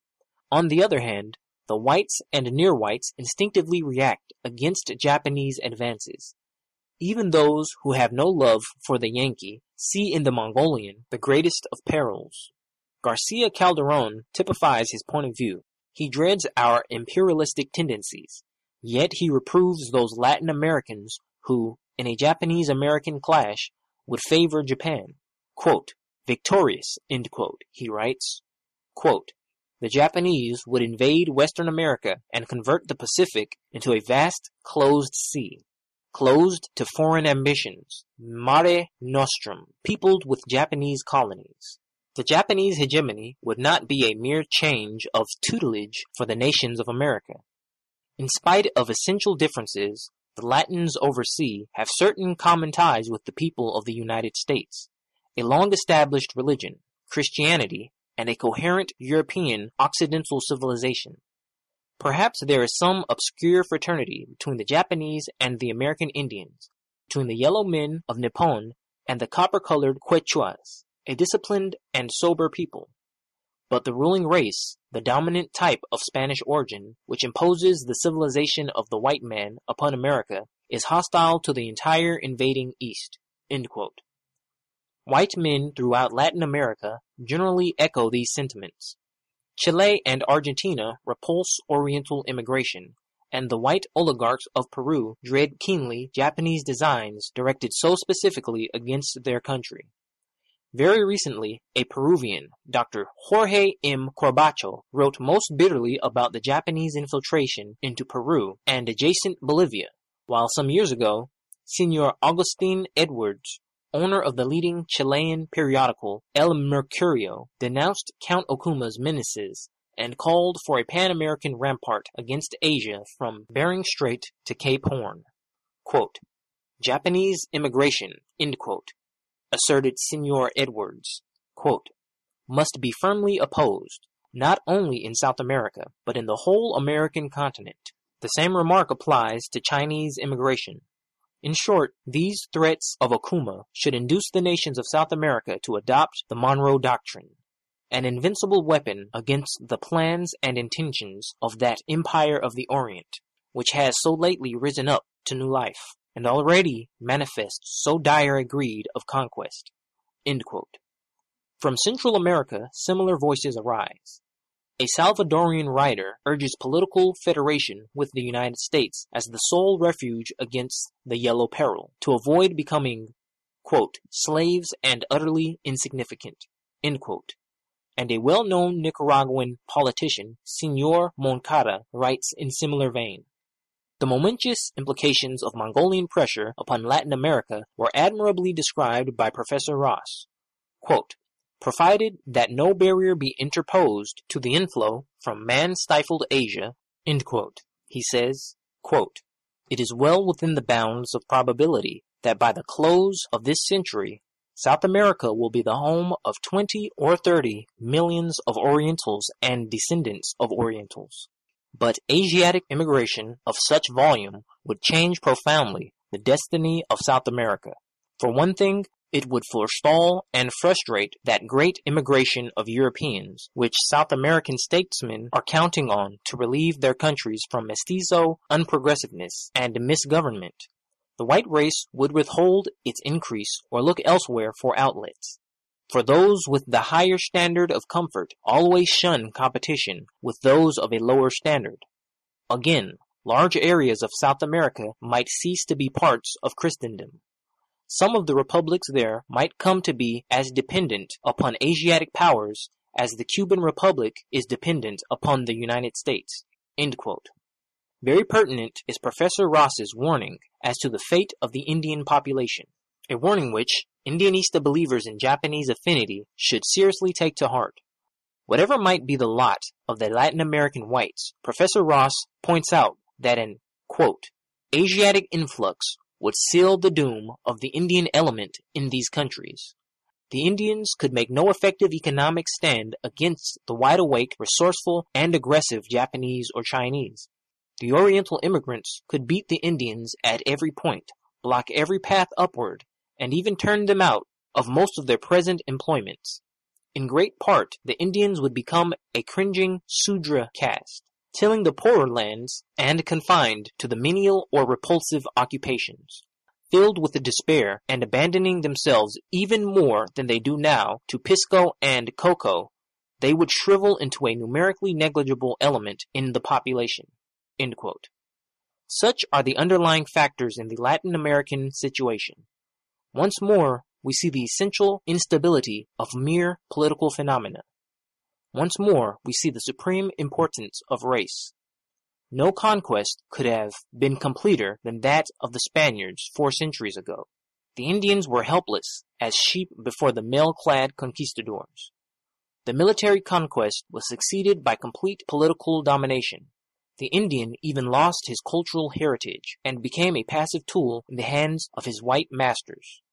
On the other hand, the whites and near whites instinctively react against Japanese advances. Even those who have no love for the Yankee see in the Mongolian the greatest of perils. Garcia Calderon typifies his point of view. He dreads our imperialistic tendencies, yet he reproves those Latin Americans who, in a Japanese American clash, would favor Japan. Quote, victorious, quote, he writes. Quote, the Japanese would invade Western America and convert the Pacific into a vast closed sea, closed to foreign ambitions, mare nostrum, peopled with Japanese colonies. The Japanese hegemony would not be a mere change of tutelage for the nations of America. In spite of essential differences, the Latins overseas have certain common ties with the people of the United States, a long established religion, Christianity, and a coherent European Occidental civilization. Perhaps there is some obscure fraternity between the Japanese and the American Indians, between the yellow men of Nippon and the copper-colored Quechuas, a disciplined and sober people. But the ruling race, the dominant type of Spanish origin, which imposes the civilization of the white man upon America, is hostile to the entire invading East. White men throughout Latin America generally echo these sentiments. Chile and Argentina repulse Oriental immigration, and the white oligarchs of Peru dread keenly Japanese designs directed so specifically against their country. Very recently, a Peruvian, Dr. Jorge M. Corbacho, wrote most bitterly about the Japanese infiltration into Peru and adjacent Bolivia, while some years ago, Senor Agustin Edwards, owner of the leading Chilean periodical El Mercurio, denounced Count Okuma's menaces and called for a Pan-American rampart against Asia from Bering Strait to Cape Horn. Quote, Japanese immigration, quote, asserted Senor Edwards, quote, must be firmly opposed, not only in South America, but in the whole American continent. The same remark applies to Chinese immigration. In short, these threats of Okuma should induce the nations of South America to adopt the Monroe Doctrine, an invincible weapon against the plans and intentions of that Empire of the Orient, which has so lately risen up to new life, and already manifests so dire a greed of conquest. From Central America, similar voices arise. A Salvadorian writer urges political federation with the United States as the sole refuge against the Yellow Peril, to avoid becoming, quote, slaves and utterly insignificant. And a well-known Nicaraguan politician, Senor Moncada, writes in similar vein. The momentous implications of Mongolian pressure upon Latin America were admirably described by Professor Ross. Quote, provided that no barrier be interposed to the inflow from man-stifled Asia, he says, quote, It is well within the bounds of probability that by the close of this century, South America will be the home of 20 or 30 millions of Orientals and descendants of Orientals. But Asiatic immigration of such volume would change profoundly the destiny of South America. For one thing, it would forestall and frustrate that great immigration of Europeans, which South American statesmen are counting on to relieve their countries from mestizo unprogressiveness and misgovernment. The white race would withhold its increase or look elsewhere for outlets. For those with the higher standard of comfort always shun competition with those of a lower standard. Again, large areas of South America might cease to be parts of Christendom some of the republics there might come to be as dependent upon Asiatic powers as the Cuban Republic is dependent upon the United States. Very pertinent is Professor Ross's warning as to the fate of the Indian population, a warning which Indianista believers in Japanese affinity should seriously take to heart. Whatever might be the lot of the Latin American whites, Professor Ross points out that an quote, Asiatic influx would seal the doom of the Indian element in these countries. The Indians could make no effective economic stand against the wide awake, resourceful, and aggressive Japanese or Chinese. The Oriental immigrants could beat the Indians at every point, block every path upward, and even turn them out of most of their present employments. In great part, the Indians would become a cringing Sudra caste, tilling the poorer lands and confined to the menial or repulsive occupations. Filled with despair and abandoning themselves even more than they do now to pisco and coca, they would shrivel into a numerically negligible element in the population. Such are the underlying factors in the Latin American situation. Once more, we see the essential instability of mere political phenomena. Once more, we see the supreme importance of race. No conquest could have been completer than that of the Spaniards four centuries ago. The Indians were helpless as sheep before the mail-clad conquistadors. The military conquest was succeeded by complete political domination. The Indian even lost his cultural heritage and became a passive tool in the hands of his white masters.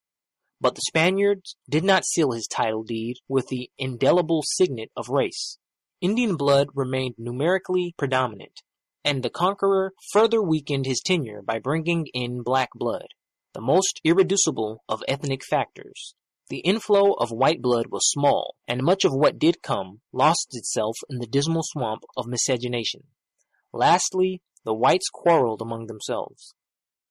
But the Spaniards did not seal his title deed with the indelible signet of race. Indian blood remained numerically predominant, and the conqueror further weakened his tenure by bringing in black blood, the most irreducible of ethnic factors. The inflow of white blood was small, and much of what did come lost itself in the dismal swamp of miscegenation. Lastly, the whites quarreled among themselves.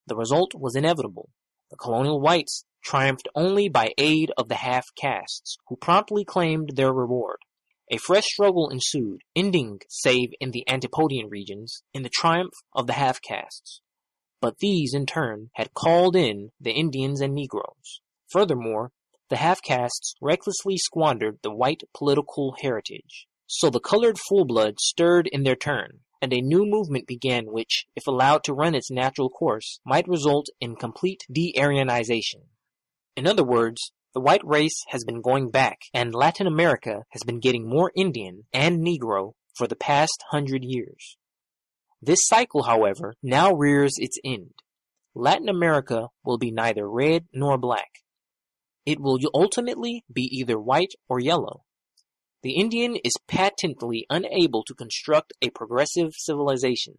The result was inevitable. The colonial whites triumphed only by aid of the half castes, who promptly claimed their reward. A fresh struggle ensued, ending, save in the Antipodean regions, in the triumph of the half castes. But these, in turn, had called in the Indians and Negroes. Furthermore, the half castes recklessly squandered the white political heritage. So the colored full blood stirred in their turn, and a new movement began which, if allowed to run its natural course, might result in complete de-Aryanization. In other words, the white race has been going back, and Latin America has been getting more Indian and Negro for the past hundred years. This cycle, however, now rears its end. Latin America will be neither red nor black. It will ultimately be either white or yellow. The Indian is patently unable to construct a progressive civilization.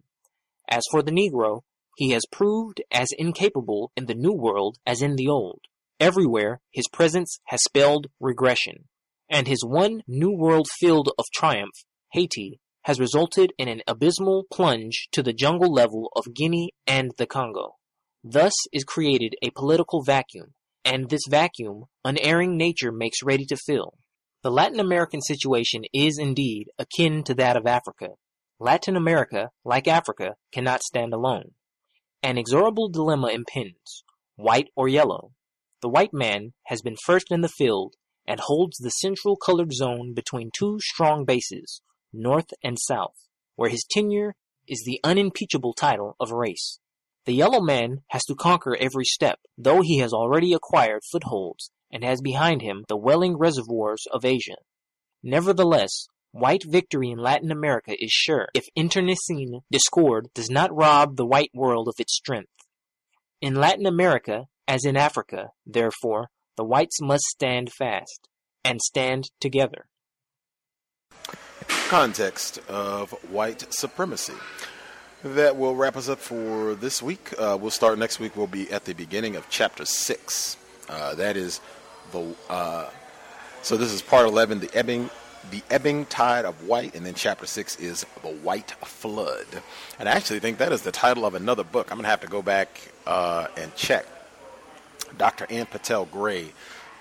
As for the Negro, he has proved as incapable in the New World as in the Old. Everywhere his presence has spelled regression, and his one New World field of triumph, Haiti, has resulted in an abysmal plunge to the jungle level of Guinea and the Congo. Thus is created a political vacuum, and this vacuum unerring nature makes ready to fill. The Latin American situation is indeed akin to that of Africa. Latin America, like Africa, cannot stand alone. An exorable dilemma impends white or yellow. The white man has been first in the field and holds the central colored zone between two strong bases, north and south, where his tenure is the unimpeachable title of race. The yellow man has to conquer every step, though he has already acquired footholds and has behind him the welling reservoirs of Asia. Nevertheless, white victory in Latin America is sure if internecine discord does not rob the white world of its strength. In Latin America, as in Africa, therefore, the whites must stand fast, and stand together. Context of white supremacy. That will wrap us up for this week. Uh, we'll start next week. We'll be at the beginning of chapter six. Uh, that is the. Uh, so this is part eleven, the ebbing, the ebbing tide of white, and then chapter six is the white flood. And I actually think that is the title of another book. I'm gonna have to go back uh, and check. Dr. Anne Pattel-Gray.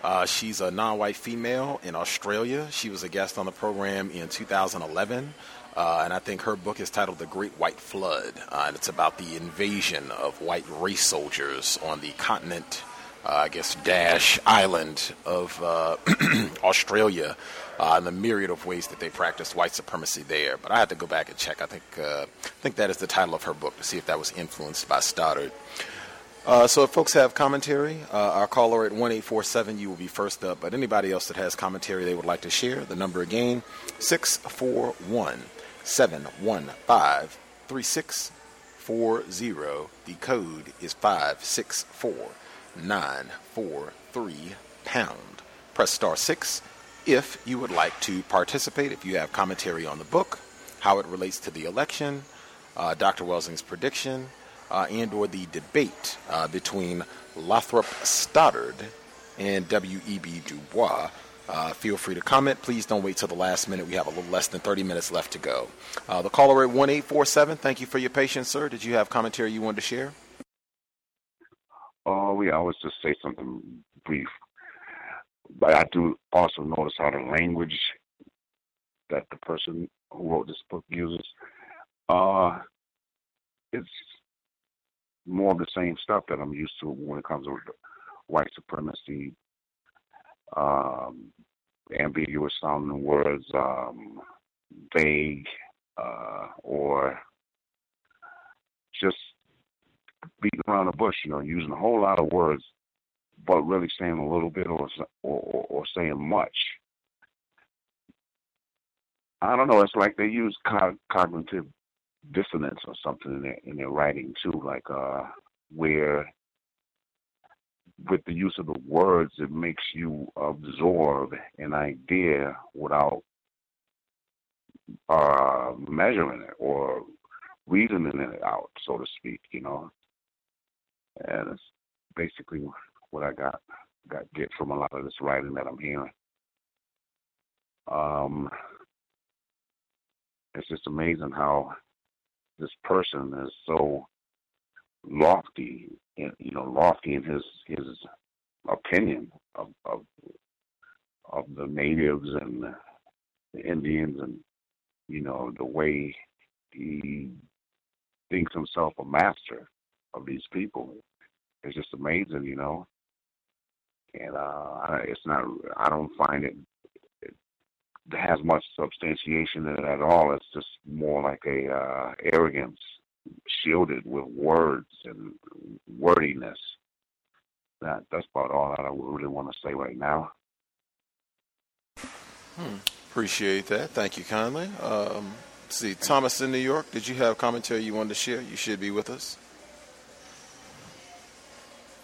Uh, she's a non-white female in Australia. She was a guest on the program in 2011. Uh, and I think her book is titled The Great White Flood, uh, and it's about the invasion of white race soldiers on the continent, uh, I guess, dash island of uh, Australia, uh, and the myriad of ways that they practiced white supremacy there. But I had to go back and check. I think I think that is the title of her book to see if that was influenced by Stoddard. Uh, so if folks have commentary, uh, our caller at 1847, you will be first up. But anybody else that has commentary they would like to share, the number again, 641 715 3640. The code is 564943 pound. Press star 6 if you would like to participate, if you have commentary on the book, how it relates to the election, uh, Dr. Welsing's prediction uh, and or the debate uh, between Lothrop Stoddard and W.E.B. Du Bois. Uh, feel free to comment. Please don't wait till the last minute. We have a little less than 30 minutes left to go. Uh, the caller at 1847, thank you for your patience, sir. Did you have commentary you wanted to share? Oh, yeah, I was just say something brief. But I do also notice how the language that the person who wrote this book uses, uh, it's more of the same stuff that I'm used to when it comes to white supremacy, um, ambiguous sounding words, um, vague, uh, or just beating around the bush, you know, using a whole lot of words, but really saying a little bit or or, or saying much. I don't know. It's like they use co- cognitive dissonance or something in their in their writing too, like uh, where with the use of the words, it makes you absorb an idea without uh, measuring it or reasoning it out, so to speak. You know, and it's basically what I got got get from a lot of this writing that I'm hearing. Um, it's just amazing how this person is so lofty, you know, lofty in his his opinion of of of the natives and the Indians, and you know the way he thinks himself a master of these people. It's just amazing, you know. And uh, it's not. I don't find it has much substantiation in it at all. It's just more like a uh, arrogance shielded with words and wordiness. That that's about all that I really want to say right now. Hmm. Appreciate that. Thank you kindly. Um, see, Thomas in New York, did you have commentary you wanted to share? You should be with us.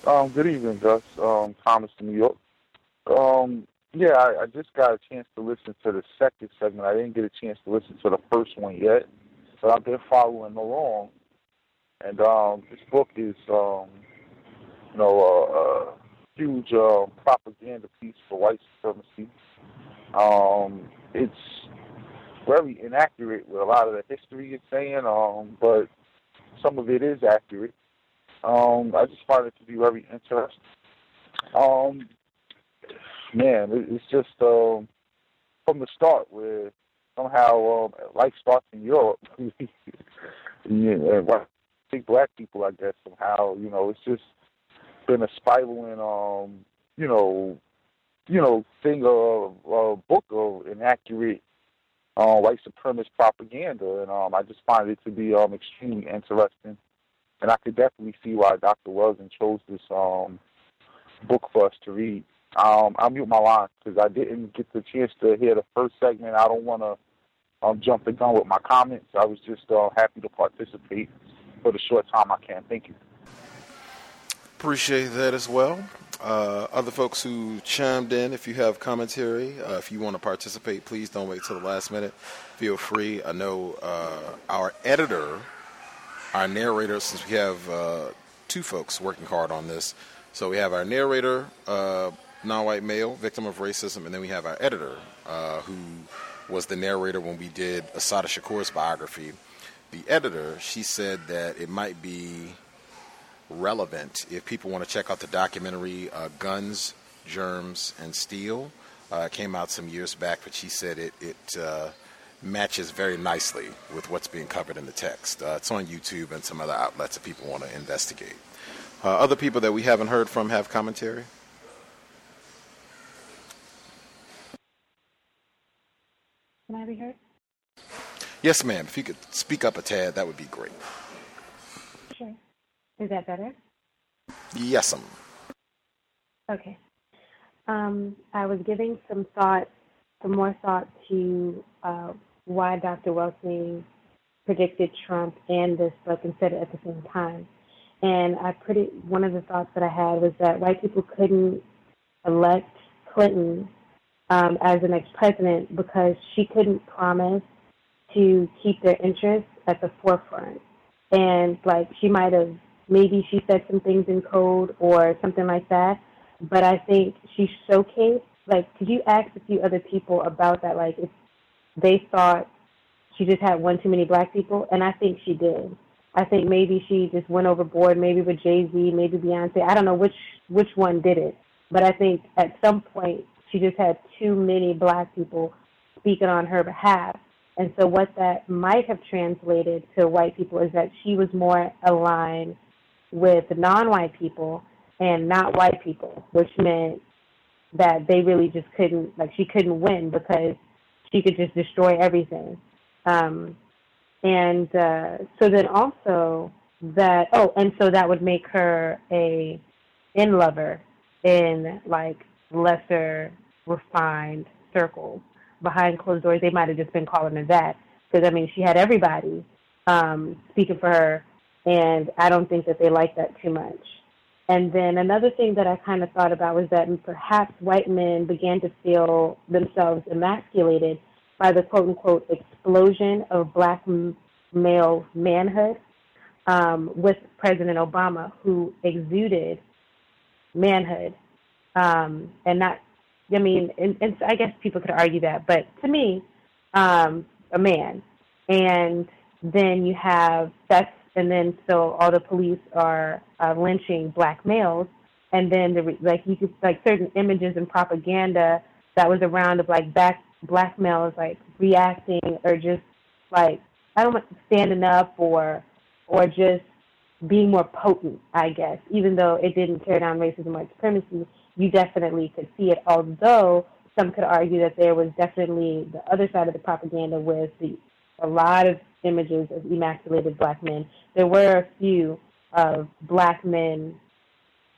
Um, good evening, Gus. Um, Thomas in New York. Um, yeah, I, I just got a chance to listen to the second segment. I didn't get a chance to listen to the first one yet, but I've been following along. And um, this book is, um, you know, a, a huge uh, propaganda piece for white supremacy. Um, it's very inaccurate with a lot of the history it's saying, um, but some of it is accurate. Um, I just find it to be very interesting. Um, man, it, it's just um, from the start where somehow um, life starts in Europe. yeah, think black people, I guess, somehow, you know, it's just been a spiraling, um, you know, you know, thing of a book of inaccurate uh, white supremacist propaganda, and um, I just find it to be um, extremely interesting and I could definitely see why Dr. Welsing chose this um, book for us to read. Um, I'll mute my line because I didn't get the chance to hear the first segment. I don't want to um, jump the gun with my comments. I was just uh, happy to participate for the short time I can. Thank you. Appreciate that as well. Uh, other folks who chimed in, if you have commentary, uh, if you want to participate, please don't wait till the last minute. Feel free. I know uh, our editor our narrator, since we have uh, two folks working hard on this. So we have our narrator, uh, non-white male, victim of racism, and then we have our editor, uh, who was the narrator when we did Assata Shakur's biography. The editor, she said that it might be relevant if people want to check out the documentary uh, Guns, Germs, and Steel. Uh, it came out some years back, but she said it, it uh, matches very nicely with what's being covered in the text. Uh, it's on YouTube and some other outlets if people want to investigate. Uh, other people that we haven't heard from have commentary. Can I be heard? Yes, ma'am. If you could speak up a tad, that would be great. Sure. Is that better? Yes, ma'am. Okay. Um, I was giving some thought, some more thought to uh, why Dr. Welsing predicted Trump and this book and said it at the same time. And I pretty one of the thoughts that I had was that white people couldn't elect Clinton um, as the next president because she couldn't promise to keep their interests at the forefront. And like she might have, maybe she said some things in code or something like that. But I think she showcased, like, could you ask a few other people about that? Like, if they thought she just had one too many black people, and I think she did. I think maybe she just went overboard, maybe with Jay Z, maybe Beyonce. I don't know which which one did it, but I think at some point she just had too many black people speaking on her behalf. And so what that might have translated to white people is that she was more aligned with non-white people and not white people, which meant that they really just couldn't, like she couldn't win because she could just destroy everything. Um, and uh, so then also that oh, and so that would make her a in lover in like lesser refined circles. Behind closed doors, they might have just been calling her that because I mean she had everybody um, speaking for her, and I don't think that they like that too much. And then another thing that I kind of thought about was that perhaps white men began to feel themselves emasculated by the quote unquote explosion of black male manhood um, with President Obama, who exuded manhood. Um, and not, I mean, and, and I guess people could argue that, but to me, um, a man. And then you have that's, and then so all the police are uh, lynching black males. And then the, like you could like certain images and propaganda that was around of like back black males like reacting or just like I don't know, standing up or or just being more potent, I guess. Even though it didn't tear down racism or supremacy, you definitely could see it. Although some could argue that there was definitely the other side of the propaganda with the a lot of images of emasculated black men. There were a few of black men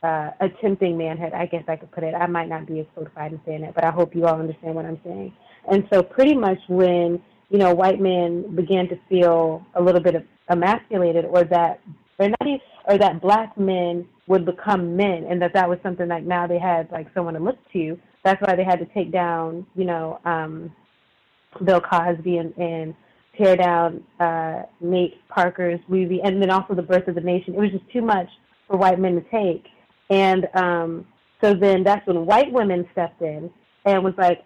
uh, attempting manhood. I guess I could put it. I might not be as codified in saying it, but I hope you all understand what I'm saying. And so, pretty much when you know white men began to feel a little bit of emasculated, or that or not even, or that black men would become men, and that that was something like now they had like someone to look to. That's why they had to take down, you know, um, Bill Cosby and, and tear down uh, Nate Parker's movie, and then also the Birth of the Nation. It was just too much for white men to take, and um, so then that's when white women stepped in and was like,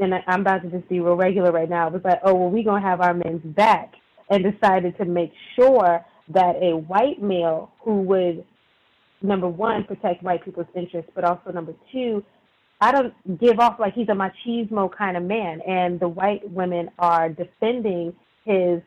and I'm about to just be real regular right now. Was like, oh well, we're gonna have our men's back, and decided to make sure that a white male who would number one protect white people's interests, but also number two, I don't give off like he's a machismo kind of man, and the white women are defending his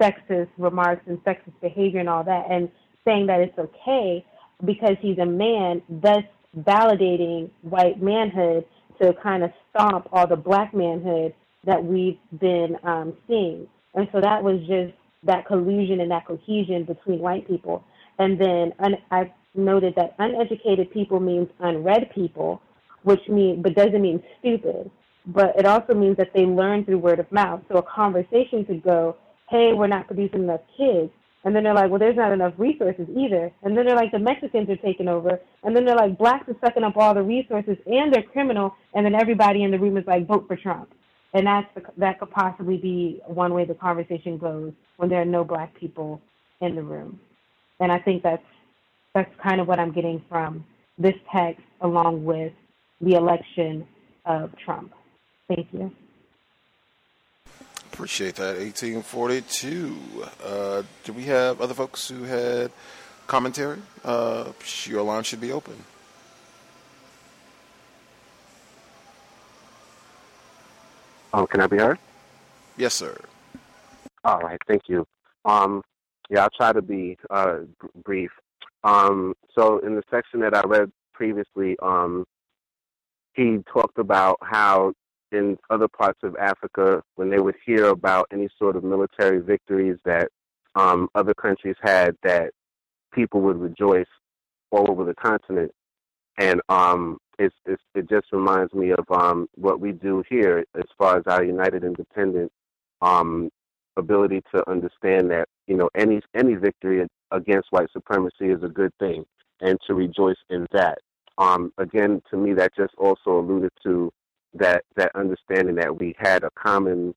sexist remarks and sexist behavior and all that, and saying that it's okay because he's a man, thus validating white manhood to kind of stomp all the black manhood that we've been um, seeing. And so that was just that collusion and that cohesion between white people. And then un- I noted that uneducated people means unread people, which mean but doesn't mean stupid. But it also means that they learn through word of mouth. So a conversation could go, "Hey, we're not producing enough kids," and then they're like, "Well, there's not enough resources either." And then they're like, "The Mexicans are taking over," and then they're like, "Blacks are sucking up all the resources and they're criminal," and then everybody in the room is like, "Vote for Trump." And that's the, that could possibly be one way the conversation goes when there are no black people in the room. And I think that's that's kind of what I'm getting from this text, along with the election of Trump. Thank you. Appreciate that. 1842. Uh, do we have other folks who had commentary? Uh, your line should be open. Oh, can I be heard? Yes, sir. All right, thank you. Um, yeah, I'll try to be uh, brief. Um, so in the section that I read previously, um, he talked about how in other parts of Africa, when they would hear about any sort of military victories that um, other countries had, that people would rejoice all over the continent. And um, it's, it's, it just reminds me of um, what we do here as far as our United Independent um, ability to understand that you know any any victory against white supremacy is a good thing, and to rejoice in that. Um, again, to me, that just also alluded to that that understanding that we had a common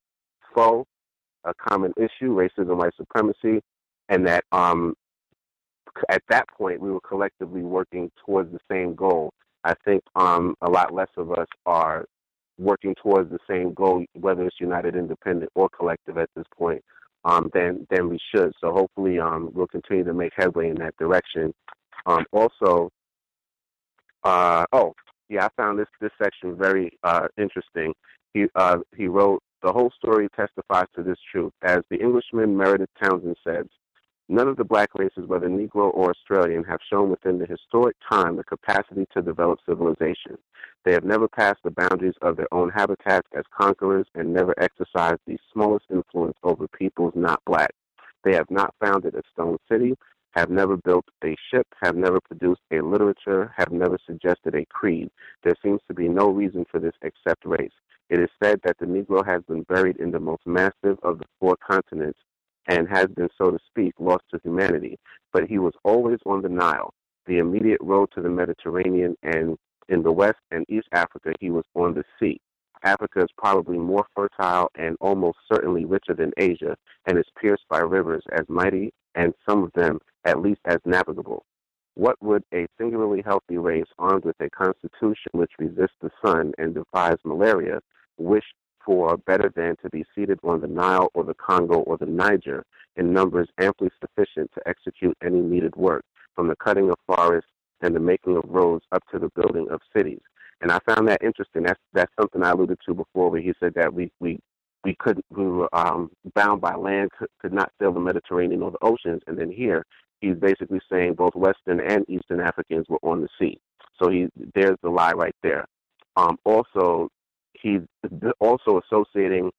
foe, a common issue, racism, white supremacy, and that um, at that point we were collectively working towards the same goal. I think um, a lot less of us are working towards the same goal, whether it's United Independent or collective at this point, um, than than we should. So hopefully, um, we'll continue to make headway in that direction. Um, also, uh, oh yeah, I found this this section very uh, interesting. He uh, he wrote the whole story testifies to this truth, as the Englishman Meredith Townsend says. None of the black races, whether Negro or Australian, have shown within the historic time the capacity to develop civilization. They have never passed the boundaries of their own habitats as conquerors and never exercised the smallest influence over peoples not black. They have not founded a stone city, have never built a ship, have never produced a literature, have never suggested a creed. There seems to be no reason for this except race. It is said that the Negro has been buried in the most massive of the four continents and has been, so to speak, lost to humanity. But he was always on the Nile, the immediate road to the Mediterranean, and in the West and East Africa, he was on the sea. Africa is probably more fertile and almost certainly richer than Asia, and is pierced by rivers as mighty, and some of them at least as navigable. What would a singularly healthy race armed with a constitution which resists the sun and defies malaria wish for better than to be seated on the Nile or the Congo or the Niger in numbers amply sufficient to execute any needed work, from the cutting of forests and the making of roads up to the building of cities. And I found that interesting. That's that's something I alluded to before, where he said that we we we couldn't we were um, bound by land, could, could not sail the Mediterranean or the oceans, and then here he's basically saying both Western and Eastern Africans were on the sea. So he there's the lie right there. Um, also, he's also associating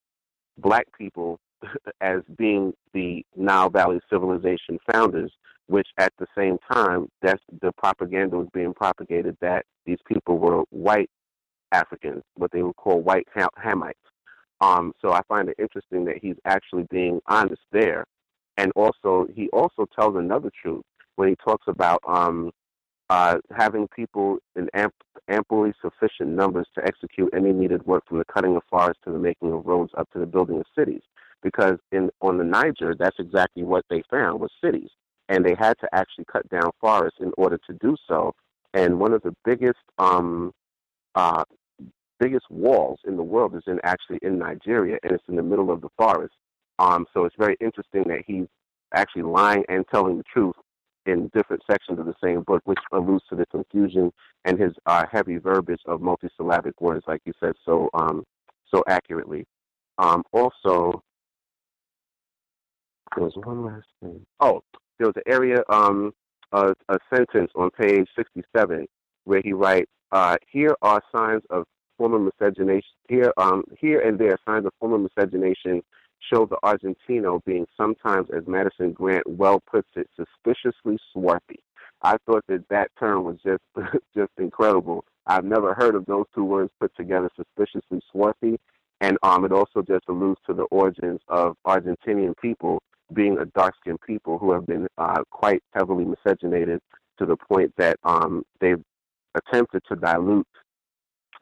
black people as being the Nile Valley civilization founders, which at the same time, that's the propaganda was being propagated that these people were white Africans, what they would call white Hamites. Um, so I find it interesting that he's actually being honest there, and also he also tells another truth when he talks about um, uh, having people in amp- amply sufficient numbers to execute any needed work from the cutting of forests to the making of roads up to the building of cities. Because in on the Niger, that's exactly what they found was cities, and they had to actually cut down forests in order to do so. And one of the biggest um, uh, biggest walls in the world is in actually in Nigeria, and it's in the middle of the forest. Um, so it's very interesting that he's actually lying and telling the truth in different sections of the same book, which alludes to the confusion and his uh, heavy verbiage of multisyllabic words, like you said so um, so accurately. Um, also, there was one last thing. Oh, there was an area, um, a, a sentence on page 67 where he writes, uh, "Here are signs of former miscegenation. Here, um, here and there, signs of former miscegenation show the Argentino being sometimes, as Madison Grant well puts it, suspiciously swarthy. I thought that that term was just just incredible. I've never heard of those two words put together, suspiciously swarthy, and um, it also just alludes to the origins of Argentinian people being a dark-skinned people who have been uh, quite heavily miscegenated to the point that um, they've attempted to dilute,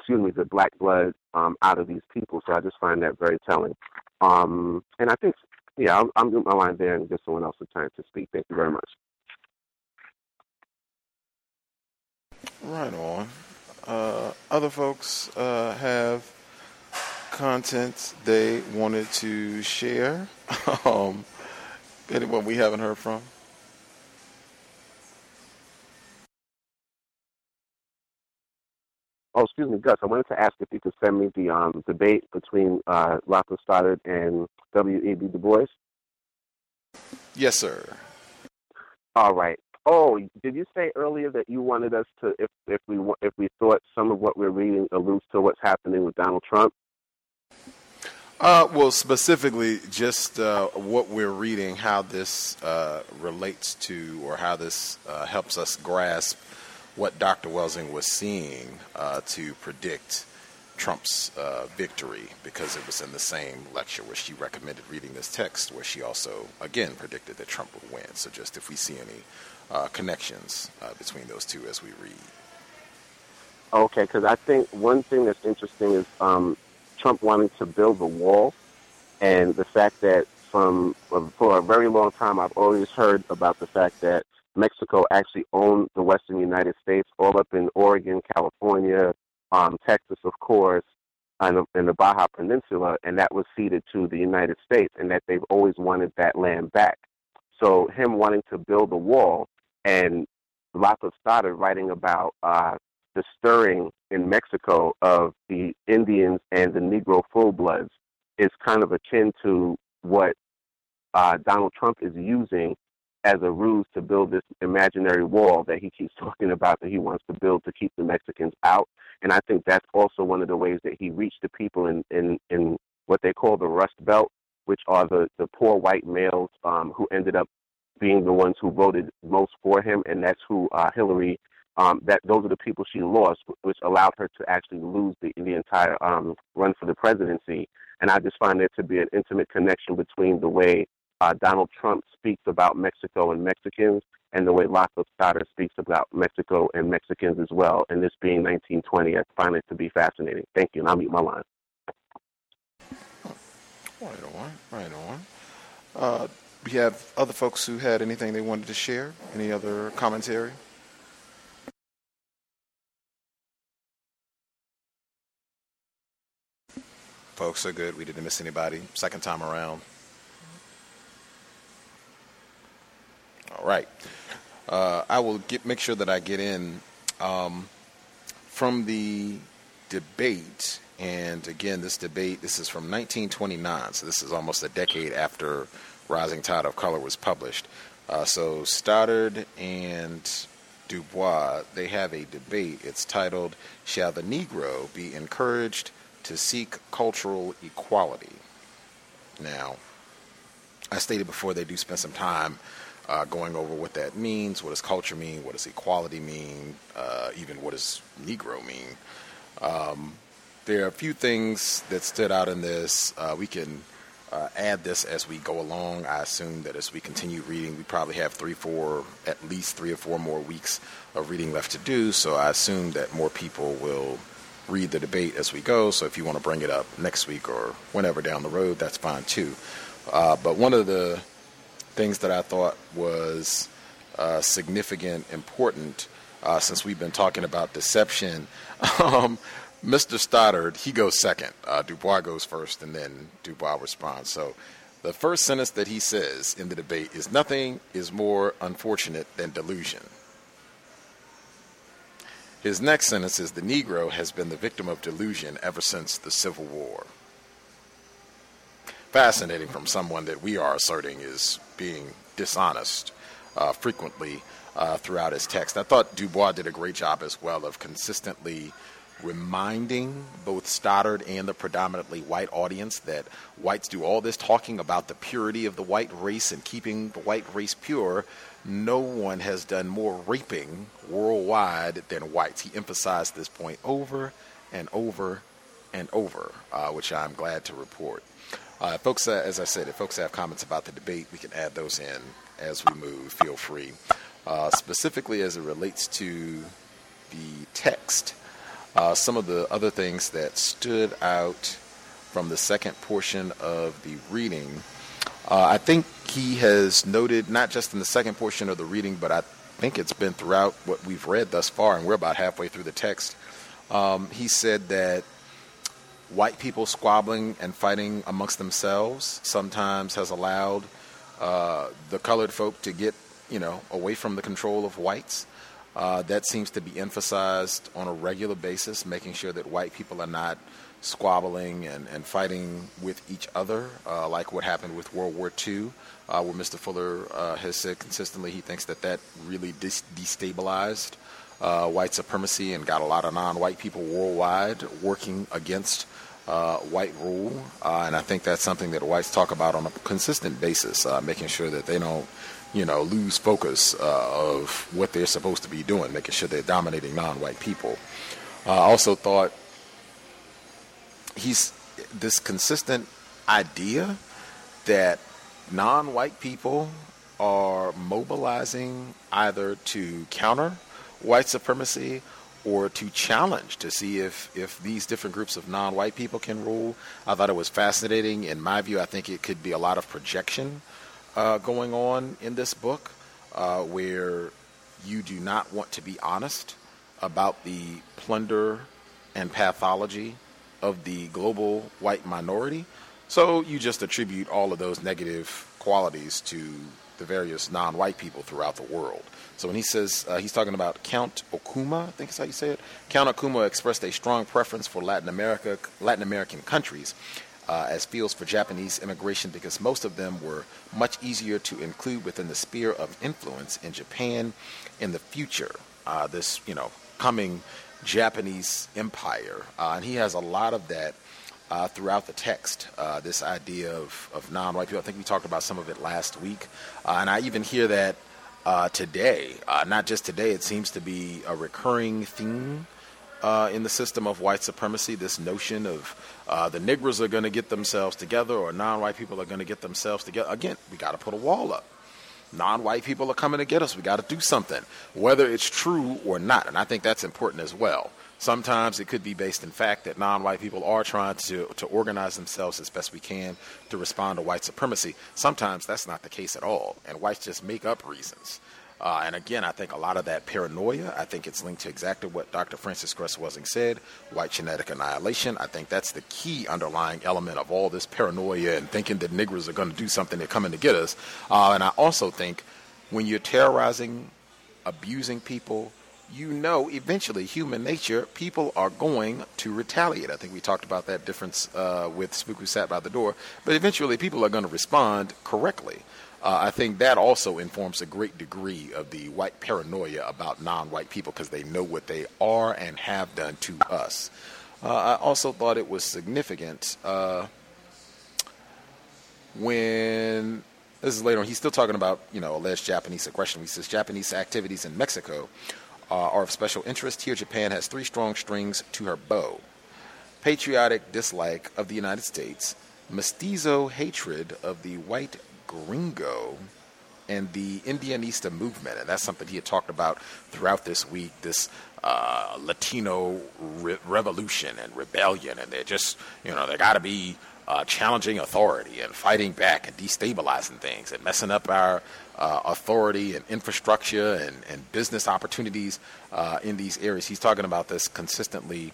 excuse me, the black blood um, out of these people. So I just find that very telling. Um, and I think, yeah, I'm, I'm doing my line there and give someone else the time to speak. Thank you very much. Right on. Uh, other folks uh, have content they wanted to share. um, anyone we haven't heard from? Oh, excuse me, Gus. I wanted to ask if you could send me the um, debate between uh, Rockland Stoddard and W.E.B. Du Bois. Yes, sir. All right. Oh, did you say earlier that you wanted us to, if if we if we thought some of what we're reading alludes to what's happening with Donald Trump? Uh, well, specifically, just uh, what we're reading, how this uh, relates to, or how this uh, helps us grasp what Dr. Welsing was seeing uh, to predict Trump's uh, victory, because it was in the same lecture where she recommended reading this text, where she also, again, predicted that Trump would win. So, just if we see any uh, connections uh, between those two as we read. Okay, because I think one thing that's interesting is um, Trump wanting to build a wall, and the fact that from for a very long time, I've always heard about the fact that Mexico actually owned the Western United States, all up in Oregon, California, um, Texas, of course, and in the Baja Peninsula, and that was ceded to the United States, and that they've always wanted that land back. So him wanting to build a wall, and Lothrop Stoddard writing about uh, the stirring in Mexico of the Indians and the Negro full bloods is kind of akin to what uh, Donald Trump is using as a ruse to build this imaginary wall that he keeps talking about that he wants to build to keep the Mexicans out. And I think that's also one of the ways that he reached the people in, in, in what they call the Rust Belt, which are the, the poor white males um, who ended up being the ones who voted most for him, and that's who uh, Hillary. Um, that those are the people she lost, which allowed her to actually lose the the entire um, run for the presidency. And I just find there to be an intimate connection between the way uh, Donald Trump speaks about Mexico and Mexicans and the way Lothrop Stoddard speaks about Mexico and Mexicans as well. And this being 1920, I find it to be fascinating. Thank you, and I'll mute my line. Right on, right on. Uh, we have other folks who had anything they wanted to share. Any other commentary? Folks are good. We didn't miss anybody. Second time around. All right. Uh, I will get make sure that I get in um, from the debate. And again, this debate this is from 1929, so this is almost a decade after Rising Tide of Color was published. Uh, so Stoddard and Du Bois, they have a debate. It's titled "Shall the Negro be encouraged to seek cultural equality?" Now, I stated before they do spend some time uh, going over what that means. What does culture mean? What does equality mean? Uh, even what does Negro mean? Um, there are a few things that stood out in this. Uh, we can uh, add this as we go along. I assume that as we continue reading, we probably have three, four, at least three or four more weeks of reading left to do. So I assume that more people will read the debate as we go. So if you want to bring it up next week or whenever down the road, that's fine too. Uh, but one of the things that I thought was uh, significant, important, uh, since we've been talking about deception. Um, Mr. Stoddard, he goes second. Uh, Du Bois goes first, and then Du Bois responds. So the first sentence that he says in the debate is nothing is more unfortunate than delusion. His next sentence is the Negro has been the victim of delusion ever since the Civil War. Fascinating from someone that we are asserting is being dishonest uh, frequently uh, throughout his text. I thought Du Bois did a great job as well of consistently reminding both Stoddard and the predominantly white audience that whites do all this talking about the purity of the white race and keeping the white race pure. No one has done more raping worldwide than whites. He emphasized this point over and over and over, uh, which I'm glad to report. Uh, folks, uh, as I said, if folks have comments about the debate, we can add those in as we move. Feel free. Uh, specifically as it relates to the text, uh, some of the other things that stood out from the second portion of the reading, uh, I think he has noted not just in the second portion of the reading, but I think it's been throughout what we've read thus far, and we're about halfway through the text. Um, he said that white people squabbling and fighting amongst themselves sometimes has allowed uh, the colored folk to get, you know, away from the control of whites. Uh, that seems to be emphasized on a regular basis, making sure that white people are not squabbling and, and fighting with each other, uh, like what happened with World War II, uh, where Mr. Fuller uh, has said consistently he thinks that that really dis- destabilized uh, white supremacy and got a lot of non white people worldwide working against. Uh, white rule, and I think that's something that whites talk about on a consistent basis, making sure that they don't you know, lose focus uh, of what they're supposed to be doing, making sure they're dominating non-white people. Uh, I also thought he's this consistent idea that non-white people are mobilizing either to counter white supremacy or to challenge to see if, if these different groups of non white people can rule. I thought it was fascinating. In my view, I think it could be a lot of projection uh, going on in this book uh, where you do not want to be honest about the plunder and pathology of the global white minority. So you just attribute all of those negative qualities to the various non white people throughout the world. So when he says uh, he's talking about Count Okuma, I think is how you say it. Count Okuma expressed a strong preference for Latin America, Latin American countries uh, as fields for Japanese immigration because most of them were much easier to include within the sphere of influence in Japan in the future. Uh, this, you know, coming Japanese empire, uh, and he has a lot of that. Uh, throughout the text, uh, this idea of, of non-white people. I think we talked about some of it last week, uh, and I even hear that uh, today. Uh, not just today, it seems to be a recurring theme uh, in the system of white supremacy. This notion of uh, the Negroes are going to get themselves together, or non-white people are going to get themselves together. Again, we got to put a wall up. Non-white people are coming to get us. We got to do something, whether it's true or not. And I think that's important as well. Sometimes it could be based in fact that non-white people are trying to, to organize themselves as best we can to respond to white supremacy. Sometimes that's not the case at all, and whites just make up reasons. Uh, and again, I think a lot of that paranoia, I think it's linked to exactly what Dr. Frances Cress Welsing said, white genetic annihilation. I think that's the key underlying element of all this paranoia and thinking that niggers are going to do something, they're coming to get us. Uh, and I also think when you're terrorizing, abusing people, you know eventually human nature people are going to retaliate i think we talked about that difference uh, with spook who sat by the door but eventually people are going to respond correctly uh, i think that also informs a great degree of the white paranoia about non-white people because they know what they are and have done to us uh, i also thought it was significant uh, when this is later on. He's still talking about, you know, alleged Japanese aggression. He says Japanese activities in Mexico uh, are of special interest. Here, Japan has three strong strings to her bow patriotic dislike of the United States, mestizo hatred of the white gringo, and the Indianista movement. And that's something he had talked about throughout this week this uh, Latino re- revolution and rebellion. And they're just, you know, they got to be uh, challenging authority and fighting back and destabilizing things and messing up our uh, authority and infrastructure and, and business opportunities uh, in these areas. He's talking about this consistently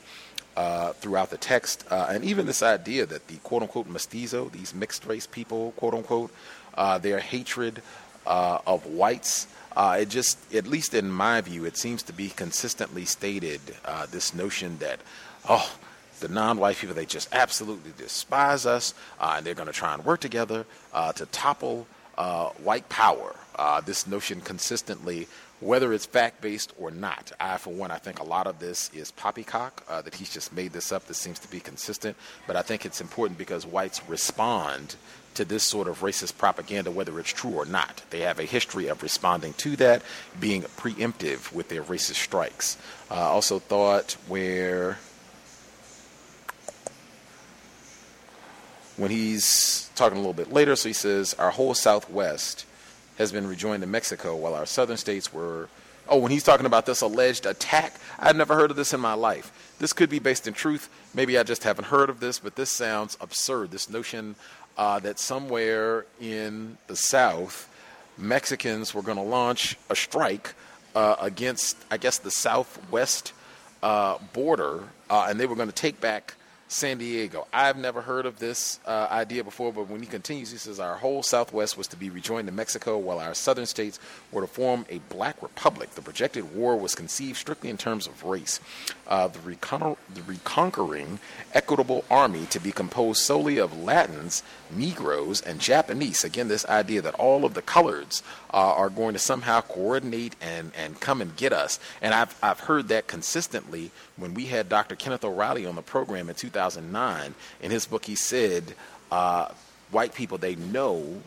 uh, throughout the text, uh, and even this idea that the quote unquote mestizo, these mixed race people, quote unquote, uh, their hatred uh, of whites. it just, at least in my view, it seems to be consistently stated this notion that, oh, the non-white people they just absolutely despise us, and they're going to try and work together to topple uh, white power. Uh, this notion consistently, whether it's fact based or not. I, for one, I think a lot of this is poppycock, uh, that he's just made this up. This seems to be consistent. But I think it's important because whites respond to this sort of racist propaganda, whether it's true or not. They have a history of responding to that, being preemptive with their racist strikes. Uh, also thought where when he's talking a little bit later. So he says, Our whole Southwest has been rejoined to Mexico while our southern states were. Oh, when he's talking about this alleged attack, I'd never heard of this in my life. This could be based in truth. Maybe I just haven't heard of this, but this sounds absurd. This notion uh, that somewhere in the South, Mexicans were going to launch a strike uh, against, I guess, the Southwest uh, border, uh, and they were going to take back San Diego. I've never heard of this uh, idea before, but when he continues, he says our whole Southwest was to be rejoined to Mexico, while our southern states were to form a black republic. The projected war was conceived strictly in terms of race. Uh, the, recon- the reconquering equitable army to be composed solely of Latins, Negroes, and Japanese. Again, this idea that all of the coloreds uh, are going to somehow coordinate and, and come and get us. And I've, I've heard that consistently when we had Dr. Kenneth O'Reilly on the program in 2009. In his book, he said, uh, white people, they know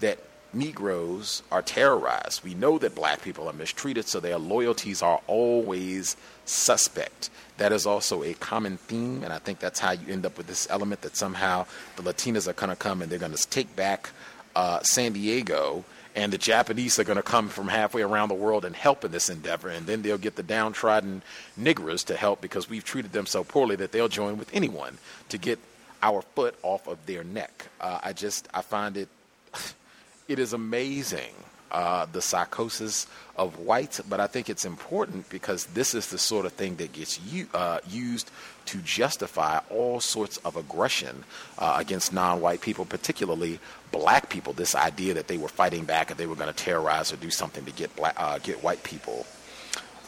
that Negroes are terrorized. We know that black people are mistreated, so their loyalties are always suspect. That is also a common theme, and I think that's how you end up with this element that somehow the Latinas are going to come and they're going to take back uh, San Diego and the Japanese are going to come from halfway around the world and help in this endeavor, and then they'll get the downtrodden niggers to help because we've treated them so poorly that they'll join with anyone to get our foot off of their neck. Uh, I just I find it it is amazing uh, the psychosis of whites, but I think it's important because this is the sort of thing that gets u- uh, used to justify all sorts of aggression uh, against non-white people, particularly black people. This idea that they were fighting back and they were going to terrorize or do something to get black, uh, get white people.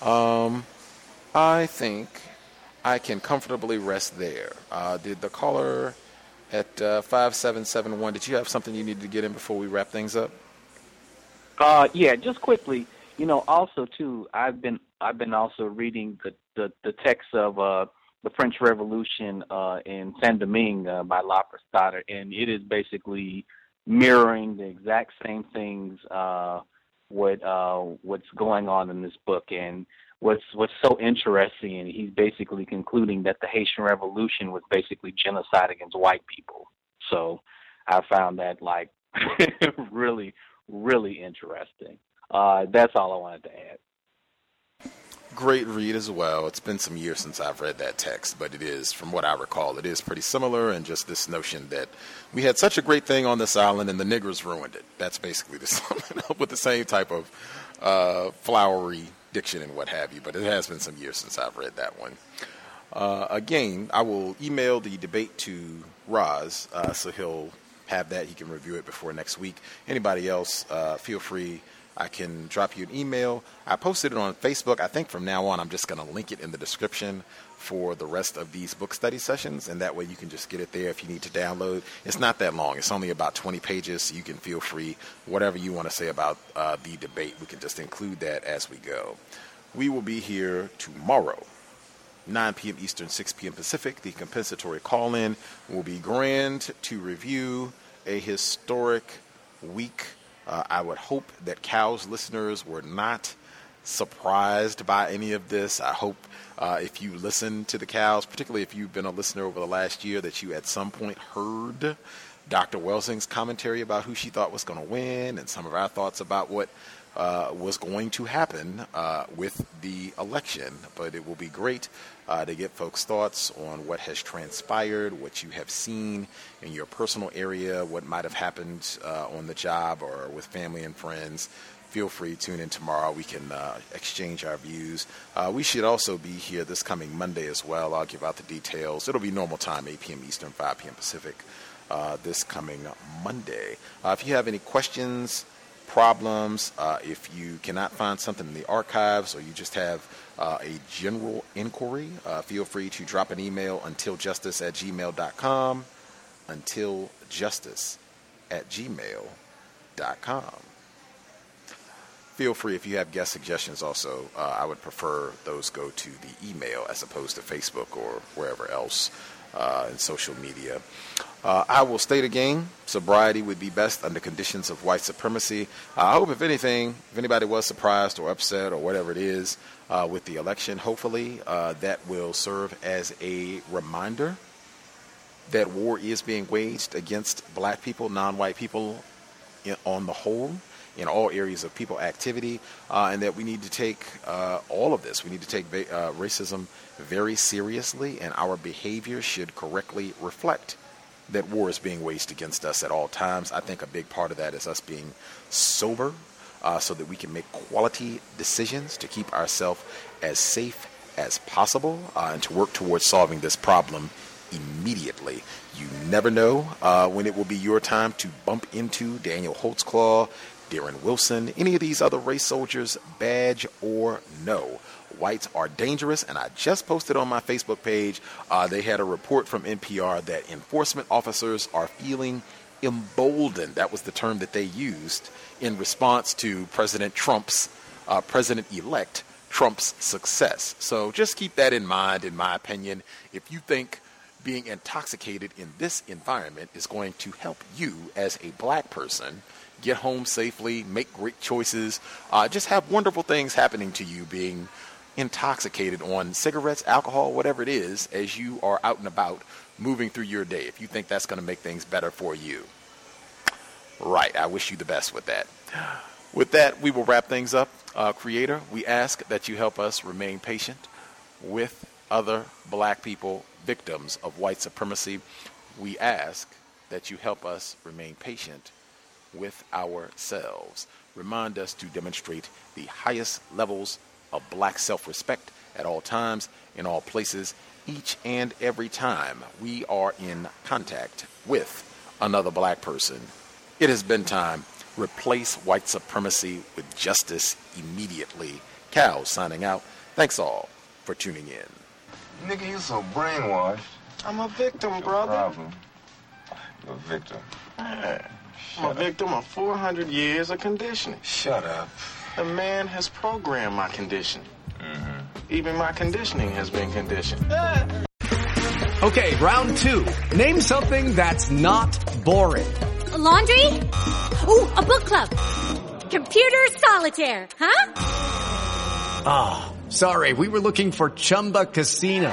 Um, I think I can comfortably rest there. Uh, did the caller at uh, 5771, did you have something you needed to get in before we wrap things up? Uh, yeah, just quickly, you know, also too, I've been I've been also reading the the, the text of uh, the French Revolution uh, in Saint Domingue uh, by Lothrop Stoddard, and it is basically mirroring the exact same things uh, what uh, what's going on in this book. And what's what's so interesting, and he's basically concluding that the Haitian Revolution was basically genocide against white people. So I found that like really really interesting. Uh, that's all I wanted to add. Great read as well. It's been some years since I've read that text, but it is, from what I recall, it is pretty similar. And just this notion that we had such a great thing on this island and the niggers ruined it. That's basically the summing up with the same type of uh, flowery diction and what have you. But it has been some years since I've read that one. Uh, again, I will email the debate to Roz uh, so he'll have that. He can review it before next week. Anybody else, uh, feel free. I can drop you an email. I posted it on Facebook. I think from now on, I'm just going to link it in the description for the rest of these book study sessions, and that way you can just get it there if you need to download. It's not that long. It's only about 20 pages, so you can feel free. Whatever you want to say about uh, the debate, we can just include that as we go. We will be here tomorrow 9 p.m. Eastern, 6 p.m. Pacific. The compensatory call in will be grand to review a historic week. Uh, I would hope that Cows listeners were not surprised by any of this. I hope uh, if you listen to the Cows, particularly if you've been a listener over the last year, that you at some point heard Dr. Welsing's commentary about who she thought was going to win and some of our thoughts about what uh, was going to happen uh, with the election. But it will be great uh, to get folks' thoughts on what has transpired, what you have seen in your personal area, what might have happened uh, on the job or with family and friends. Feel free to tune in tomorrow. We can uh, exchange our views. Uh, we should also be here this coming Monday as well. I'll give out the details. It'll be normal time, 8 p.m. Eastern, 5 p.m. Pacific, this coming Monday. if you have any questions, problems, uh, if you cannot find something in the archives or you just have uh, a general inquiry, uh, feel free to drop an email untiljustice at gmail.com. Untiljustice at gmail.com. Feel free if you have guest suggestions also. Uh, I would prefer those go to the email as opposed to Facebook or wherever else uh, in social media. Uh, I will state again, sobriety would be best under conditions of white supremacy. Uh, I hope, if anything, if anybody was surprised or upset or whatever it is uh, with the election, hopefully uh, that will serve as a reminder that war is being waged against black people, non-white people in, on the whole in all areas of people activity, uh, and that we need to take uh, all of this. We need to take uh, racism very seriously, and our behavior should correctly reflect that war is being waged against us at all times. I think a big part of that is us being sober uh, so that we can make quality decisions to keep ourselves as safe as possible uh, and to work towards solving this problem immediately. You never know uh, when it will be your time to bump into Daniel Holtzclaw, Darren Wilson, any of these other race soldiers, badge or no. Whites are dangerous, and I just posted on my Facebook page. Uh, they had a report from NPR that enforcement officers are feeling emboldened. That was the term that they used in response to President Trump's, uh, President elect Trump's success. So just keep that in mind, in my opinion. If you think being intoxicated in this environment is going to help you as a black person, get home safely, make great choices, uh, just have wonderful things happening to you being intoxicated on cigarettes, alcohol, whatever it is, as you are out and about moving through your day, if you think that's going to make things better for you. Right. I wish you the best with that. With that, we will wrap things up. Uh, Creator, we ask that you help us remain patient with other black people, victims of white supremacy. We ask that you help us remain patient with ourselves. Remind us to demonstrate the highest levels of black self respect at all times, in all places, each and every time we are in contact with another black person. It has been time. Replace white supremacy with justice immediately. Cal signing out. Thanks all for tuning in. Nigga, you so brainwashed. I'm a victim, brother. Problem. You're a victim. I'm a victim of 400 years of conditioning. Shut up. The man has programmed my conditioning. Mm-hmm. Even my conditioning has been conditioned. Okay, round two. Name something that's not boring. A laundry? Ooh, a book club. Computer solitaire, huh? Ah, oh, sorry, we were looking for Chumba Casino.